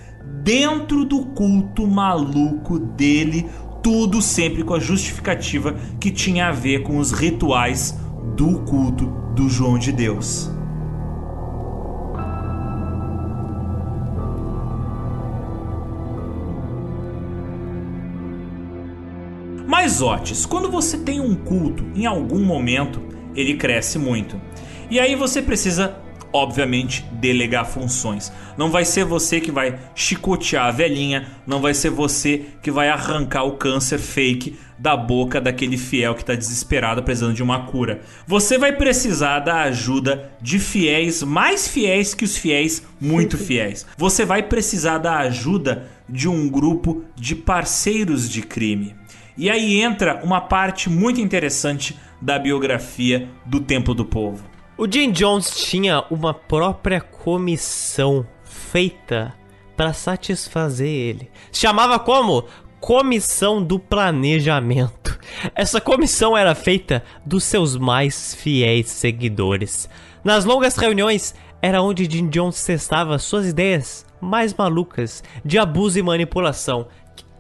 dentro do culto maluco dele, tudo sempre com a justificativa que tinha a ver com os rituais do culto do João de Deus. Mas Otis, quando você tem um culto, em algum momento ele cresce muito. E aí você precisa, obviamente, delegar funções. Não vai ser você que vai chicotear a velhinha, não vai ser você que vai arrancar o câncer fake da boca daquele fiel que está desesperado precisando de uma cura. Você vai precisar da ajuda de fiéis mais fiéis que os fiéis muito fiéis. Você vai precisar da ajuda de um grupo de parceiros de crime. E aí entra uma parte muito interessante da biografia do Templo do Povo. O Jim Jones tinha uma própria comissão feita para satisfazer ele. Chamava como? Comissão do Planejamento. Essa comissão era feita dos seus mais fiéis seguidores. Nas longas reuniões era onde Jim Jones testava suas ideias mais malucas de abuso e manipulação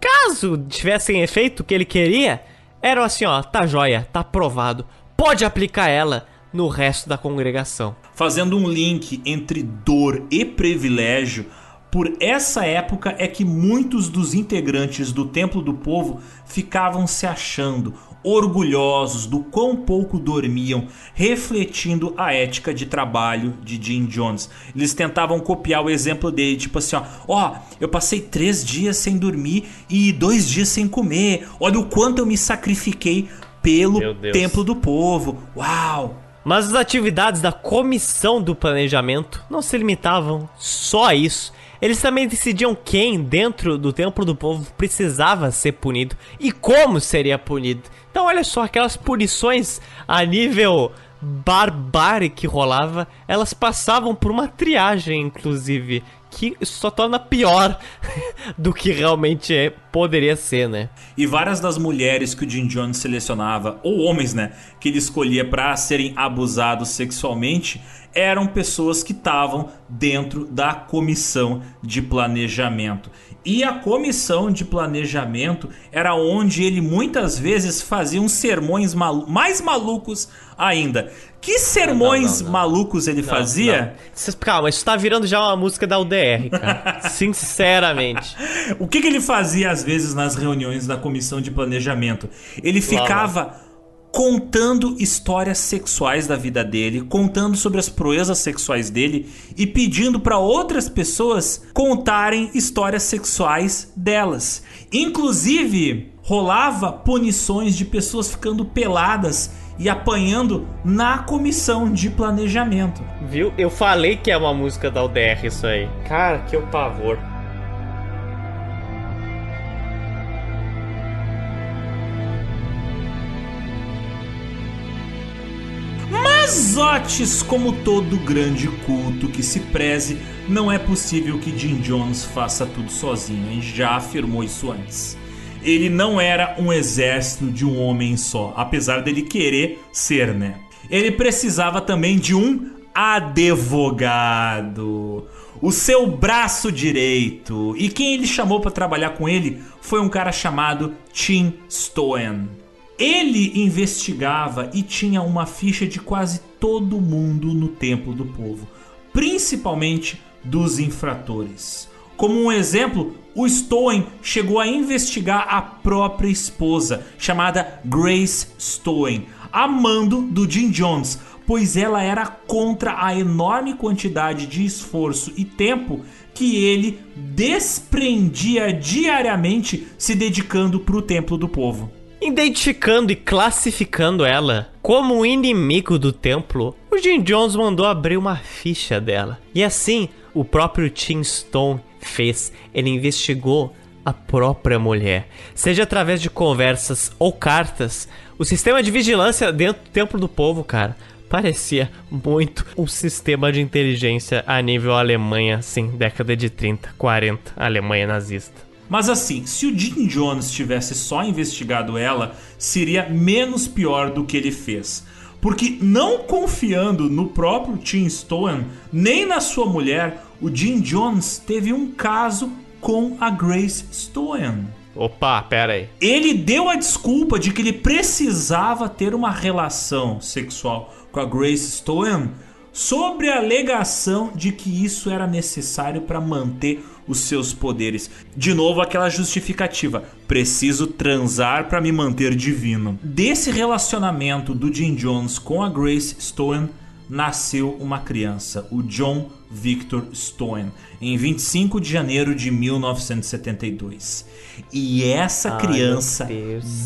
caso tivessem efeito que ele queria, eram assim, ó, tá joia, tá aprovado. Pode aplicar ela no resto da congregação. Fazendo um link entre dor e privilégio, por essa época é que muitos dos integrantes do Templo do Povo ficavam se achando orgulhosos do quão pouco dormiam, refletindo a ética de trabalho de Jim Jones. Eles tentavam copiar o exemplo dele, tipo assim, ó, ó, eu passei três dias sem dormir e dois dias sem comer. Olha o quanto eu me sacrifiquei pelo templo do povo. Uau! Mas as atividades da comissão do planejamento não se limitavam só a isso. Eles também decidiam quem dentro do templo do povo precisava ser punido e como seria punido. Então, olha só, aquelas punições a nível barbárie que rolava, elas passavam por uma triagem, inclusive, que só torna pior do que realmente é, poderia ser, né? E várias das mulheres que o Jim Jones selecionava, ou homens, né, que ele escolhia para serem abusados sexualmente, eram pessoas que estavam dentro da comissão de planejamento. E a comissão de planejamento era onde ele muitas vezes fazia uns sermões malu mais malucos ainda. Que sermões não, não, não, malucos ele fazia? Calma, isso tá virando já uma música da UDR, cara. Sinceramente. o que, que, ele fazia às vezes nas reuniões da comissão de planejamento? Ele ficava contando histórias sexuais da vida dele, contando sobre as proezas sexuais dele e pedindo para outras pessoas contarem histórias sexuais delas. Inclusive, rolava punições de pessoas ficando peladas e apanhando na comissão de planejamento. Viu? Eu falei que é uma música da UDR isso aí. Cara, que pavor. Mas como todo grande culto que se preze, não é possível que Jim Jones faça tudo sozinho, a gente já afirmou isso antes. Ele não era um exército de um homem só, apesar dele querer ser, né? Ele precisava também de um advogado, o seu braço direito. E quem ele chamou para trabalhar com ele foi um cara chamado Tim Stoen. Ele investigava e tinha uma ficha de quase todo mundo no templo do povo, principalmente dos infratores. Como um exemplo, o Stoen chegou a investigar a própria esposa, chamada Grace Stoen, amando do Jim Jones, pois ela era contra a enorme quantidade de esforço e tempo que ele desprendia diariamente se dedicando para o templo do povo. Identificando e classificando ela como inimigo do templo, o Jim Jones mandou abrir uma ficha dela. E assim, o próprio Tim Stone fez. Ele investigou a própria mulher, seja através de conversas ou cartas. O sistema de vigilância dentro do templo do povo, cara, parecia muito um sistema de inteligência a nível Alemanha, assim, década de 30, 40, Alemanha nazista. Mas assim, se o Jim Jones tivesse só investigado ela, seria menos pior do que ele fez. Porque não confiando no próprio Tim Stone, nem na sua mulher, o Jim Jones teve um caso com a Grace Stone. Opa, pera aí. Ele deu a desculpa de que ele precisava ter uma relação sexual com a Grace Stone sobre a alegação de que isso era necessário para manter os seus poderes. De novo, aquela justificativa: preciso transar para me manter divino. Desse relacionamento do Jim Jones com a Grace Stone nasceu uma criança, o John Victor Stone, em 25 de janeiro de 1972. E essa criança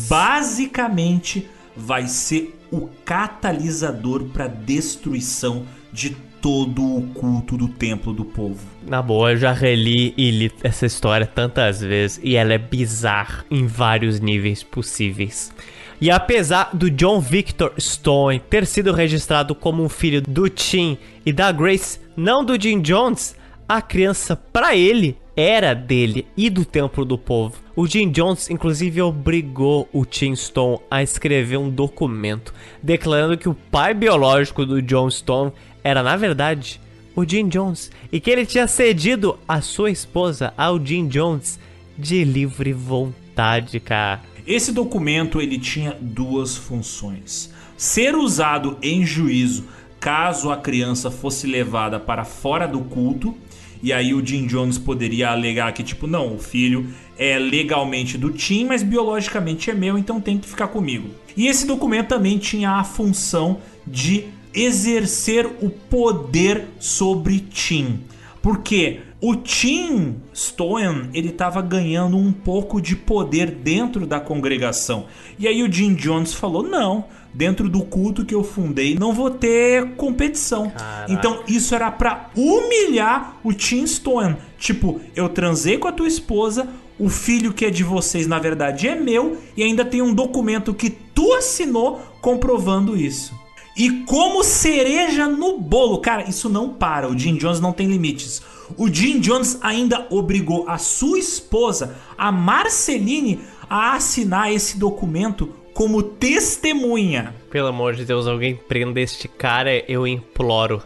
basicamente vai ser o catalisador para destruição de todo o culto do templo do povo. Na boa, eu já reli e li essa história tantas vezes e ela é bizarra em vários níveis possíveis. E apesar do John Victor Stone ter sido registrado como um filho do Tim e da Grace, não do Jim Jones, a criança para ele era dele e do templo do povo. O Jim Jones inclusive obrigou o Tim Stone a escrever um documento declarando que o pai biológico do John Stone era na verdade o Jim Jones e que ele tinha cedido a sua esposa ao Jim Jones de livre vontade, cara. Esse documento ele tinha duas funções: ser usado em juízo caso a criança fosse levada para fora do culto, e aí o Jim Jones poderia alegar que tipo, não, o filho é legalmente do Tim, mas biologicamente é meu, então tem que ficar comigo. E esse documento também tinha a função de exercer o poder sobre Tim. Porque o Tim Stone ele estava ganhando um pouco de poder dentro da congregação. E aí o Jim Jones falou: não, dentro do culto que eu fundei não vou ter competição. Caraca. Então isso era para humilhar o Tim Stone. Tipo, eu transei com a tua esposa, o filho que é de vocês na verdade é meu e ainda tem um documento que tu assinou comprovando isso. E como cereja no bolo, cara, isso não para. O Jim Jones não tem limites. O Jim Jones ainda obrigou a sua esposa, a Marceline, a assinar esse documento como testemunha. Pelo amor de Deus, alguém prenda este cara, eu imploro.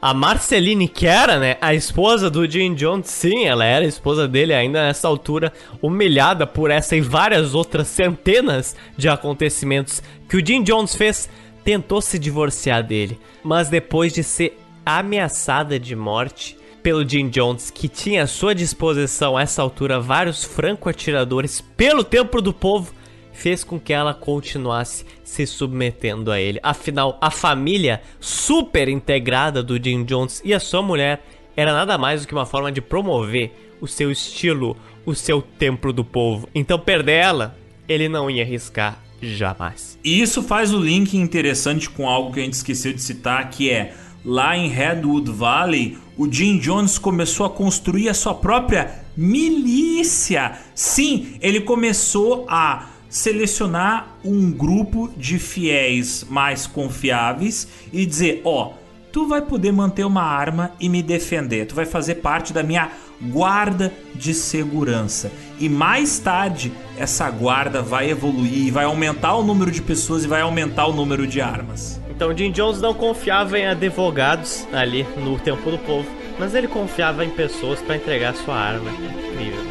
A Marceline, que era, né, a esposa do Jim Jones, sim, ela era a esposa dele ainda nessa altura, humilhada por essa e várias outras centenas de acontecimentos que o Jim Jones fez, tentou se divorciar dele, mas depois de ser ameaçada de morte pelo Jim Jones, que tinha à sua disposição a essa altura vários franco-atiradores pelo templo do povo, fez com que ela continuasse se submetendo a ele. Afinal, a família super integrada do Jim Jones e a sua mulher era nada mais do que uma forma de promover o seu estilo, o seu templo do povo. Então, perder ela, ele não ia arriscar jamais. E isso faz o link interessante com algo que a gente esqueceu de citar, que é lá em Redwood Valley, o Jim Jones começou a construir a sua própria milícia. Sim, ele começou a selecionar um grupo de fiéis mais confiáveis e dizer, ó, tu vai poder manter uma arma e me defender. Tu vai fazer parte da minha guarda de segurança. E mais tarde, essa guarda vai evoluir, e vai aumentar o número de pessoas e vai aumentar o número de armas. Então, Jim Jones não confiava em advogados ali no templo do povo, mas ele confiava em pessoas para entregar sua arma. Incrível.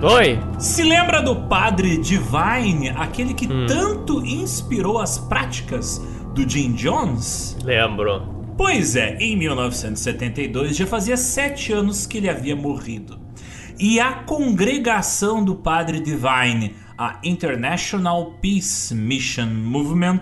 Oi! Se lembra do padre Divine, aquele que tanto inspirou as práticas do Jim Jones? Lembro. Pois é, em 1972 já fazia sete anos que ele havia morrido. E a congregação do padre Divine, a International Peace Mission Movement,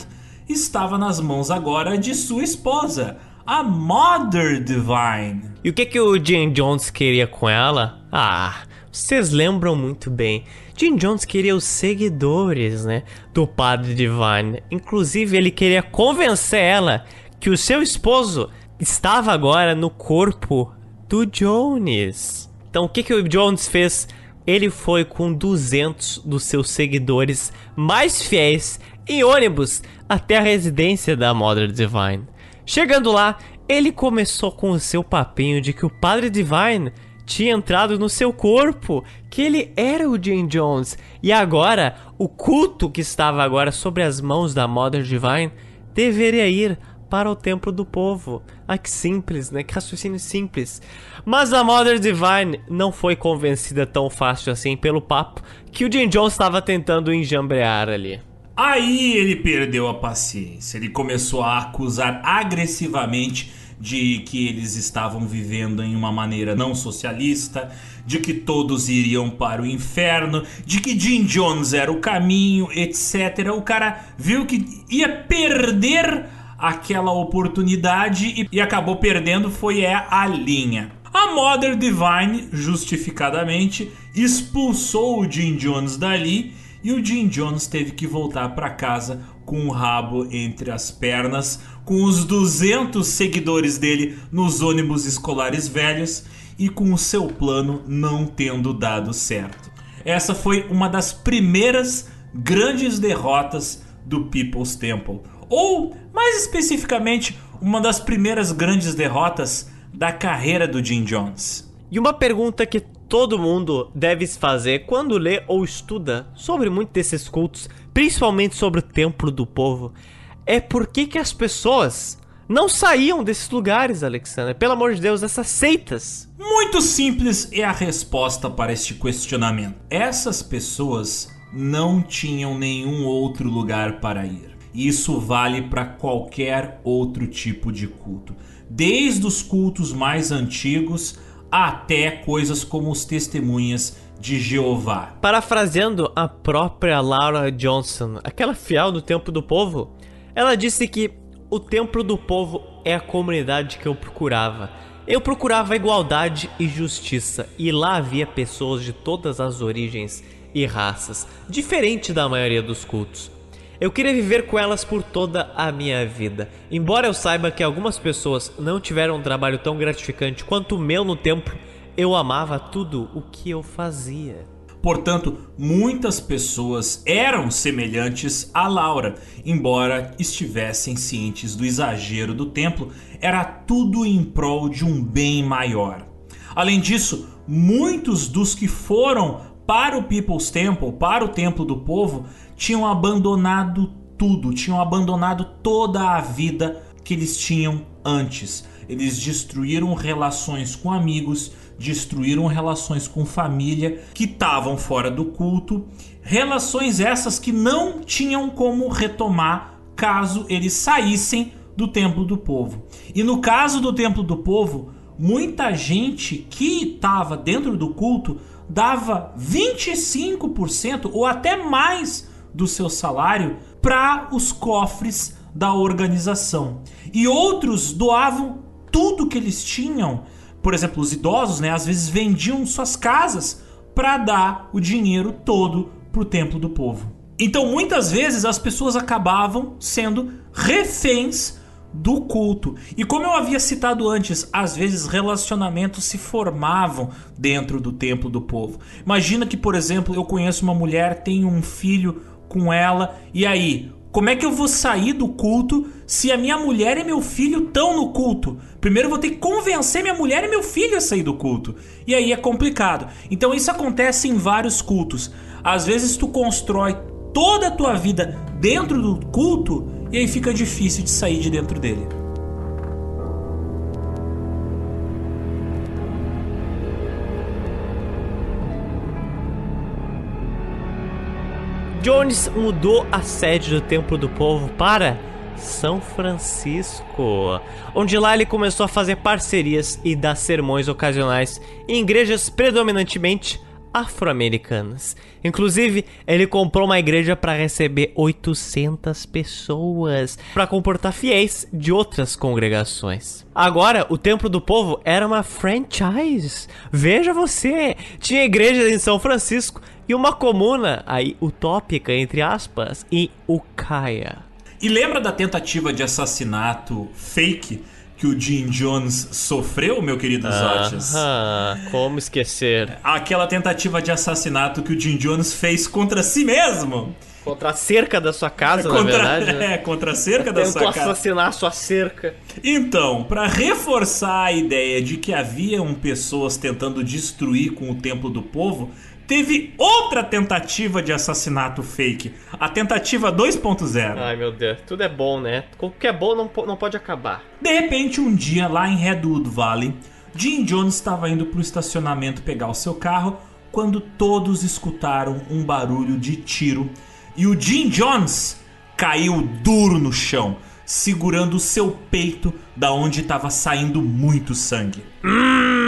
estava nas mãos agora de sua esposa, a Mother Divine. E o que, que o Jim Jones queria com ela? Ah, vocês lembram muito bem. Jim Jones queria os seguidores, né, do Padre Divine. Inclusive, ele queria convencer ela que o seu esposo estava agora no corpo do Jones. Então, o que, que o Jones fez? Ele foi com 200 dos seus seguidores mais fiéis em ônibus até a residência da Mother Divine. Chegando lá, ele começou com o seu papinho de que o Padre Divine tinha entrado no seu corpo, que ele era o Jim Jones. E agora, o culto que estava agora sobre as mãos da Mother Divine deveria ir para o templo do povo. Ah, que simples, né? Que raciocínio simples. Mas a Mother Divine não foi convencida tão fácil assim pelo papo que o Jim Jones estava tentando enjambrear ali. Aí ele perdeu a paciência. Ele começou a acusar agressivamente de que eles estavam vivendo em uma maneira não socialista, de que todos iriam para o inferno, de que Jim Jones era o caminho, etc. O cara viu que ia perder aquela oportunidade e, e acabou perdendo foi é a linha. A Mother Divine, justificadamente, expulsou o Jim Jones dali e o Jim Jones teve que voltar para casa com o rabo entre as pernas, com os 200 seguidores dele nos ônibus escolares velhos e com o seu plano não tendo dado certo. Essa foi uma das primeiras grandes derrotas do People's Temple, ou mais especificamente, uma das primeiras grandes derrotas da carreira do Jim Jones. E uma pergunta que todo mundo deve se fazer quando lê ou estuda sobre muitos desses cultos, principalmente sobre o templo do povo, é por que, que as pessoas não saíam desses lugares, Alexandre? Pelo amor de Deus, essas seitas. Muito simples é a resposta para este questionamento. Essas pessoas não tinham nenhum outro lugar para ir. Isso vale para qualquer outro tipo de culto, desde os cultos mais antigos até coisas como os testemunhas de Jeová. Parafraseando a própria Laura Johnson, aquela fiel do Templo do Povo, ela disse que o Templo do Povo é a comunidade que eu procurava. Eu procurava igualdade e justiça, e lá havia pessoas de todas as origens e raças, diferente da maioria dos cultos. Eu queria viver com elas por toda a minha vida. Embora eu saiba que algumas pessoas não tiveram um trabalho tão gratificante quanto o meu no templo, eu amava tudo o que eu fazia. Portanto, muitas pessoas eram semelhantes a Laura, embora estivessem cientes do exagero do templo, era tudo em prol de um bem maior. Além disso, muitos dos que foram para o People's Temple, para o templo do povo, tinham abandonado tudo, tinham abandonado toda a vida que eles tinham antes. Eles destruíram relações com amigos, destruíram relações com família que estavam fora do culto, relações essas que não tinham como retomar caso eles saíssem do templo do povo. E no caso do templo do povo, muita gente que estava dentro do culto dava 25% ou até mais do seu salário para os cofres da organização. E outros doavam tudo que eles tinham. Por exemplo, os idosos, né, às vezes vendiam suas casas para dar o dinheiro todo para o templo do povo. Então, muitas vezes as pessoas acabavam sendo reféns do culto. E como eu havia citado antes, às vezes relacionamentos se formavam dentro do templo do povo. Imagina que, por exemplo, eu conheço uma mulher, tenho um filho com ela, e aí, como é que eu vou sair do culto se a minha mulher e meu filho estão no culto? Primeiro eu vou ter que convencer minha mulher e meu filho a sair do culto. E aí é complicado. Então isso acontece em vários cultos. Às vezes tu constrói toda a tua vida dentro do culto e aí fica difícil de sair de dentro dele. Jones mudou a sede do Templo do Povo para São Francisco, onde lá ele começou a fazer parcerias e dar sermões ocasionais em igrejas predominantemente afro-americanas. Inclusive, ele comprou uma igreja para receber 800 pessoas, para comportar fiéis de outras congregações. Agora, o Templo do Povo era uma franchise. Veja você, tinha igrejas em São Francisco e uma comuna aí utópica entre aspas em Ukiah. E lembra da tentativa de assassinato fake que o Jim Jones sofreu, meu querido Zotis? Ah, como esquecer? Aquela tentativa de assassinato que o Jim Jones fez contra si mesmo. Contra a cerca da sua casa, contra, na verdade. É, né? contra a cerca da Tentou sua casa. assassinar a sua cerca. Então, para reforçar a ideia de que haviam pessoas tentando destruir com o templo do povo, teve outra tentativa de assassinato fake, a tentativa 2.0. Ai, meu Deus. Tudo é bom, né? O que é bom não, não pode acabar. De repente, um dia lá em Redwood Valley, Jim Jones estava indo para o estacionamento pegar o seu carro quando todos escutaram um barulho de tiro e o Jim Jones caiu duro no chão, segurando o seu peito da onde estava saindo muito sangue. Hum.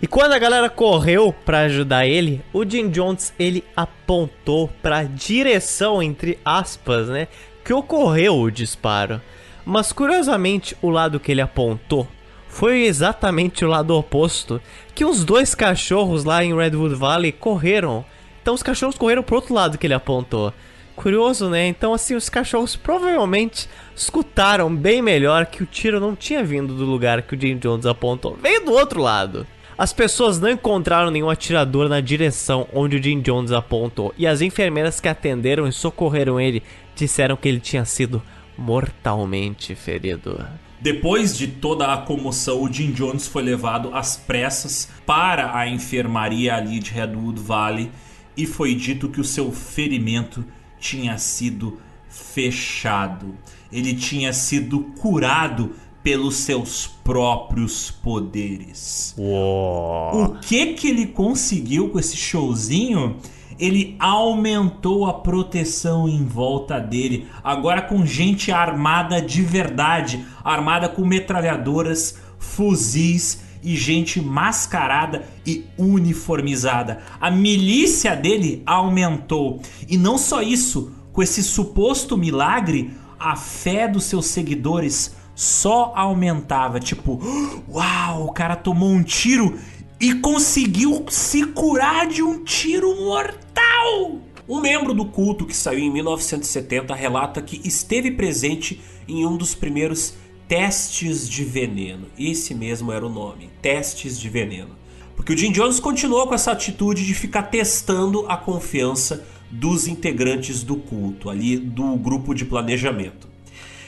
E quando a galera correu pra ajudar ele, o Jim Jones ele apontou pra direção entre aspas, né, que ocorreu o disparo. Mas curiosamente, o lado que ele apontou foi exatamente o lado oposto que os dois cachorros lá em Redwood Valley correram. Então os cachorros correram pro outro lado que ele apontou. Curioso, né? Então, assim, os cachorros provavelmente escutaram bem melhor que o tiro não tinha vindo do lugar que o Jim Jones apontou. Veio do outro lado. As pessoas não encontraram nenhum atirador na direção onde o Jim Jones apontou, e as enfermeiras que atenderam e socorreram ele disseram que ele tinha sido mortalmente ferido. Depois de toda a comoção, o Jim Jones foi levado às pressas para a enfermaria ali de Redwood Valley e foi dito que o seu ferimento tinha sido fechado. Ele tinha sido curado pelos seus próprios poderes. Uou. O que que ele conseguiu com esse showzinho? Ele aumentou a proteção em volta dele, agora com gente armada de verdade, armada com metralhadoras, fuzis e gente mascarada e uniformizada. A milícia dele aumentou. E não só isso, com esse suposto milagre, a fé dos seus seguidores só aumentava. Tipo, uau, o cara tomou um tiro e conseguiu se curar de um tiro mortal. Um membro do culto que saiu em 1970 relata que esteve presente em um dos primeiros testes de veneno. Esse mesmo era o nome, testes de veneno. Porque o Jim Jones continuou com essa atitude de ficar testando a confiança dos integrantes do culto, ali do grupo de planejamento.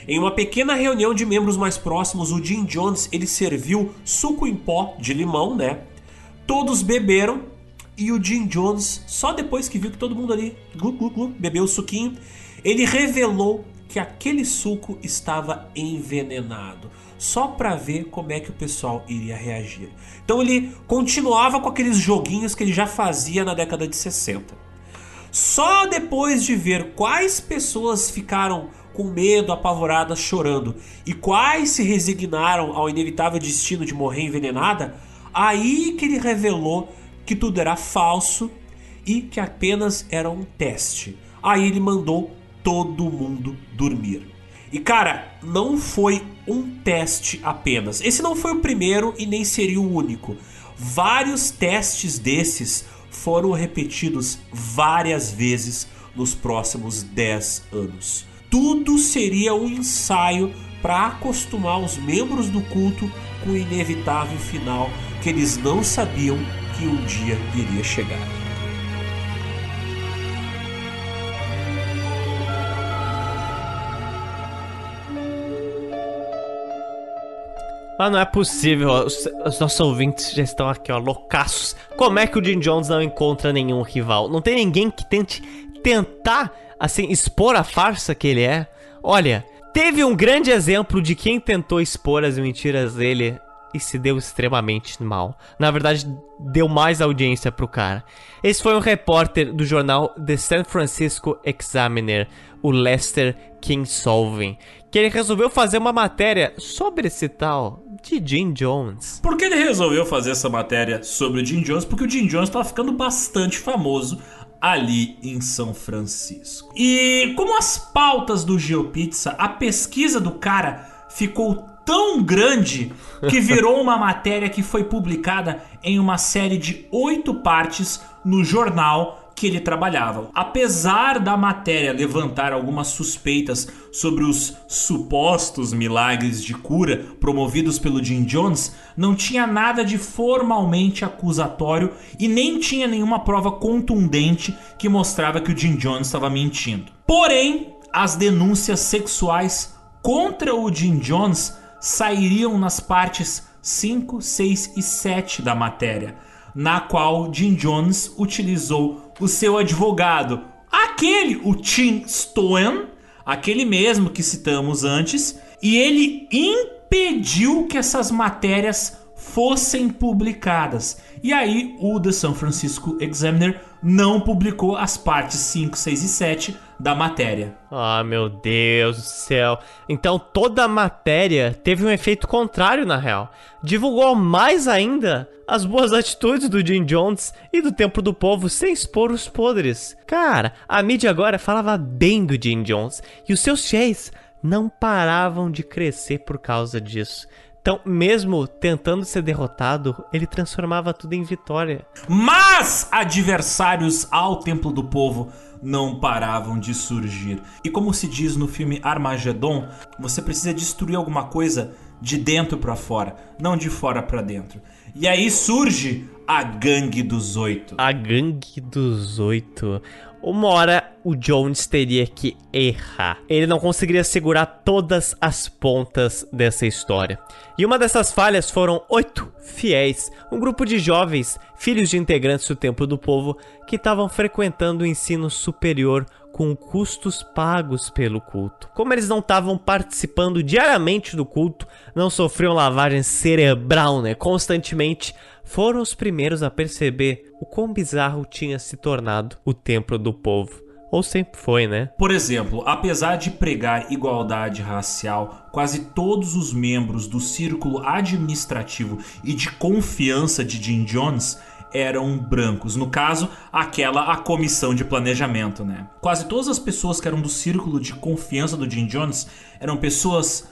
Em uma pequena reunião de membros mais próximos, o Jim Jones ele serviu suco em pó de limão, né? Todos beberam e o Jim Jones, só depois que viu que todo mundo ali glu, glu, glu, bebeu o suquinho, ele revelou que aquele suco estava envenenado, só para ver como é que o pessoal iria reagir. Então ele continuava com aqueles joguinhos que ele já fazia na década de 60. Só depois de ver quais pessoas ficaram com medo, apavoradas, chorando, e quais se resignaram ao inevitável destino de morrer envenenada, aí que ele revelou que tudo era falso e que apenas era um teste. Aí ele mandou todo mundo dormir. E cara, não foi um teste apenas. Esse não foi o primeiro e nem seria o único. Vários testes desses foram repetidos várias vezes nos próximos 10 anos. Tudo seria um ensaio para acostumar os membros do culto com o inevitável final que eles não sabiam que um dia iria chegar. Mas não é possível, os, os nossos ouvintes já estão aqui, ó, loucaços. Como é que o Jim Jones não encontra nenhum rival? Não tem ninguém que tente tentar, assim, expor a farsa que ele é? Olha, teve um grande exemplo de quem tentou expor as mentiras dele e se deu extremamente mal. Na verdade, deu mais audiência pro cara. Esse foi um repórter do jornal The San Francisco Examiner, o Lester Kinsolving, que ele resolveu fazer uma matéria sobre esse tal de Jim Jones. Por que ele resolveu fazer essa matéria sobre o Jim Jones? Porque o Jim Jones estava ficando bastante famoso ali em São Francisco. E como as pautas do GeoPizza, a pesquisa do cara ficou tão grande que virou uma matéria que foi publicada em uma série de oito partes no jornal que ele trabalhava. Apesar da matéria levantar algumas suspeitas sobre os supostos milagres de cura promovidos pelo Jim Jones, não tinha nada de formalmente acusatório e nem tinha nenhuma prova contundente que mostrava que o Jim Jones estava mentindo. Porém, as denúncias sexuais contra o Jim Jones sairiam nas partes 5, 6 e 7 da matéria, na qual Jim Jones utilizou o seu advogado, aquele, o Tim Stoen, aquele mesmo que citamos antes, e ele impediu que essas matérias fossem publicadas. E aí o The San Francisco Examiner não publicou as partes 5, 6 e 7 da matéria. Ah, meu Deus do céu. Então toda a matéria teve um efeito contrário na real. Divulgou mais ainda as boas atitudes do Jim Jones e do Templo do Povo sem expor os podres. Cara, a mídia agora falava bem do Jim Jones e os seus fiéis não paravam de crescer por causa disso. Então, mesmo tentando ser derrotado, ele transformava tudo em vitória. Mas adversários ao Templo do Povo não paravam de surgir. E como se diz no filme Armagedon, você precisa destruir alguma coisa de dentro para fora, não de fora para dentro. E aí surge a Gangue dos Oito. A Gangue dos Oito. Uma hora o Jones teria que errar. Ele não conseguiria segurar todas as pontas dessa história. E uma dessas falhas foram oito fiéis, um grupo de jovens, filhos de integrantes do Templo do Povo, que estavam frequentando o ensino superior com custos pagos pelo culto. Como eles não estavam participando diariamente do culto, não sofriam lavagem cerebral, né, constantemente, foram os primeiros a perceber o quão bizarro tinha se tornado o templo do povo. Ou sempre foi, né? Por exemplo, apesar de pregar igualdade racial, quase todos os membros do círculo administrativo e de confiança de Jim Jones eram brancos. No caso, aquela a comissão de planejamento, né? Quase todas as pessoas que eram do círculo de confiança do Jim Jones eram pessoas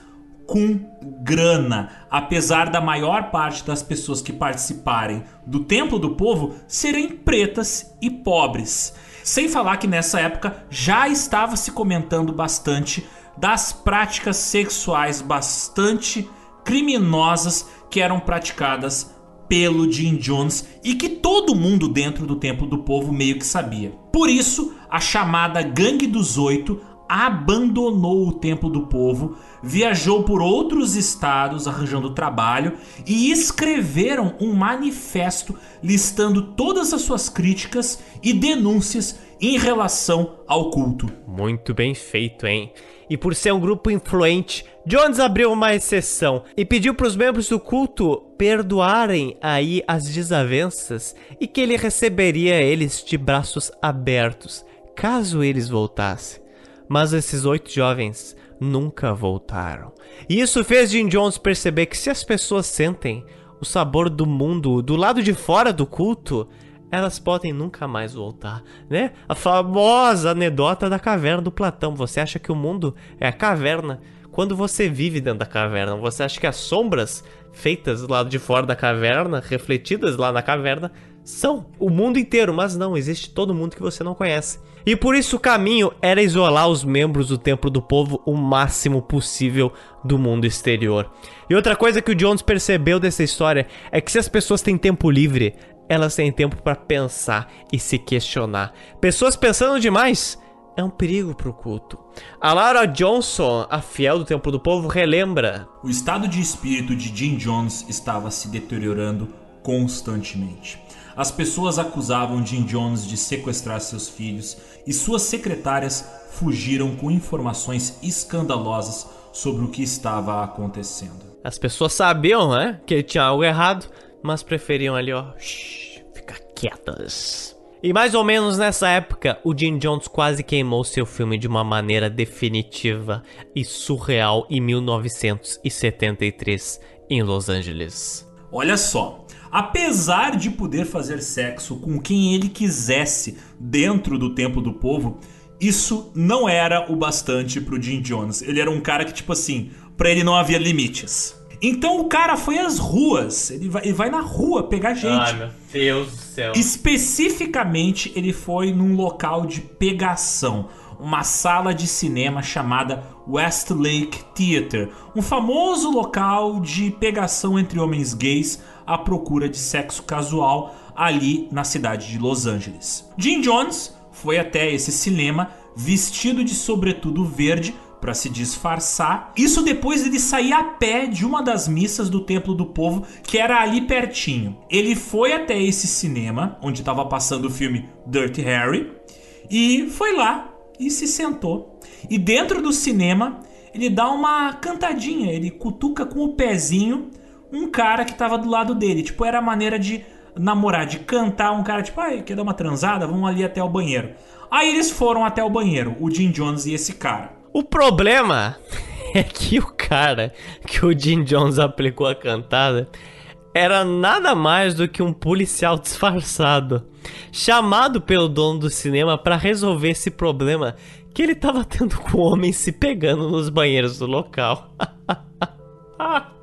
com grana, apesar da maior parte das pessoas que participarem do Templo do Povo serem pretas e pobres. Sem falar que nessa época já estava se comentando bastante das práticas sexuais bastante criminosas que eram praticadas pelo Jim Jones e que todo mundo dentro do Templo do Povo meio que sabia. Por isso, a chamada Gangue dos Oito abandonou o Templo do Povo, viajou por outros estados arranjando trabalho e escreveram um manifesto listando todas as suas críticas e denúncias em relação ao culto. Muito bem feito, hein? E por ser um grupo influente, Jones abriu uma exceção e pediu para os membros do culto perdoarem aí as desavenças e que ele receberia eles de braços abertos, caso eles voltassem. Mas esses oito jovens nunca voltaram. E isso fez Jim Jones perceber que se as pessoas sentem o sabor do mundo do lado de fora do culto, elas podem nunca mais voltar, né? A famosa anedota da caverna do Platão. Você acha que o mundo é a caverna quando você vive dentro da caverna? Você acha que as sombras feitas do lado de fora da caverna, refletidas lá na caverna, são o mundo inteiro, mas não, existe todo mundo que você não conhece. E por isso o caminho era isolar os membros do Templo do Povo o máximo possível do mundo exterior. E outra coisa que o Jones percebeu dessa história é que se as pessoas têm tempo livre, elas têm tempo para pensar e se questionar. Pessoas pensando demais é um perigo para o culto. A Laura Johnson, a fiel do Templo do Povo, relembra: O estado de espírito de Jim Jones estava se deteriorando constantemente. As pessoas acusavam Jim Jones de sequestrar seus filhos e suas secretárias fugiram com informações escandalosas sobre o que estava acontecendo. As pessoas sabiam, né, que tinha algo errado, mas preferiam ali, ó, shh, ficar quietas. E mais ou menos nessa época, o Jim Jones quase queimou seu filme de uma maneira definitiva e surreal em 1973. em Los Angeles. Olha só, apesar de poder fazer sexo com quem ele quisesse dentro do templo do povo, isso não era o bastante pro Jim Jones. Ele era um cara que, tipo assim, pra ele não havia limites. Então o cara foi às ruas, ele vai, ele vai na rua pegar gente. Ai, meu Deus do céu. Especificamente, ele foi num local de pegação, uma sala de cinema chamada Westlake Theater, um famoso local de pegação entre homens gays à procura de sexo casual ali na cidade de Los Angeles. Jim Jones foi até esse cinema vestido de sobretudo verde para se disfarçar. Isso depois de sair a pé de uma das missas do Templo do Povo, que era ali pertinho. Ele foi até esse cinema, onde estava passando o filme Dirty Harry, e foi lá e se sentou. E dentro do cinema, ele dá uma cantadinha, ele cutuca com o pezinho um cara que estava do lado dele. Tipo, era a maneira de namorar, de cantar um cara, tipo, ai, quer dar uma transada? Vamos ali até o banheiro. Aí eles foram até o banheiro, o Jim Jones e esse cara. O problema é que o cara que o Jim Jones aplicou a cantada era nada mais do que um policial disfarçado, chamado pelo dono do cinema para resolver esse problema que ele tava tendo com homens se pegando nos banheiros do local.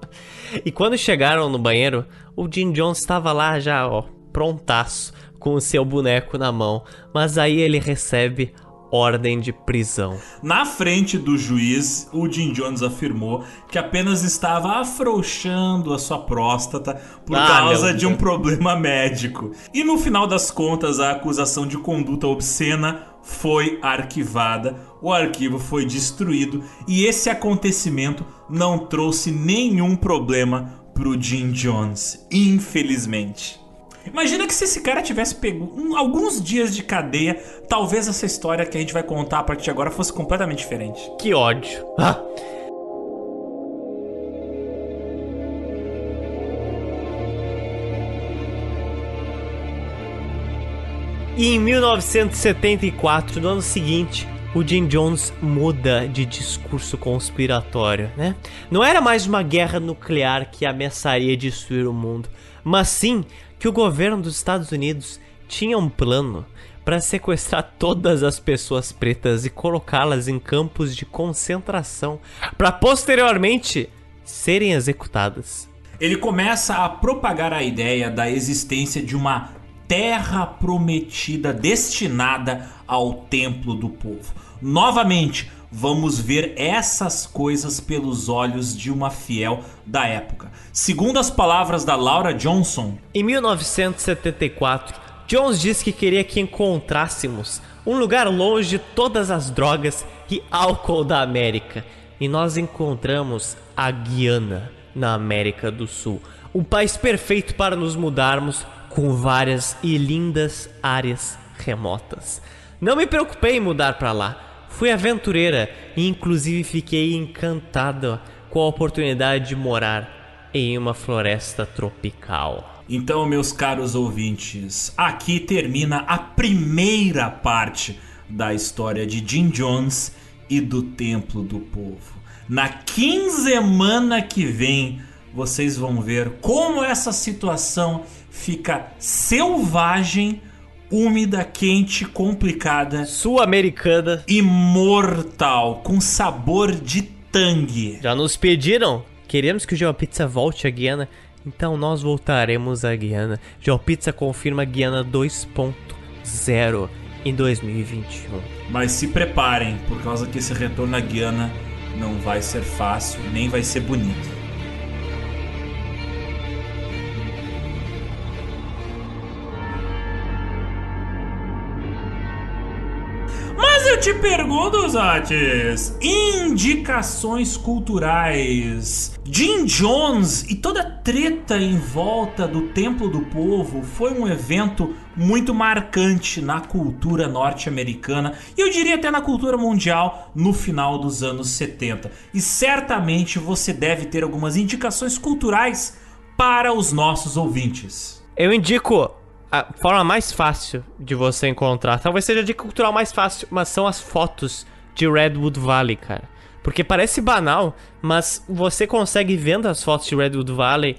e quando chegaram no banheiro, o Jim Jones estava lá já, ó, prontaço, com o seu boneco na mão, mas aí ele recebe ordem de prisão. Na frente do juiz, o Jim Jones afirmou que apenas estava afrouxando a sua próstata por Ah, causa de um Deus. problema médico. E no final das contas, a acusação de conduta obscena foi arquivada, o arquivo foi destruído e esse acontecimento não trouxe nenhum problema pro Jim Jones, infelizmente. Imagina que se esse cara tivesse pego um- alguns dias de cadeia, talvez essa história que a gente vai contar a partir de agora fosse completamente diferente. Que ódio. Ah. E em 1974, no ano seguinte, o Jim Jones muda de discurso conspiratório, né? Não era mais uma guerra nuclear que ameaçaria destruir o mundo, mas sim que o governo dos Estados Unidos tinha um plano para sequestrar todas as pessoas pretas e colocá-las em campos de concentração para posteriormente serem executadas. Ele começa a propagar a ideia da existência de uma terra prometida destinada ao templo do povo. Novamente, vamos ver essas coisas pelos olhos de uma fiel da época. Segundo as palavras da Laura Johnson, Em 1974, Jones disse que queria que encontrássemos um lugar longe de todas as drogas e álcool da América. E nós encontramos a Guiana, na América do Sul. Um país perfeito para nos mudarmos com várias e lindas áreas remotas. Não me preocupei em mudar para lá. Fui aventureira e inclusive fiquei encantada com a oportunidade de morar em uma floresta tropical. Então, meus caros ouvintes, aqui termina a primeira parte da história de Jim Jones e do Templo do Povo. Na quinzemana que vem, vocês vão ver como essa situação fica selvagem, úmida, quente, complicada Sul-Americana. e mortal, com sabor de tangue. Já nos pediram? Queremos que o GeoPizza volte à Guiana, então nós voltaremos à Guiana. GeoPizza confirma Guiana 2.0 em 2021. Mas se preparem, por causa que esse retorno à Guiana não vai ser fácil, nem vai ser bonito. Te pergunto, Zates, indicações culturais. Jim Jones e toda a treta em volta do Templo do Povo foi um evento muito marcante na cultura norte-americana e eu diria até na cultura mundial no final dos anos 70. E certamente você deve ter algumas indicações culturais para os nossos ouvintes. Eu indico a forma mais fácil de você encontrar. Talvez seja dica cultural mais fácil, mas são as fotos de Redwood Valley, cara. Porque parece banal, mas você consegue vendo as fotos de Redwood Valley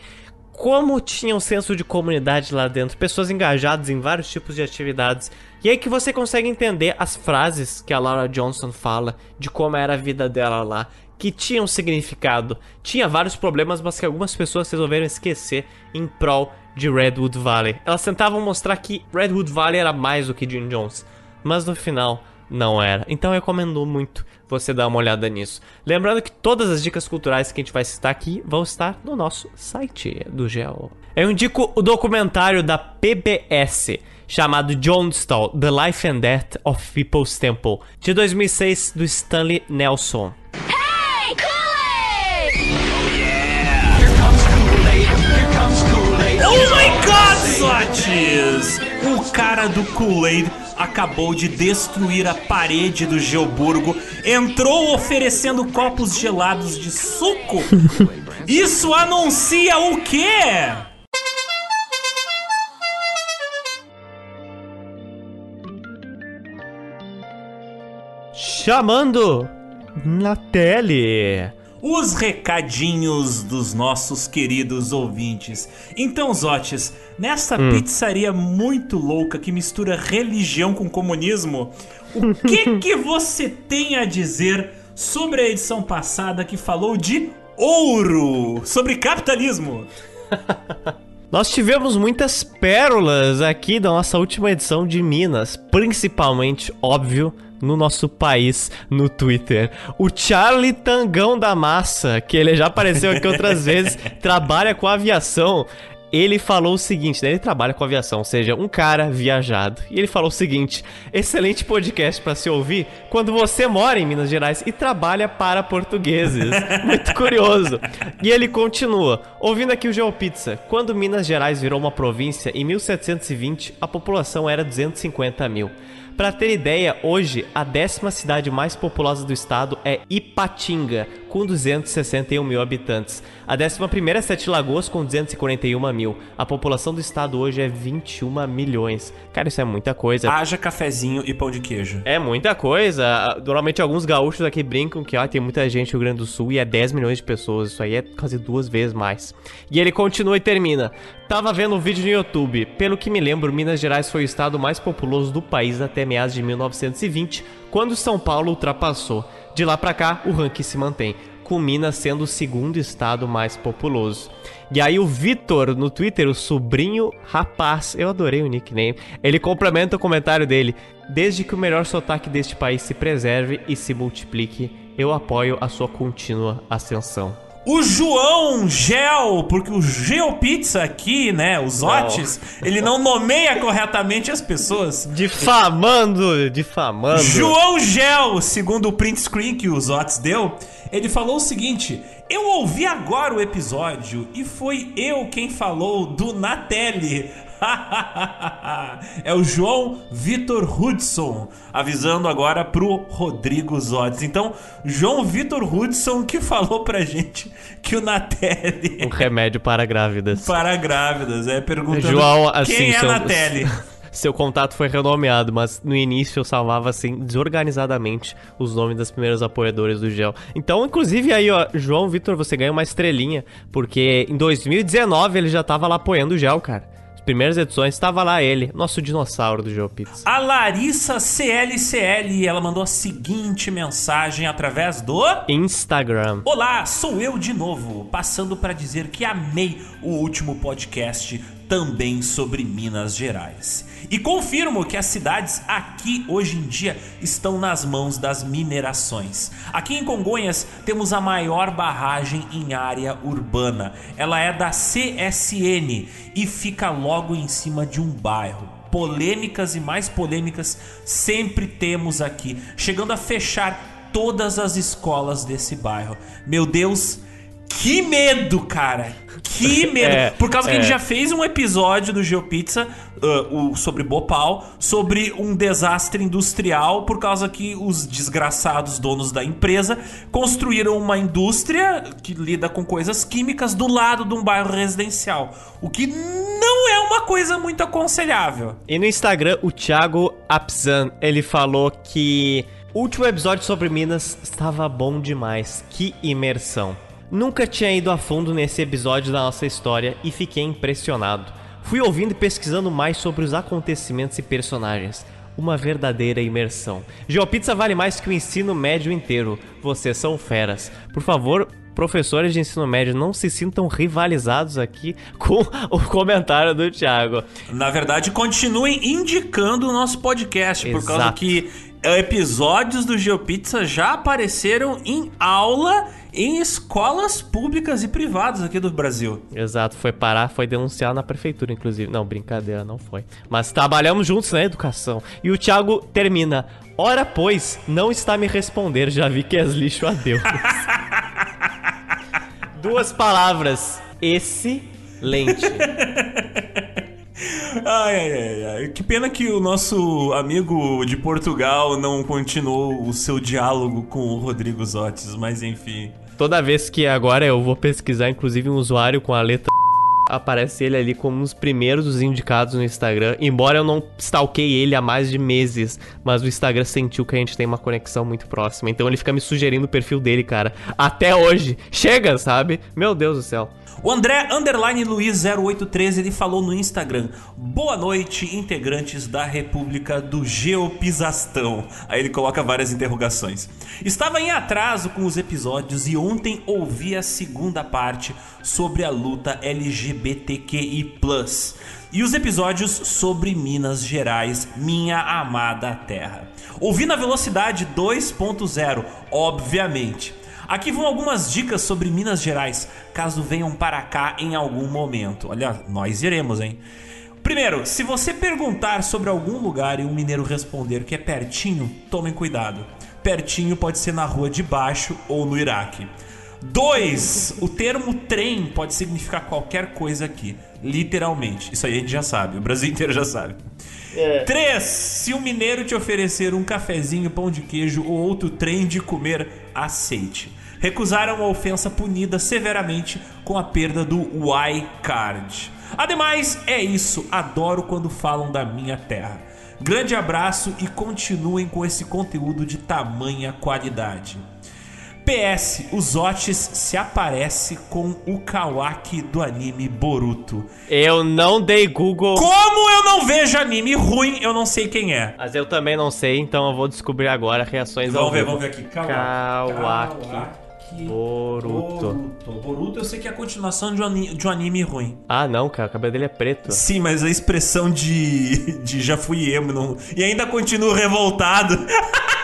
como tinha um senso de comunidade lá dentro, pessoas engajadas em vários tipos de atividades. E aí que você consegue entender as frases que a Laura Johnson fala de como era a vida dela lá, que tinha um significado. Tinha vários problemas, mas que algumas pessoas resolveram esquecer em prol de Redwood Valley. Elas tentavam mostrar que Redwood Valley era mais do que Jim Jones, mas no final não era. Então eu recomendo muito você dar uma olhada nisso. Lembrando que todas as dicas culturais que a gente vai citar aqui vão estar no nosso site do Geo. Eu indico o documentário da PBS chamado Jonestown: The Life and Death of People's Temple, de 2006 do Stanley Nelson. Oh my god, Zotes! O cara do Kool-Aid acabou de destruir a parede do Geoburgo, entrou oferecendo copos gelados de suco. Isso anuncia o quê? Chamando na tele. Os recadinhos dos nossos queridos ouvintes. Então, Zotes, nessa pizzaria muito louca que mistura religião com comunismo, o que que você tem a dizer sobre a edição passada que falou de ouro, sobre capitalismo? Nós tivemos muitas pérolas aqui da nossa última edição de Minas, principalmente, óbvio, no nosso país, no Twitter. O Charlie Tangão da Massa, que ele já apareceu aqui outras vezes, trabalha com aviação. Ele falou o seguinte, né? Ele trabalha com aviação, ou seja, um cara viajado. E ele falou o seguinte: excelente podcast para se ouvir quando você mora em Minas Gerais e trabalha para portugueses. Muito curioso. E ele continua: ouvindo aqui o GeoPizza, quando Minas Gerais virou uma província em 1720, a população era 250 mil. Pra ter ideia, hoje a décima cidade mais populosa do estado é Ipatinga, com 261 mil habitantes. A décima primeira é Sete Lagoas, com 241 mil. A população do estado hoje é 21 milhões. Cara, isso é muita coisa. Haja cafezinho e pão de queijo. É muita coisa. Normalmente alguns gaúchos aqui brincam que ó, tem muita gente no Rio Grande do Sul e é 10 milhões de pessoas. Isso aí é quase duas vezes mais. E ele continua e termina. Tava vendo um vídeo no YouTube. Pelo que me lembro, Minas Gerais foi o estado mais populoso do país até meados de 1920, quando São Paulo ultrapassou. De lá pra cá, o ranking se mantém, com Minas sendo o segundo estado mais populoso. E aí o Vitor no Twitter, o sobrinho rapaz, eu adorei o nickname, ele complementa o comentário dele. Desde que o melhor sotaque deste país se preserve e se multiplique, eu apoio a sua contínua ascensão. O João Gel, porque o Geopizza aqui, né, os Otis, ele não nomeia corretamente as pessoas. Difamando, difamando. João Gel, segundo o print screen que os Otis deu, ele falou o seguinte: Eu ouvi agora o episódio e foi eu quem falou do Natelli. é o João Vitor Hudson, avisando agora pro Rodrigo Zotes. Então, João Vitor Hudson que falou pra gente que o Natelli Um remédio para grávidas. para grávidas, é perguntando João, assim, quem é seu- Natelli. Seu contato foi renomeado, mas no início eu salvava assim, desorganizadamente, os nomes das primeiras apoiadoras do Gel. Então, inclusive aí, ó, João Vitor, você ganha uma estrelinha, porque em 2019 ele já tava lá apoiando o Gel, cara. As primeiras edições estava lá ele, nosso dinossauro do Gel Pizza. A Larissa CLCL, ela mandou a seguinte mensagem através do Instagram. Olá, sou eu de novo, passando para dizer que amei o último podcast também sobre Minas Gerais. E confirmo que as cidades aqui hoje em dia estão nas mãos das minerações. Aqui em Congonhas temos a maior barragem em área urbana. Ela é da CSN e fica logo em cima de um bairro polêmicas e mais polêmicas sempre temos aqui, chegando a fechar todas as escolas desse bairro. Meu Deus, que medo, cara! Que medo! É, Por causa que a é. gente já fez um episódio do GeoPizza uh, o, sobre Bhopal, sobre um desastre industrial, por causa que os desgraçados donos da empresa construíram uma indústria que lida com coisas químicas do lado de um bairro residencial. O que não é uma coisa muito aconselhável. E no Instagram, o Thiago Apzan, ele falou que O último episódio sobre Minas estava bom demais. Que imersão. Nunca tinha ido a fundo nesse episódio da nossa história e fiquei impressionado. Fui ouvindo e pesquisando mais sobre os acontecimentos e personagens. Uma verdadeira imersão. GeoPizza vale mais que o ensino médio inteiro. Vocês são feras. Por favor, professores de ensino médio, não se sintam rivalizados aqui com o comentário do Thiago. Na verdade, continuem indicando o nosso podcast, por causa Exato. que episódios do GeoPizza já apareceram em aula em escolas públicas e privadas aqui do Brasil. Exato, foi parar, foi denunciar na prefeitura, inclusive. Não, brincadeira, não foi. Mas trabalhamos juntos na educação. E o Thiago termina. Ora, pois, não está me responder, já vi que és lixo a Deus. Duas palavras. Excelente. Ai, ai, ai, ai. Que pena que o nosso amigo de Portugal não continuou o seu diálogo com o Rodrigo Zotes, mas enfim. Toda vez que agora eu vou pesquisar, inclusive, um usuário com a letra aparece ele ali como um dos primeiros dos indicados no Instagram. Embora eu não stalkei ele há mais de meses, mas o Instagram sentiu que a gente tem uma conexão muito próxima. Então ele fica me sugerindo o perfil dele, cara. Até hoje. Chega, sabe? Meu Deus do céu. O André Underline Luiz 0813 ele falou no Instagram: Boa noite, integrantes da República do Geopizastão. Aí ele coloca várias interrogações. Estava em atraso com os episódios e ontem ouvi a segunda parte sobre a luta LGBTQI. E os episódios sobre Minas Gerais, minha amada terra. Ouvi na velocidade 2.0, obviamente. Aqui vão algumas dicas sobre Minas Gerais, caso venham para cá em algum momento. Olha, nós iremos, hein? Primeiro, se você perguntar sobre algum lugar e um mineiro responder que é pertinho, tomem cuidado. Pertinho pode ser na rua de baixo ou no Iraque. 2. O termo trem pode significar qualquer coisa aqui. Literalmente. Isso aí a gente já sabe. O Brasil inteiro já sabe. 3. Se o mineiro te oferecer um cafezinho, pão de queijo ou outro trem de comer, aceite. Recusar é uma ofensa punida severamente com a perda do Y-Card. Ademais, é isso. Adoro quando falam da minha terra. Grande abraço e continuem com esse conteúdo de tamanha qualidade. PS, o Zotes se aparece com o Kawaki do anime Boruto. Eu não dei Google. Como eu não vejo anime ruim, eu não sei quem é. Mas eu também não sei, então eu vou descobrir agora reações ao Vamos ver, vamos ver aqui. Kawaki. Kawaki Boruto. Boruto. Boruto eu sei que é a continuação de um anime, de um anime ruim. Ah, não, cara, o cabelo dele é preto. Sim, mas a expressão de, de já fui emo não, e ainda continuo revoltado.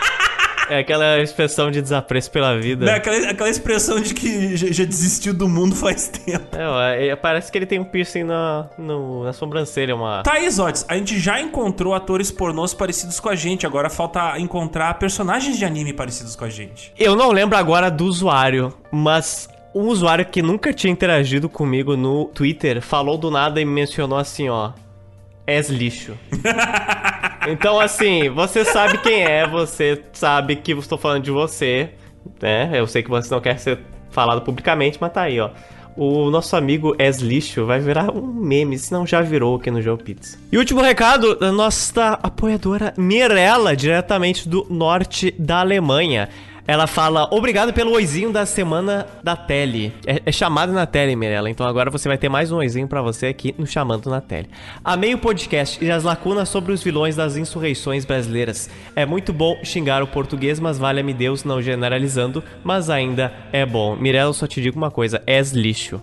É aquela expressão de desapreço pela vida. Né, aquela, aquela expressão de que já, já desistiu do mundo faz tempo. É, é, parece que ele tem um piercing na, no- na sobrancelha, uma... Tá aí, Zotes, a gente já encontrou atores pornôs parecidos com a gente, agora falta encontrar personagens de anime parecidos com a gente. Eu não lembro agora do usuário, mas um usuário que nunca tinha interagido comigo no Twitter falou do nada e me mencionou assim, ó. És lixo. então, assim, você sabe quem é, você sabe que estou falando de você, né? Eu sei que você não quer ser falado publicamente, mas tá aí, ó. O nosso amigo Es Lixo vai virar um meme, se não já virou aqui no Jogo Pizza. E último recado da nossa apoiadora Mirella, diretamente do norte da Alemanha. Ela fala, obrigado pelo oizinho da semana da Tele. É, é chamado na Tele, Mirella. Então agora você vai ter mais um oizinho pra você aqui no Chamando na Tele. Amei o podcast e as lacunas sobre os vilões das insurreições brasileiras. É muito bom xingar o português, mas valha-me Deus, não generalizando, mas ainda é bom. Mirella, só te digo uma coisa, és lixo.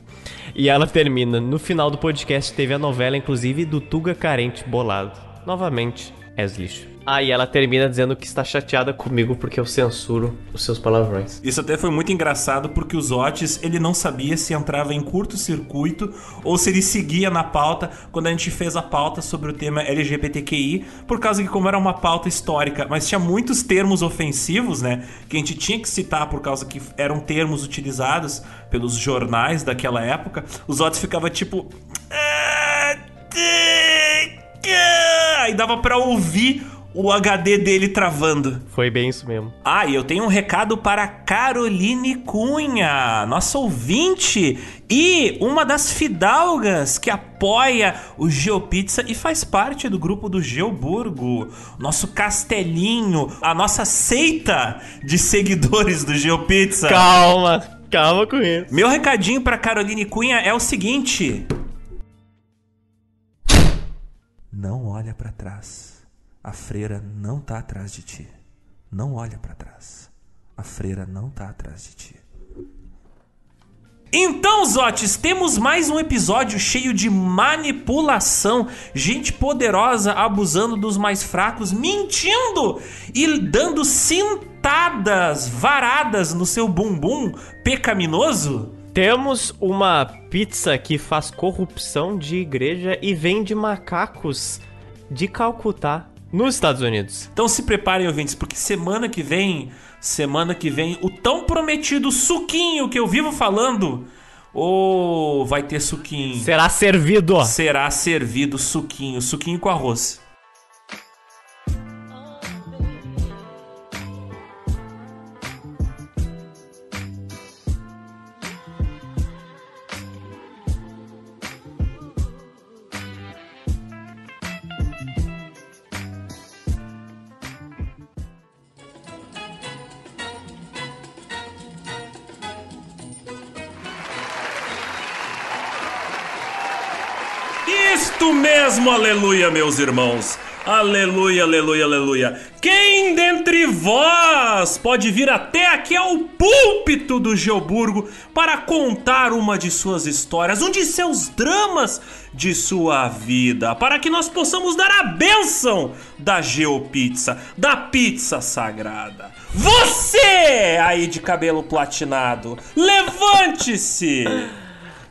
E ela termina, no final do podcast teve a novela, inclusive, do Tuga Carente Bolado. Novamente, és lixo. Aí ela termina dizendo que está chateada comigo porque eu censuro os seus palavrões. Isso até foi muito engraçado porque o Zotes ele não sabia se entrava em curto-circuito ou se ele seguia na pauta quando a gente fez a pauta sobre o tema LGBTQI, por causa que como era uma pauta histórica, mas tinha muitos termos ofensivos, né, que a gente tinha que citar por causa que eram termos utilizados pelos jornais daquela época, o Zotes ficava tipo "Ah, tê, tê", aí dava pra ouvir o HD dele travando. Foi bem isso mesmo. Ah, e eu tenho um recado para Caroline Cunha, nossa ouvinte e uma das fidalgas que apoia o GeoPizza e faz parte do grupo do Geoburgo, nosso castelinho, a nossa seita de seguidores do GeoPizza. Calma, calma com isso. Meu recadinho para Caroline Cunha é o seguinte: Não olha para trás. A freira não tá atrás de ti. Não olha para trás. A freira não tá atrás de ti. Então, Zotes, temos mais um episódio cheio de manipulação, gente poderosa abusando dos mais fracos, mentindo e dando cintadas, varadas no seu bumbum pecaminoso. Temos uma pizza que faz corrupção de igreja e vende macacos de Calcutá, nos Estados Unidos. Então se preparem, ouvintes, porque semana que vem, semana que vem, o tão prometido suquinho que eu vivo falando, ou vai ter suquinho. Será servido. Será servido suquinho, suquinho com arroz. Mesmo, aleluia, meus irmãos. Aleluia, aleluia, aleluia. Quem dentre vós pode vir até aqui ao púlpito do Geoburgo para contar uma de suas histórias, um de seus dramas de sua vida, para que nós possamos dar a bênção da Geopizza, da pizza sagrada. Você aí de cabelo platinado, levante-se!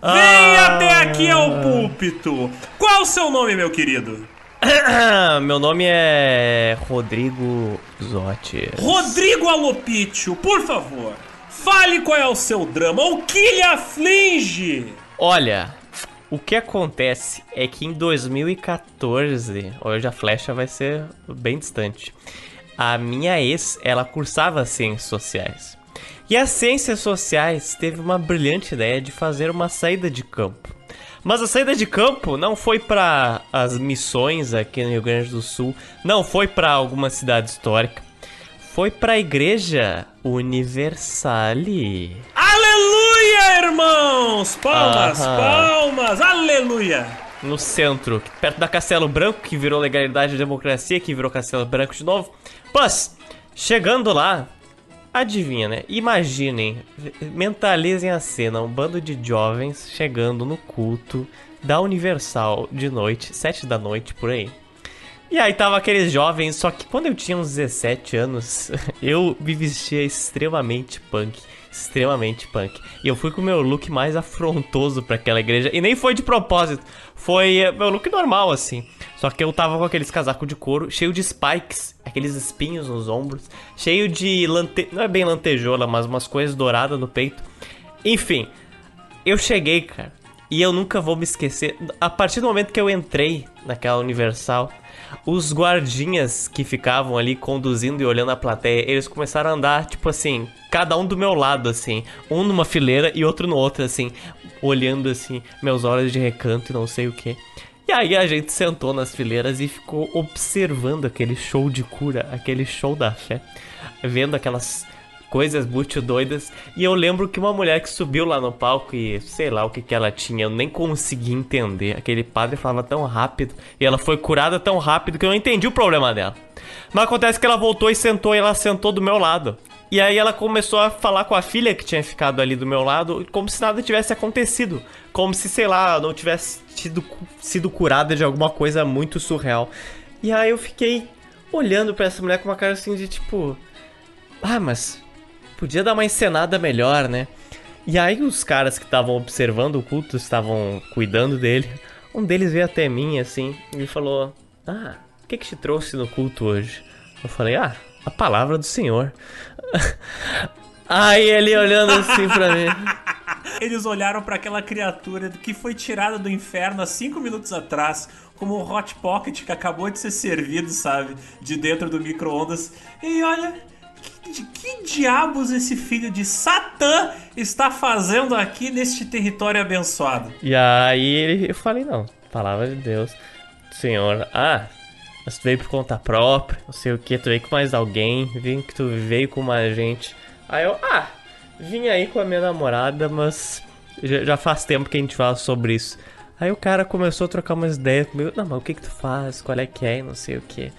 Venha até aqui ao púlpito. Qual o seu nome, meu querido? Meu nome é Rodrigo Zotti. Rodrigo Alopítio, por favor, fale qual é o seu drama, o que lhe aflige? Olha, o que acontece é que em 2014, hoje a flecha vai ser bem distante. A minha ex, ela cursava ciências sociais. E as ciências sociais teve uma brilhante ideia de fazer uma saída de campo. Mas a saída de campo não foi para as missões aqui no Rio Grande do Sul, não foi para alguma cidade histórica, foi para a igreja Universale. Aleluia, irmãos! Palmas, Aham. palmas, aleluia! no centro, perto da Castelo Branco, que virou Legalidade e Democracia, que virou Castelo Branco de novo. Mas, chegando lá, adivinha, né? Imaginem, mentalizem a cena, um bando de jovens chegando no culto da Universal de noite, sete da noite, por aí. E aí tava aqueles jovens, só que quando eu tinha uns 17 anos, eu me vestia extremamente punk. Extremamente punk. E eu fui com o meu look mais afrontoso pra aquela igreja. E nem foi de propósito. Foi eh, meu look normal, assim. Só que eu tava com aqueles casacos de couro, cheio de spikes, aqueles espinhos nos ombros, cheio de lante... Não é bem lantejola, mas umas coisas douradas no peito. Enfim, eu cheguei, cara, e eu nunca vou me esquecer. A partir do momento que eu entrei naquela Universal, os guardinhas que ficavam ali conduzindo e olhando a plateia, eles começaram a andar, tipo assim, cada um do meu lado, assim. Um numa fileira e outro no outro, assim. Olhando, assim, meus olhos de recanto e não sei o que. E aí a gente sentou nas fileiras e ficou observando aquele show de cura, aquele show da fé. Vendo aquelas coisas muito doidas. E eu lembro que uma mulher que subiu lá no palco e sei lá o que, que ela tinha, eu nem consegui entender. Aquele padre falava tão rápido e ela foi curada tão rápido que eu não entendi o problema dela. Mas acontece que ela voltou e sentou e ela sentou do meu lado. E aí ela começou a falar com a filha que tinha ficado ali do meu lado, como se nada tivesse acontecido. Como se, sei lá, não tivesse tido, sido curada de alguma coisa muito surreal. E aí eu fiquei olhando pra essa mulher com uma cara assim de tipo. Ah, mas podia dar uma encenada melhor, né? E aí os caras que estavam observando o culto, estavam cuidando dele, um deles veio até mim assim e falou: Ah, o que que te trouxe no culto hoje? Eu falei: Ah, a palavra do Senhor. aí ele olhando assim pra mim. Eles olharam pra aquela criatura que foi tirada do inferno há cinco minutos atrás, como um Hot Pocket que acabou de ser servido, sabe? De dentro do micro-ondas. E olha, que, que diabos esse filho de Satã está fazendo aqui neste território abençoado? E aí ele- eu falei, não, palavra de Deus. Senhor, ah, mas tu veio por conta própria, não sei o que, tu veio com mais alguém, vim que tu veio com mais gente. Aí eu, ah, vim aí com a minha namorada, mas já, já faz tempo que a gente fala sobre isso. Aí o cara começou a trocar umas ideias comigo, não, mas o que que tu faz, qual é que é, não sei o que.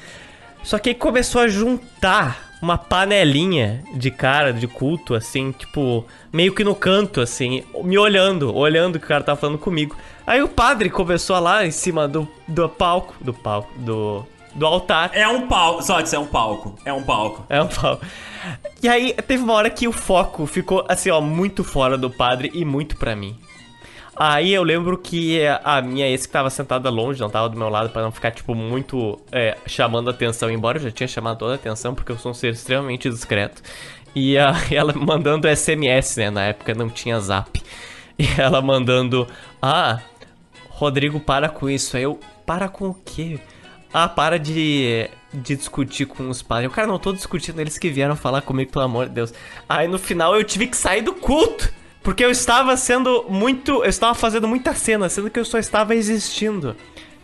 Só que aí começou a juntar uma panelinha de cara, de culto, assim, tipo, meio que no canto, assim, me olhando, olhando o que o cara tava falando comigo. Aí o padre começou lá em cima do, do palco, do palco, do, do altar. É um palco. Só dizer, é um palco. É um palco. É um palco. E aí teve uma hora que o foco ficou, assim, ó, muito fora do padre e muito pra mim. Aí eu lembro que a minha ex que tava sentada longe, não tava do meu lado pra não ficar, tipo, muito é, chamando atenção, embora eu já tinha chamado toda a atenção, porque eu sou um ser extremamente discreto. E a- ela mandando SMS, né? Na época não tinha zap. E ela mandando, ah, Rodrigo, para com isso. Aí eu, para com o quê? Ah, para de, de discutir com os padres. Eu, cara, não tô discutindo, eles que vieram falar comigo, pelo amor de Deus. Aí no final eu tive que sair do culto. Porque eu estava sendo muito. Eu estava fazendo muita cena, sendo que eu só estava existindo.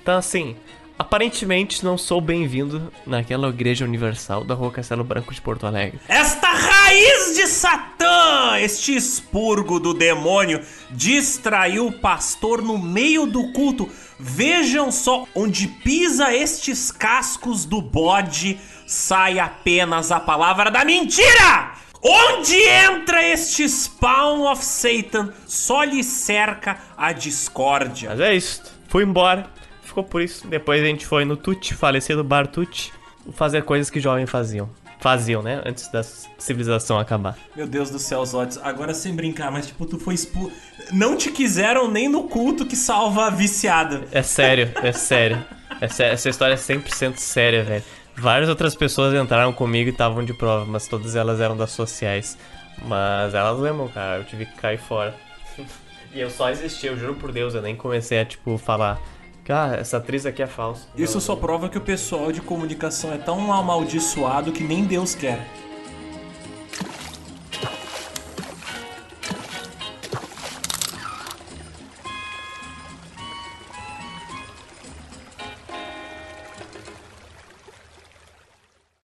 Então, assim, aparentemente não sou bem-vindo naquela igreja universal da Rua Castelo Branco de Porto Alegre. Esta raiz de Satã, este expurgo do demônio, distraiu o pastor no meio do culto. Vejam só, onde pisa estes cascos do bode, sai apenas a palavra da mentira! Onde entra este spawn of Satan, só lhe cerca a discórdia. Mas é isso, fui embora. Ficou por isso. Depois a gente foi no Tuti, falecido Bar Tuti, fazer coisas que jovens faziam. Faziam, né? Antes da civilização acabar. Meu Deus do céu, Zotes, agora sem brincar, mas tipo, tu foi expulso. Não te quiseram nem no culto que salva a viciada. É sério, é sério. Sé- Essa história é 100% séria, velho. Várias outras pessoas entraram comigo e estavam de prova, mas todas elas eram das sociais. Mas elas lembram, cara, eu tive que cair fora. e eu só existi, eu juro por Deus, eu nem comecei a, tipo, falar. Cara, essa atriz aqui é falsa. Isso só prova que o pessoal de comunicação é tão amaldiçoado que nem Deus quer.